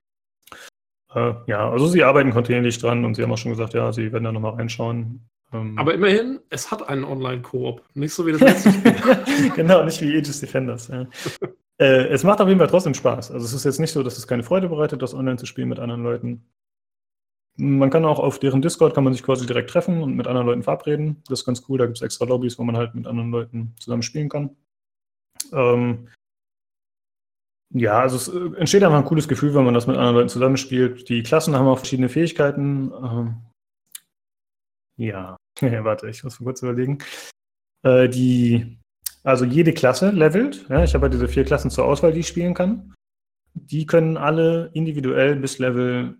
Äh, ja, also sie arbeiten kontinuierlich dran und sie haben auch schon gesagt, ja, sie werden da nochmal reinschauen. Ähm, Aber immerhin, es hat einen Online-Koop. Nicht so wie das letzte Spiel. [laughs] genau, nicht wie Aegis Defenders. Ja. [laughs] äh, es macht auf jeden Fall trotzdem Spaß. Also es ist jetzt nicht so, dass es keine Freude bereitet, das online zu spielen mit anderen Leuten. Man kann auch auf deren Discord kann man sich quasi direkt treffen und mit anderen Leuten verabreden. Das ist ganz cool. Da gibt es extra Lobbys, wo man halt mit anderen Leuten zusammen spielen kann. Ähm, ja, also es äh, entsteht einfach ein cooles Gefühl, wenn man das mit anderen Leuten zusammenspielt. Die Klassen haben auch verschiedene Fähigkeiten. Ähm, ja, [laughs] warte, ich muss mal kurz überlegen. Äh, die, also jede Klasse levelt. Ja, ich habe ja diese vier Klassen zur Auswahl, die ich spielen kann. Die können alle individuell bis Level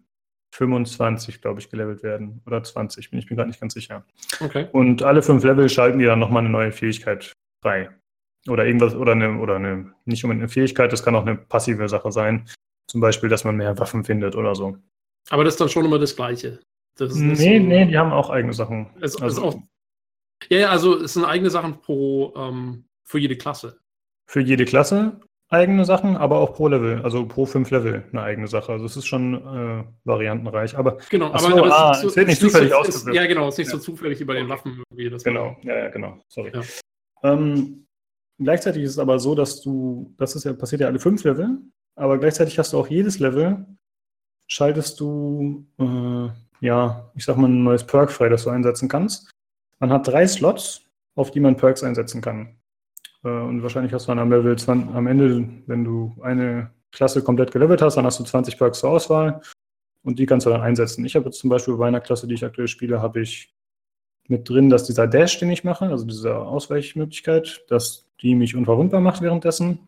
25, glaube ich, gelevelt werden. Oder 20, bin ich mir gerade nicht ganz sicher. Okay. Und alle fünf Level schalten die dann nochmal eine neue Fähigkeit frei. Oder irgendwas, oder eine, oder eine, nicht unbedingt eine Fähigkeit, das kann auch eine passive Sache sein. Zum Beispiel, dass man mehr Waffen findet oder so. Aber das ist dann schon immer das Gleiche. Das nee, so, nee, die haben auch eigene Sachen. Es, also, auch, ja, ja, also es sind eigene Sachen pro, ähm, für jede Klasse. Für jede Klasse eigene Sachen, aber auch pro Level, also pro fünf Level eine eigene Sache. Also es ist schon äh, variantenreich. Aber genau, aber, so, aber ah, es, es wird nicht zufällig so, ausgewählt. Ja, genau, es ist nicht ja. so zufällig wie bei den Waffen. Irgendwie, genau, ja, ja, genau. Sorry. Ja. Ähm, Gleichzeitig ist es aber so, dass du, das ist ja, passiert ja alle fünf Level, aber gleichzeitig hast du auch jedes Level, schaltest du, äh, ja, ich sag mal, ein neues Perk frei, das du einsetzen kannst. Man hat drei Slots, auf die man Perks einsetzen kann. Äh, und wahrscheinlich hast du dann am Level 20, am Ende, wenn du eine Klasse komplett gelevelt hast, dann hast du 20 Perks zur Auswahl und die kannst du dann einsetzen. Ich habe jetzt zum Beispiel bei einer Klasse, die ich aktuell spiele, habe ich mit drin, dass dieser Dash, den ich mache, also diese Ausweichmöglichkeit, dass die mich unverwundbar macht währenddessen.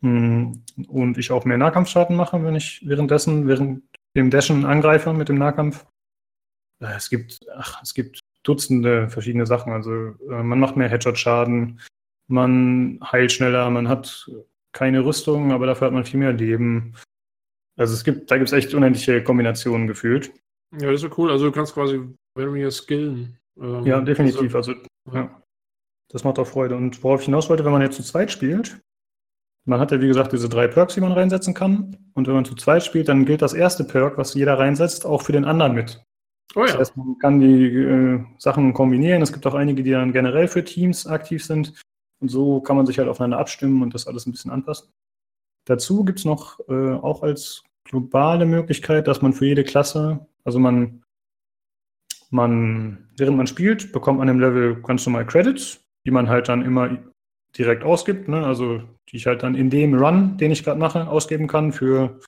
Hm, und ich auch mehr Nahkampfschaden mache, wenn ich währenddessen, während dem Dashen angreife mit dem Nahkampf. Äh, es gibt, ach, es gibt Dutzende verschiedene Sachen. Also äh, man macht mehr Headshot-Schaden, man heilt schneller, man hat keine Rüstung, aber dafür hat man viel mehr Leben. Also es gibt, da gibt es echt unendliche Kombinationen gefühlt. Ja, das ist so cool. Also du kannst quasi very skillen. Ähm, ja, definitiv. Also, also ja. Das macht auch Freude. Und worauf ich hinaus wollte, wenn man jetzt zu zweit spielt, man hat ja wie gesagt diese drei Perks, die man reinsetzen kann. Und wenn man zu zweit spielt, dann gilt das erste Perk, was jeder reinsetzt, auch für den anderen mit. Oh ja. Das heißt, man kann die äh, Sachen kombinieren. Es gibt auch einige, die dann generell für Teams aktiv sind. Und so kann man sich halt aufeinander abstimmen und das alles ein bisschen anpassen. Dazu gibt es noch äh, auch als globale Möglichkeit, dass man für jede Klasse, also man, man, während man spielt, bekommt man im Level ganz normal Credits die man halt dann immer direkt ausgibt, ne? also die ich halt dann in dem Run, den ich gerade mache, ausgeben kann für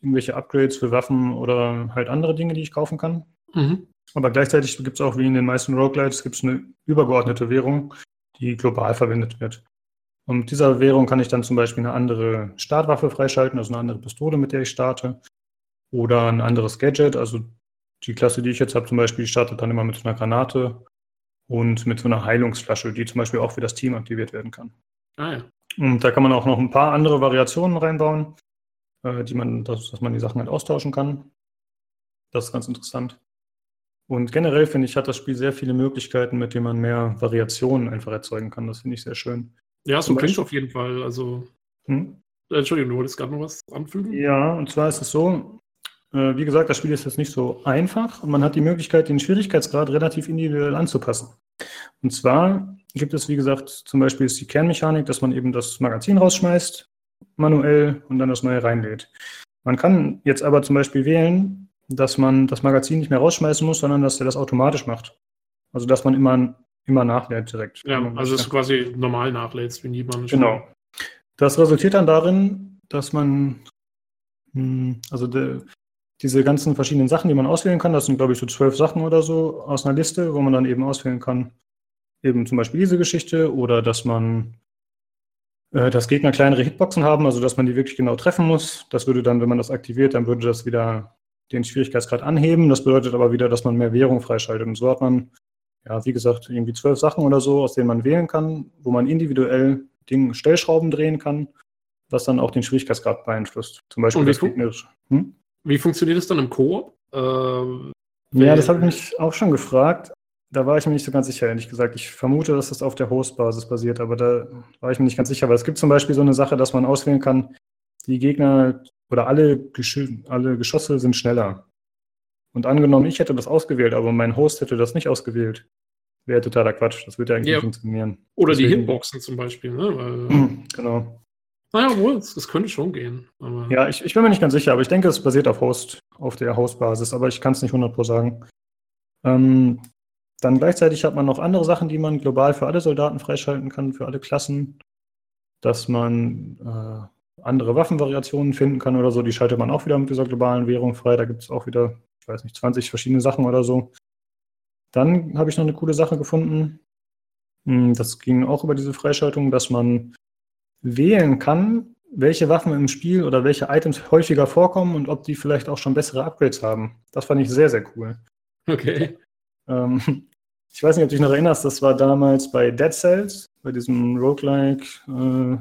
irgendwelche Upgrades für Waffen oder halt andere Dinge, die ich kaufen kann. Mhm. Aber gleichzeitig gibt es auch, wie in den meisten Roguelites, gibt es eine übergeordnete Währung, die global verwendet wird. Und mit dieser Währung kann ich dann zum Beispiel eine andere Startwaffe freischalten, also eine andere Pistole, mit der ich starte. Oder ein anderes Gadget. Also die Klasse, die ich jetzt habe, zum Beispiel, startet dann immer mit so einer Granate und mit so einer Heilungsflasche, die zum Beispiel auch für das Team aktiviert werden kann. Ah ja. Und da kann man auch noch ein paar andere Variationen reinbauen, äh, die man, dass, dass man die Sachen halt austauschen kann. Das ist ganz interessant. Und generell finde ich, hat das Spiel sehr viele Möglichkeiten, mit denen man mehr Variationen einfach erzeugen kann. Das finde ich sehr schön. Ja, so klingt auf jeden Fall. Also, hm? Entschuldigung, du wolltest gerade noch was anfügen? Ja, und zwar ist es so, äh, wie gesagt, das Spiel ist jetzt nicht so einfach und man hat die Möglichkeit, den Schwierigkeitsgrad relativ individuell anzupassen. Und zwar gibt es, wie gesagt, zum Beispiel ist die Kernmechanik, dass man eben das Magazin rausschmeißt, manuell und dann das neue reinlädt. Man kann jetzt aber zum Beispiel wählen, dass man das Magazin nicht mehr rausschmeißen muss, sondern dass er das automatisch macht. Also dass man immer, immer nachlädt direkt. Ja, also es quasi normal nachlädst, wie niemand. Genau. Das resultiert dann darin, dass man, hm, also de, diese ganzen verschiedenen Sachen, die man auswählen kann, das sind, glaube ich, so zwölf Sachen oder so aus einer Liste, wo man dann eben auswählen kann, eben zum Beispiel diese Geschichte oder dass man, äh, dass Gegner kleinere Hitboxen haben, also dass man die wirklich genau treffen muss. Das würde dann, wenn man das aktiviert, dann würde das wieder den Schwierigkeitsgrad anheben. Das bedeutet aber wieder, dass man mehr Währung freischaltet. Und so hat man, ja, wie gesagt, irgendwie zwölf Sachen oder so, aus denen man wählen kann, wo man individuell Dinge, Stellschrauben drehen kann, was dann auch den Schwierigkeitsgrad beeinflusst. Zum Beispiel das gegnerische. Hm? Wie funktioniert es dann im Koop? Ähm, ja, das habe ich mich auch schon gefragt. Da war ich mir nicht so ganz sicher, ehrlich gesagt. Ich vermute, dass das auf der Host-Basis basiert, aber da war ich mir nicht ganz sicher. Weil es gibt zum Beispiel so eine Sache, dass man auswählen kann, die Gegner oder alle, Gesch alle Geschosse sind schneller. Und angenommen, ich hätte das ausgewählt, aber mein Host hätte das nicht ausgewählt. Wäre totaler Quatsch. Das würde ja eigentlich ja. nicht funktionieren. Oder Deswegen, die Hitboxen zum Beispiel. Ne? Weil, [clears throat] genau. Naja, wohl, es könnte schon gehen. ja, ich, ich bin mir nicht ganz sicher, aber ich denke, es basiert auf Host, auf der Host-Basis, aber ich kann es nicht 100% sagen. Ähm, dann gleichzeitig hat man noch andere Sachen, die man global für alle Soldaten freischalten kann, für alle Klassen. Dass man äh, andere Waffenvariationen finden kann oder so, die schaltet man auch wieder mit dieser globalen Währung frei. Da gibt es auch wieder, ich weiß nicht, 20 verschiedene Sachen oder so. Dann habe ich noch eine coole Sache gefunden. Hm, das ging auch über diese Freischaltung, dass man wählen kann, welche Waffen im Spiel oder welche Items häufiger vorkommen und ob die vielleicht auch schon bessere Upgrades haben. Das fand ich sehr, sehr cool. Okay. Ähm, [laughs] ich weiß nicht, ob du dich noch erinnerst, das war damals bei Dead Cells, bei diesem Roguelike äh,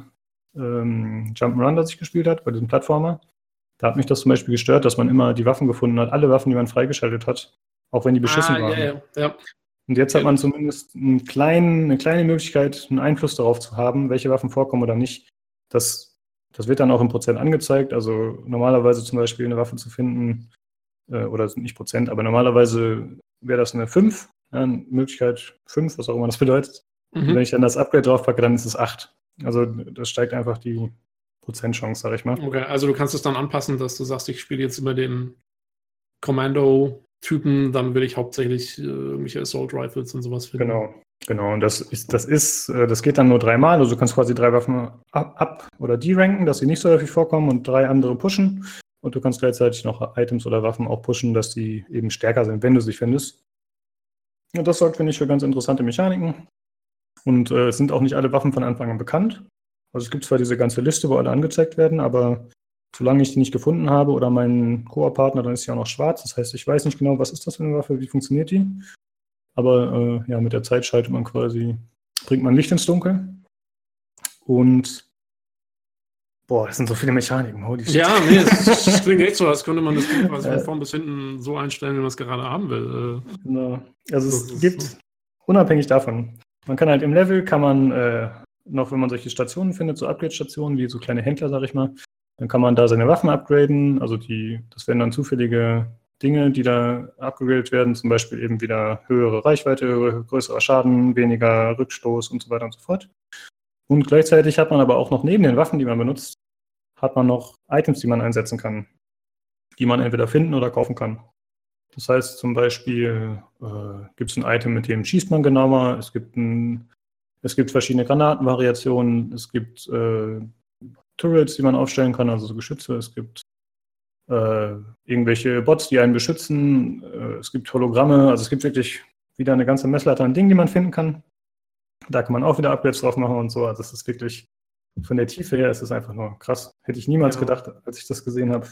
ähm, Jump'n'Run, das ich gespielt habe, bei diesem Plattformer. Da hat mich das zum Beispiel gestört, dass man immer die Waffen gefunden hat, alle Waffen, die man freigeschaltet hat, auch wenn die beschissen ah, waren. Ja, ja, ja. Und jetzt hat man zumindest einen kleinen, eine kleine Möglichkeit, einen Einfluss darauf zu haben, welche Waffen vorkommen oder nicht. Das, das wird dann auch im Prozent angezeigt. Also normalerweise zum Beispiel eine Waffe zu finden, äh, oder nicht Prozent, aber normalerweise wäre das eine 5, ja, eine Möglichkeit 5, was auch immer das bedeutet. Mhm. Und wenn ich dann das Upgrade draufpacke, dann ist es 8. Also das steigt einfach die Prozentchance, sag ich mal. Okay, also du kannst es dann anpassen, dass du sagst, ich spiele jetzt immer den Commando Typen, dann will ich hauptsächlich äh, Assault Rifles und sowas finden. Genau, genau. Und das ist, das ist, äh, das geht dann nur dreimal. Also du kannst quasi drei Waffen ab, ab oder deranken, dass sie nicht so häufig vorkommen und drei andere pushen. Und du kannst gleichzeitig noch Items oder Waffen auch pushen, dass die eben stärker sind, wenn du sie findest. Und das sorgt, finde ich, für ganz interessante Mechaniken. Und äh, es sind auch nicht alle Waffen von Anfang an bekannt. Also es gibt zwar diese ganze Liste, wo alle angezeigt werden, aber Solange ich die nicht gefunden habe oder meinen Koop-Partner, dann ist sie auch noch schwarz. Das heißt, ich weiß nicht genau, was ist das für eine Waffe, wie funktioniert die. Aber äh, ja, mit der Zeit schaltet man quasi, bringt man Licht ins Dunkel. Und boah, das sind so viele Mechaniken. Holy shit. Ja, nee, es [laughs] klingt echt so, als könnte man das Ding quasi von vorn bis hinten so einstellen, wie man es gerade haben will. Äh. Genau. Also es gibt, so. unabhängig davon, man kann halt im Level, kann man äh, noch, wenn man solche Stationen findet, so Upgrade-Stationen, wie so kleine Händler, sag ich mal, dann kann man da seine Waffen upgraden. Also die, das werden dann zufällige Dinge, die da abgegradet werden, zum Beispiel eben wieder höhere Reichweite, größerer Schaden, weniger Rückstoß und so weiter und so fort. Und gleichzeitig hat man aber auch noch neben den Waffen, die man benutzt, hat man noch Items, die man einsetzen kann, die man entweder finden oder kaufen kann. Das heißt zum Beispiel äh, gibt es ein Item, mit dem schießt man genauer, es gibt, ein, es gibt verschiedene Granatenvariationen, es gibt äh, Turrets, die man aufstellen kann, also so Geschütze. Es gibt äh, irgendwelche Bots, die einen beschützen. Äh, es gibt Hologramme, also es gibt wirklich wieder eine ganze Messlatte an Dingen, die man finden kann. Da kann man auch wieder Upgrades drauf machen und so. Also es ist wirklich von der Tiefe her ist es einfach nur krass. Hätte ich niemals ja. gedacht, als ich das gesehen habe.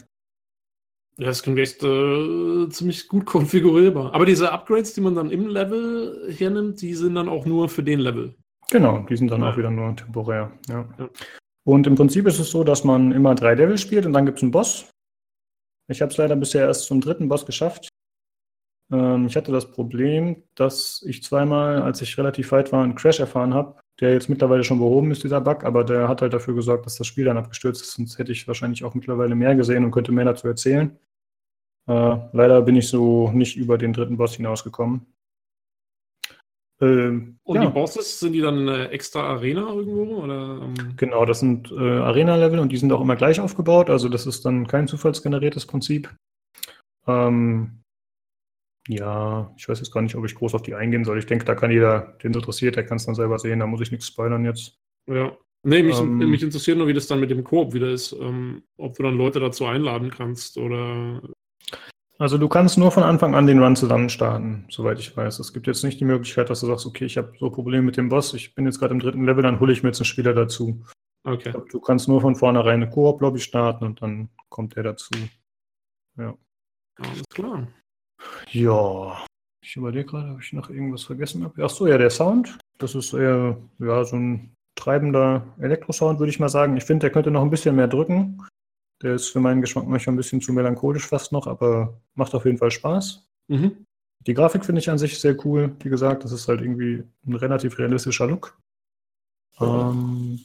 Ja, das klingt echt äh, ziemlich gut [laughs] konfigurierbar. Aber diese Upgrades, die man dann im Level hernimmt, die sind dann auch nur für den Level. Genau, die sind dann ja. auch wieder nur temporär. Ja. ja. Und im Prinzip ist es so, dass man immer drei Level spielt und dann gibt es einen Boss. Ich habe es leider bisher erst zum dritten Boss geschafft. Ähm, ich hatte das Problem, dass ich zweimal, als ich relativ weit war, einen Crash erfahren habe, der jetzt mittlerweile schon behoben ist, dieser Bug, aber der hat halt dafür gesorgt, dass das Spiel dann abgestürzt ist, sonst hätte ich wahrscheinlich auch mittlerweile mehr gesehen und könnte mehr dazu erzählen. Äh, leider bin ich so nicht über den dritten Boss hinausgekommen. Ähm, und ja. die Bosses, sind die dann eine extra Arena irgendwo? Oder, ähm? Genau, das sind äh, Arena-Level und die sind auch immer gleich aufgebaut, also das ist dann kein zufallsgeneriertes Prinzip. Ähm, ja, ich weiß jetzt gar nicht, ob ich groß auf die eingehen soll. Ich denke, da kann jeder, den es interessiert, der kann es dann selber sehen, da muss ich nichts spoilern jetzt. Ja. Nee, mich, ähm, mich interessiert nur, wie das dann mit dem Koop wieder ist. Ähm, ob du dann Leute dazu einladen kannst oder. Also du kannst nur von Anfang an den Run zusammen starten, soweit ich weiß. Es gibt jetzt nicht die Möglichkeit, dass du sagst, okay, ich habe so Probleme mit dem Boss, ich bin jetzt gerade im dritten Level, dann hole ich mir jetzt einen Spieler dazu. Okay. Glaub, du kannst nur von vornherein eine Koop-Lobby starten und dann kommt der dazu. Ja. Alles klar. Ja, ich überlege gerade, ob ich noch irgendwas vergessen habe. Ach so, ja, der Sound. Das ist eher ja, so ein treibender Elektrosound, würde ich mal sagen. Ich finde, der könnte noch ein bisschen mehr drücken. Der ist für meinen Geschmack manchmal ein bisschen zu melancholisch fast noch, aber macht auf jeden Fall Spaß. Mhm. Die Grafik finde ich an sich sehr cool. Wie gesagt, das ist halt irgendwie ein relativ realistischer Look. Ähm,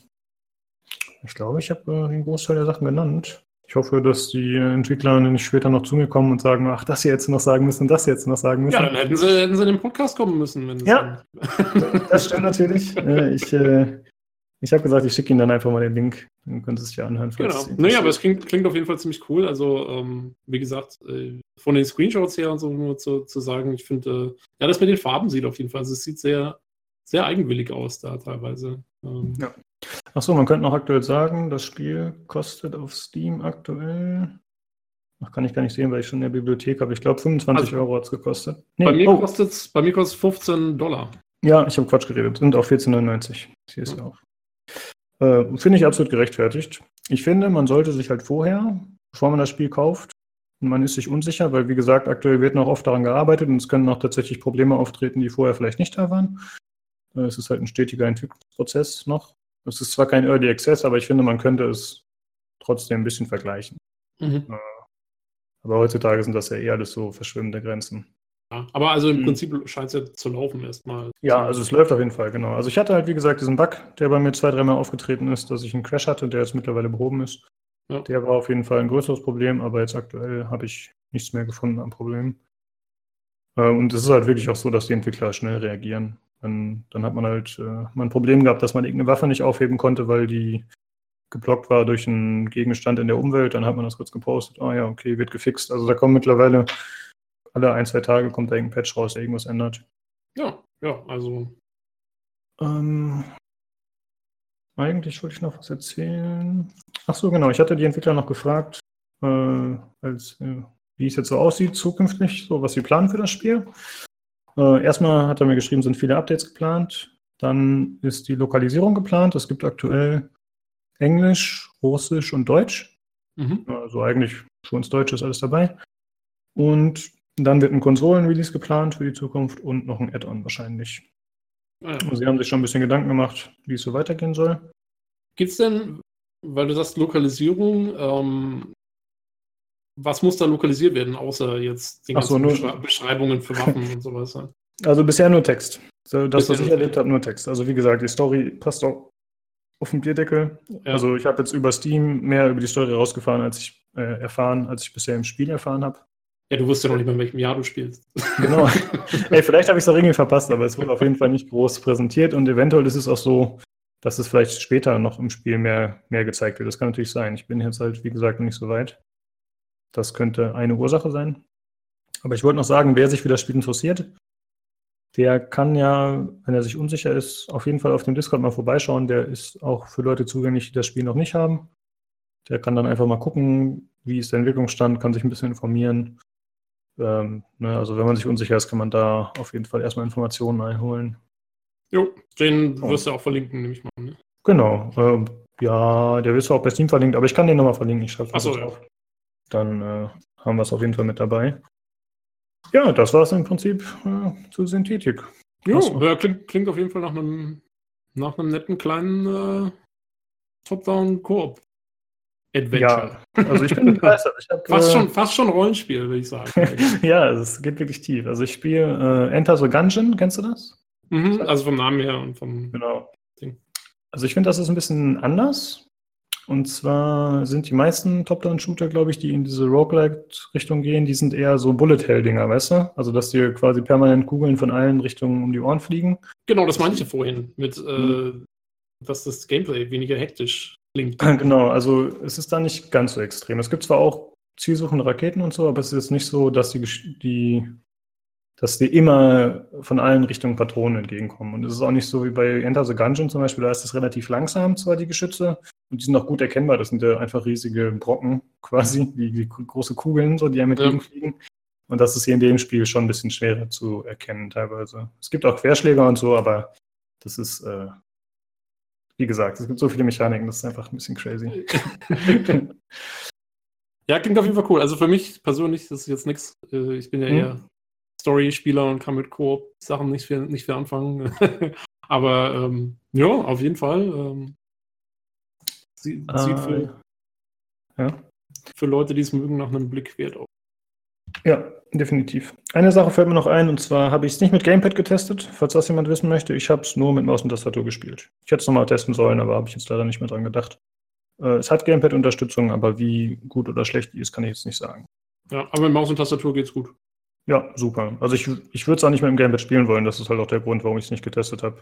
ich glaube, ich habe äh, den Großteil der Sachen genannt. Ich hoffe, dass die Entwickler nicht später noch zu mir kommen und sagen, ach, das jetzt noch sagen müssen, das jetzt noch sagen müssen. Ja, dann hätten sie, hätten sie in den Podcast kommen müssen. ja, das stimmt natürlich. [laughs] Äh, ich, äh, ich habe gesagt, ich schicke Ihnen dann einfach mal den Link. Dann können Sie es ja anhören. Genau. Naja, aber es klingt, klingt auf jeden Fall ziemlich cool. Also, ähm, wie gesagt, äh, von den Screenshots her und so nur zu, zu sagen, ich finde, äh, ja, das mit den Farben sieht auf jeden Fall. Also, es sieht sehr, sehr eigenwillig aus da teilweise. Ähm, ja. Achso, man könnte noch aktuell sagen, das Spiel kostet auf Steam aktuell. Ach, kann ich gar nicht sehen, weil ich schon in der Bibliothek habe. Ich glaube, 25 also, Euro hat es gekostet. Nee, bei, mir oh. kostet es 15 Dollar. Ja, ich habe Quatsch geredet. Sind auch 14,99. Hier ist ja auch. Äh, finde ich absolut gerechtfertigt. Ich finde, man sollte sich halt vorher, bevor man das Spiel kauft, man ist sich unsicher, weil wie gesagt, aktuell wird noch oft daran gearbeitet und es können auch tatsächlich Probleme auftreten, die vorher vielleicht nicht da waren. Äh, es ist halt ein stetiger Entwicklungsprozess noch. Es ist zwar kein Early Access, aber ich finde, man könnte es trotzdem ein bisschen vergleichen. Mhm. Äh, aber heutzutage sind das ja eher alles so verschwimmende Grenzen. Ja, aber also im mhm. Prinzip scheint es ja zu laufen erstmal. Ja, also es läuft auf jeden Fall, genau. Also ich hatte halt, wie gesagt, diesen Bug, der bei mir zwei, dreimal aufgetreten ist, dass ich einen Crash hatte, der jetzt mittlerweile behoben ist. Ja. Der war auf jeden Fall ein größeres Problem, aber jetzt aktuell habe ich nichts mehr gefunden am Problem. Äh, und es ist halt wirklich auch so, dass die Entwickler schnell reagieren. Dann, dann hat man halt äh, mal ein Problem gehabt, dass man irgendeine Waffe nicht aufheben konnte, weil die geblockt war durch einen Gegenstand in der Umwelt. Dann hat man das kurz gepostet. Ah ja, okay, wird gefixt. Also da kommen mittlerweile alle ein, zwei Tage kommt da irgendein Patch raus, der irgendwas ändert. Ja, ja, also. Ähm, eigentlich wollte ich noch was erzählen. Ach so, genau. Ich hatte die Entwickler noch gefragt, äh, als, äh, wie es jetzt so aussieht zukünftig, so was sie planen für das Spiel. Äh, erstmal hat er mir geschrieben, sind viele Updates geplant. Dann ist die Lokalisierung geplant. Es gibt aktuell Englisch, Russisch und Deutsch. Mhm. Also eigentlich für uns Deutsch ist alles dabei. Und dann wird ein Konsolen-Release geplant für die Zukunft und noch ein Add-on wahrscheinlich. Ah, ja. Sie haben sich schon ein bisschen Gedanken gemacht, wie es so weitergehen soll. Gibt es denn, weil du sagst Lokalisierung, ähm, was muss da lokalisiert werden, außer jetzt die ganzen so, nur, Beschreibungen für Waffen und sowas? Also bisher nur Text. So, das, was ich erlebt habe, nur Text. Also wie gesagt, die Story passt auch auf den Bierdeckel. Ja. Also ich habe jetzt über Steam mehr über die Story rausgefahren, als ich äh, erfahren, als ich bisher im Spiel erfahren habe. Ja, du wusstest ja noch nicht mal, in welchem Jahr du spielst. [laughs] Genau. Ey, vielleicht habe ich es auch irgendwie verpasst, aber es [laughs] wurde auf jeden Fall nicht groß präsentiert und eventuell ist es auch so, dass es vielleicht später noch im Spiel mehr, mehr gezeigt wird. Das kann natürlich sein. Ich bin jetzt halt, wie gesagt, noch nicht so weit. Das könnte eine Ursache sein. Aber ich wollte noch sagen, wer sich für das Spiel interessiert, der kann ja, wenn er sich unsicher ist, auf jeden Fall auf dem Discord mal vorbeischauen. Der ist auch für Leute zugänglich, die das Spiel noch nicht haben. Der kann dann einfach mal gucken, wie ist der Entwicklungsstand, kann sich ein bisschen informieren. Ähm, ne, also wenn man sich unsicher ist, kann man da auf jeden Fall erstmal Informationen einholen. Jo, den wirst du auch verlinken, nehme ich mal an. Ne? Genau. Ähm, ja, der wirst du auch bei Steam verlinkt, aber ich kann den nochmal verlinken. Ich schreibe Achso, ja. Dann äh, haben wir es auf jeden Fall mit dabei. Ja, das war es im Prinzip äh, zu Synthetik. Jo, ja, klingt, klingt auf jeden Fall nach einem, nach einem netten kleinen äh, Top-Down-Koop. Adventure. Ja, also ich bin [laughs] begeistert. Ich hab, Fast, äh, schon, fast schon Rollenspiel, würde ich sagen. [laughs] ja, es geht wirklich tief. Also ich spiele äh, Enter the Gungeon, kennst du das? mhm, also vom Namen her und vom. Genau. Ding. Also ich finde, das ist ein bisschen anders. Und zwar sind die meisten Top-Down-Shooter, glaube ich, die in diese Roguelike-Richtung gehen, die sind eher so Bullet-Hell-Dinger, weißt du? Also dass dir quasi permanent Kugeln von allen Richtungen um die Ohren fliegen. Genau, das meinte ich ja vorhin, mit, äh, Mhm. dass das Gameplay weniger hektisch klingt. Genau, also es ist da nicht ganz so extrem. Es gibt zwar auch zielsuchende Raketen und so, aber es ist nicht so, dass die, die dass dir immer von allen Richtungen Patronen entgegenkommen. Und es ist auch nicht so wie bei Enter the Gungeon zum Beispiel, da ist es relativ langsam, zwar die Geschütze, und die sind auch gut erkennbar. Das sind ja einfach riesige Brocken quasi, wie, wie große Kugeln, so, die einem Ja. entgegenfliegen. Und das ist hier in dem Spiel schon ein bisschen schwerer zu erkennen teilweise. Es gibt auch Querschläger und so, aber das ist, äh, wie gesagt, es gibt so viele Mechaniken, das ist einfach ein bisschen crazy. [laughs] Ja, klingt auf jeden Fall cool. Also für mich persönlich das ist jetzt nichts. Ich bin ja Mhm. eher Story-Spieler und kann mit Koop-Sachen nicht viel, nicht viel anfangen. [laughs] Aber ähm, ja, auf jeden Fall. Ähm, sieht, sieht für, Äh, ja. für Leute, die es mögen, nach einem Blick wert aus. Ja, definitiv. Eine Sache fällt mir noch ein, und zwar habe ich es nicht mit Gamepad getestet, falls das jemand wissen möchte. Ich habe es nur mit Maus und Tastatur gespielt. Ich hätte es nochmal testen sollen, aber habe ich jetzt leider nicht mehr dran gedacht. Äh, es hat Gamepad-Unterstützung, aber wie gut oder schlecht die ist, kann ich jetzt nicht sagen. Ja, aber mit Maus und Tastatur geht's gut. Ja, super. Also ich, ich würde es auch nicht mit dem Gamepad spielen wollen. Das ist halt auch der Grund, warum ich es nicht getestet habe.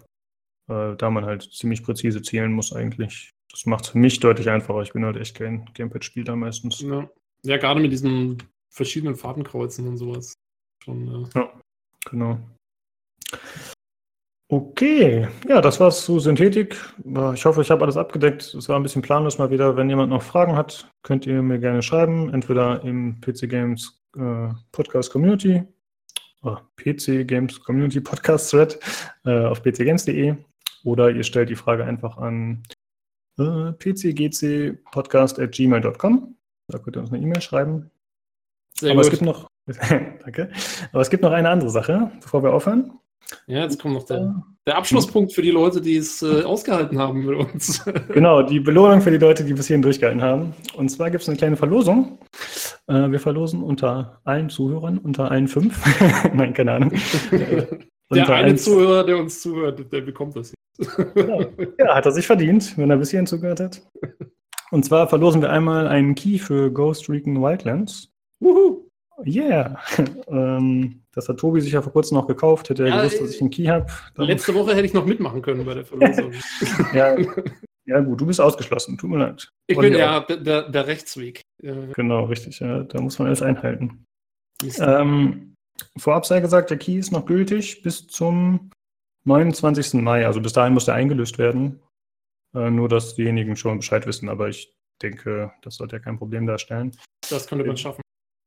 Äh, da man halt ziemlich präzise zielen muss eigentlich. Das macht es für mich deutlich einfacher. Ich bin halt echt kein Gamepad-Spieler meistens. Ja, ja gerade mit diesen verschiedenen Fadenkreuzen und sowas. Schon, äh, Genau. Okay, ja, das war's zu Synthetik. Äh, Ich hoffe, ich habe alles abgedeckt. Es war ein bisschen planlos mal wieder. Wenn jemand noch Fragen hat, könnt ihr mir gerne schreiben. Entweder im PC Games äh, Podcast Community, äh, PC Games Community Podcast Thread äh, auf pcgames.de oder ihr stellt die Frage einfach an äh, pcgcpodcast.gmail.com. Da könnt ihr uns eine E-Mail schreiben. Sehr Aber es gut. gibt noch, [laughs] danke. Aber es gibt noch eine andere Sache, bevor wir aufhören. ja, jetzt kommt noch der, der Abschlusspunkt für die Leute, die es äh, ausgehalten haben mit uns. [laughs] Genau, die Belohnung für die Leute, die bis hierhin durchgehalten haben. Und zwar gibt es eine kleine Verlosung. Äh, wir verlosen unter allen Zuhörern, unter allen fünf. [laughs] Nein, keine Ahnung. Äh, der eine eins- Zuhörer, der uns zuhört, der bekommt das. Genau. Ja, hat er sich verdient, wenn er bis hierhin zugehört hat. Und zwar verlosen wir einmal einen Key für Ghost Recon Wildlands. Wuhu. Yeah. [laughs] ähm, das hat Tobi sich ja vor kurzem noch gekauft. Hätte er Ja, gewusst, dass ich einen Key habe. Letzte Woche hätte ich noch mitmachen können bei der Verlosung. [laughs] Ja, ja, gut, du bist ausgeschlossen. Tut mir leid. ich Wollte bin ja der, der, Rechtsweg. Äh, Genau, richtig. Ja, da muss man alles einhalten. Ähm, vorab sei gesagt, der Key ist noch gültig bis zum 29. Mai. Also bis dahin muss der eingelöst werden. Äh, nur, dass diejenigen schon Bescheid wissen. Aber ich denke, das sollte ja kein Problem darstellen. das könnte man schaffen.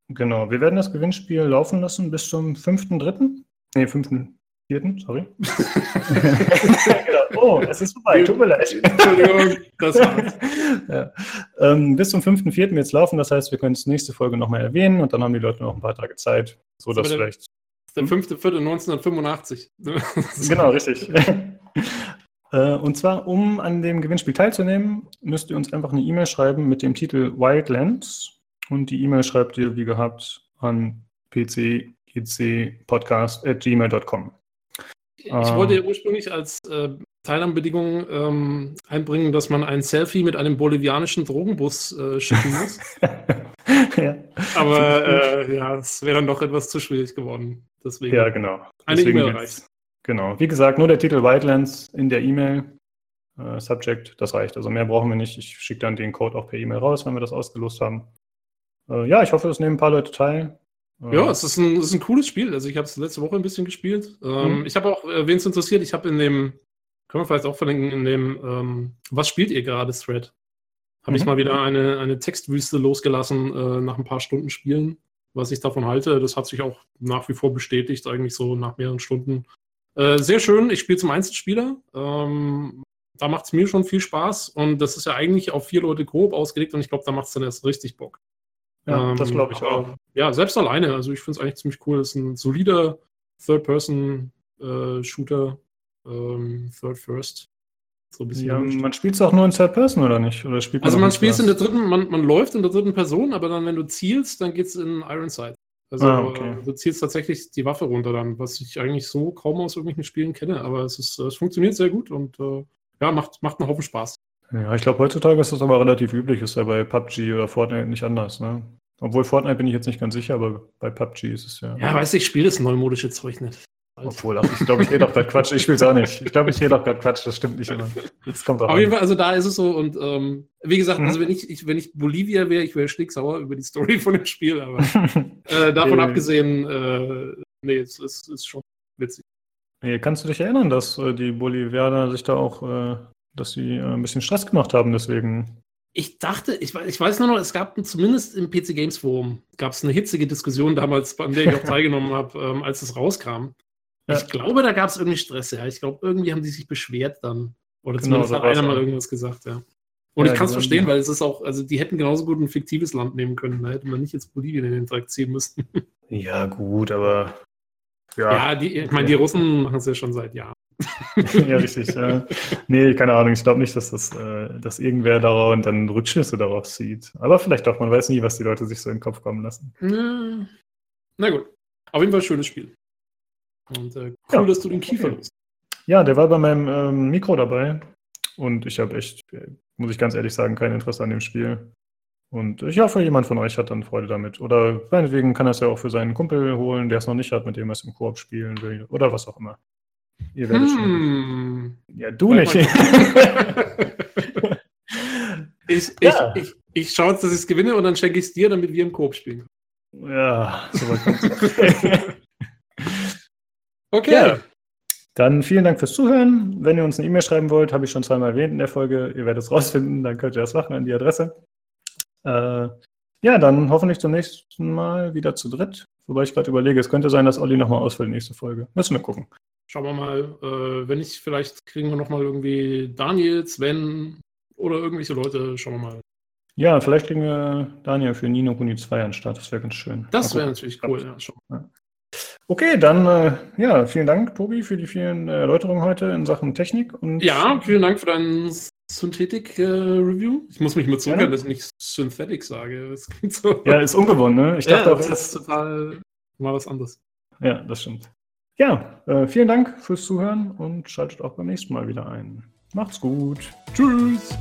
Genau, wir werden das Gewinnspiel laufen lassen bis zum 5.3. Nee, 5.4., sorry. [laughs] genau. Oh, es ist vorbei, tut mir leid. Entschuldigung, das war's. [laughs] ja. ähm, bis zum 5.4. jetzt laufen, das heißt, wir können es nächste Folge nochmal erwähnen und dann haben die Leute noch ein paar Tage Zeit, so dass der- vielleicht. Der 5.4.1985. [laughs] Genau, richtig. Äh, Und zwar, um an dem Gewinnspiel teilzunehmen, müsst ihr uns einfach eine E-Mail schreiben mit dem Titel Wildlands. Und die E-Mail schreibt ihr, wie gehabt, an pcgcpodcast.gmail.com. Ich Ähm. wollte ja ursprünglich als äh, Teilnahmebedingung ähm, einbringen, dass man ein Selfie mit einem bolivianischen Drogenbus äh, schicken muss. [laughs] ja. Aber äh, ja, es wäre dann doch etwas zu schwierig geworden. Deswegen. ja, genau. Eine E-Mail jetzt- Genau. Wie gesagt, nur der Titel Wildlands in der E-Mail. Äh, Subject, das reicht. Also mehr brauchen wir nicht. Ich schicke dann den Code auch per E-Mail raus, wenn wir das ausgelost haben. Äh, ja, ich hoffe, es nehmen ein paar Leute teil. Äh, Ja, es ist ein, es ist ein cooles Spiel. Also ich habe es letzte Woche ein bisschen gespielt. Ähm, Mhm. Ich habe auch, äh, wen es interessiert, ich habe in dem, können wir vielleicht auch verlinken, in dem, ähm, was spielt ihr gerade, Thread? habe Mhm. ich mal wieder eine, eine Textwüste losgelassen äh, nach ein paar Stunden Spielen. Was ich davon halte, das hat sich auch nach wie vor bestätigt, eigentlich so nach mehreren Stunden. Äh, sehr schön, ich spiele zum Einzelspieler. Ähm, da macht es mir schon viel Spaß und das ist ja eigentlich auf vier Leute grob ausgelegt und ich glaube, da macht es dann erst richtig Bock. Ja, das Ähm, glaube ich aber, auch. Ja, selbst alleine. Also ich finde es eigentlich ziemlich cool. Es ist ein solider Third-Person-Shooter, ähm, Third-First. So ein bisschen. Ja, man spielt es auch nur in Third Person, oder nicht? Oder spielt also auch man spielt es in der dritten, man, man läuft in der dritten Person, aber dann, wenn du zielst, dann geht es in Ironside. Also Ah, okay. äh, du zielst tatsächlich die Waffe runter dann, was ich eigentlich so kaum aus irgendwelchen Spielen kenne, aber es, ist, es funktioniert sehr gut und äh, ja, macht, macht einen Haufen Spaß. Ja, ich glaube, heutzutage ist das aber relativ üblich. Ist ja bei PUBG oder Fortnite nicht anders, ne? Obwohl Fortnite bin ich jetzt nicht ganz sicher, aber bei PUBG ist es ja. Ja, weißt du, ich spiele das neumodische Zeug nicht. Obwohl, ach, ich glaube, ich rede auch gerade Quatsch. Ich spiele es auch nicht. Ich glaube, ich rede auch gerade Quatsch. Das stimmt nicht immer. Das kommt auch Auf jeden Fall, also da ist es so und ähm, wie gesagt, Mhm. also wenn ich, ich wenn ich Bolivia wäre, ich wäre stinksauer über die Story von dem Spiel, aber [laughs] äh, davon abgesehen, äh, nee, es ist, ist schon witzig. Hey, kannst du dich erinnern, dass äh, die Bolivianer sich da auch, äh, dass sie äh, ein bisschen Stress gemacht haben, deswegen. Ich dachte, ich, weiß- ich weiß nur noch, es gab zumindest im PC Games Forum gab es eine hitzige Diskussion damals, an der ich auch [laughs] teilgenommen habe, ähm, als es rauskam. Ja. Ich glaube, da gab es irgendwie Stress, ja. Ich glaube, irgendwie haben die sich beschwert dann. Oder Genau, zumindest so hat einer mal auch. irgendwas gesagt, ja. Und Ja, ich kann es genau. verstehen, weil es ist auch, also die hätten genauso gut ein fiktives Land nehmen können. Da hätte man nicht jetzt Bolivien in den Dreck ziehen müssen. [laughs] Ja, gut, aber. Ja, die, ich meine, die Russen machen es ja schon seit Jahren. [laughs] ja, richtig. Ja. Nee, keine Ahnung. Ich glaube nicht, dass das, äh, dass irgendwer darauf und dann Rückschlüsse darauf sieht. Aber vielleicht doch. Man weiß nie, was die Leute sich so in den Kopf kommen lassen. Na, na gut. Auf jeden Fall schönes Spiel. Und äh, cool, Ja, dass du den Kiefer okay. nutzt. Ja, der war bei meinem ähm, Mikro dabei. Und ich habe echt, äh, muss ich ganz ehrlich sagen, kein Interesse an dem Spiel. Und ich hoffe, jemand von euch hat dann Freude damit. Oder meinetwegen kann er es ja auch für seinen Kumpel holen, der es noch nicht hat, mit dem er es im Koop spielen will. Oder was auch immer. Ihr werdet schon. Hm. Ja, du nicht. [laughs] ich, Ja. ich, ich, ich schaue jetzt, dass ich es gewinne und dann schenke ich es dir, damit wir im Koop spielen ja, so weit kommt's. [laughs] Okay. Ja. Dann vielen Dank fürs Zuhören. Wenn ihr uns eine E-Mail schreiben wollt, habe ich schon zweimal erwähnt in der Folge. Ihr werdet es rausfinden, dann könnt ihr das machen an die Adresse. Äh, ja, dann hoffentlich zum nächsten Mal wieder zu dritt. Wobei ich gerade überlege, es könnte sein, dass Olli nochmal ausfällt nächste Folge. Müssen wir gucken. Schauen wir mal, äh, wenn nicht, vielleicht kriegen wir nochmal irgendwie Daniel, Sven oder irgendwelche Leute. Schauen wir mal. Ja, vielleicht kriegen wir Daniel für Nino Kuni 2 an den Start. Das wäre ganz schön. Das wäre natürlich cool. Ja, schon. Okay, dann äh, ja, vielen Dank, Tobi, für die vielen äh, Erläuterungen heute in Sachen Technik. Und ja, vielen Dank für deinen Synthetik-Review. ich muss mich mal zurückhalten, dass ich nicht Synthetic sage. Das klingt so. ja, ist ungewohnt, ne? Ich Ja, dachte auch, das das ist total mal was anderes. Ja, das stimmt. Ja, äh, vielen Dank fürs Zuhören und schaltet auch beim nächsten Mal wieder ein. Macht's gut. Tschüss.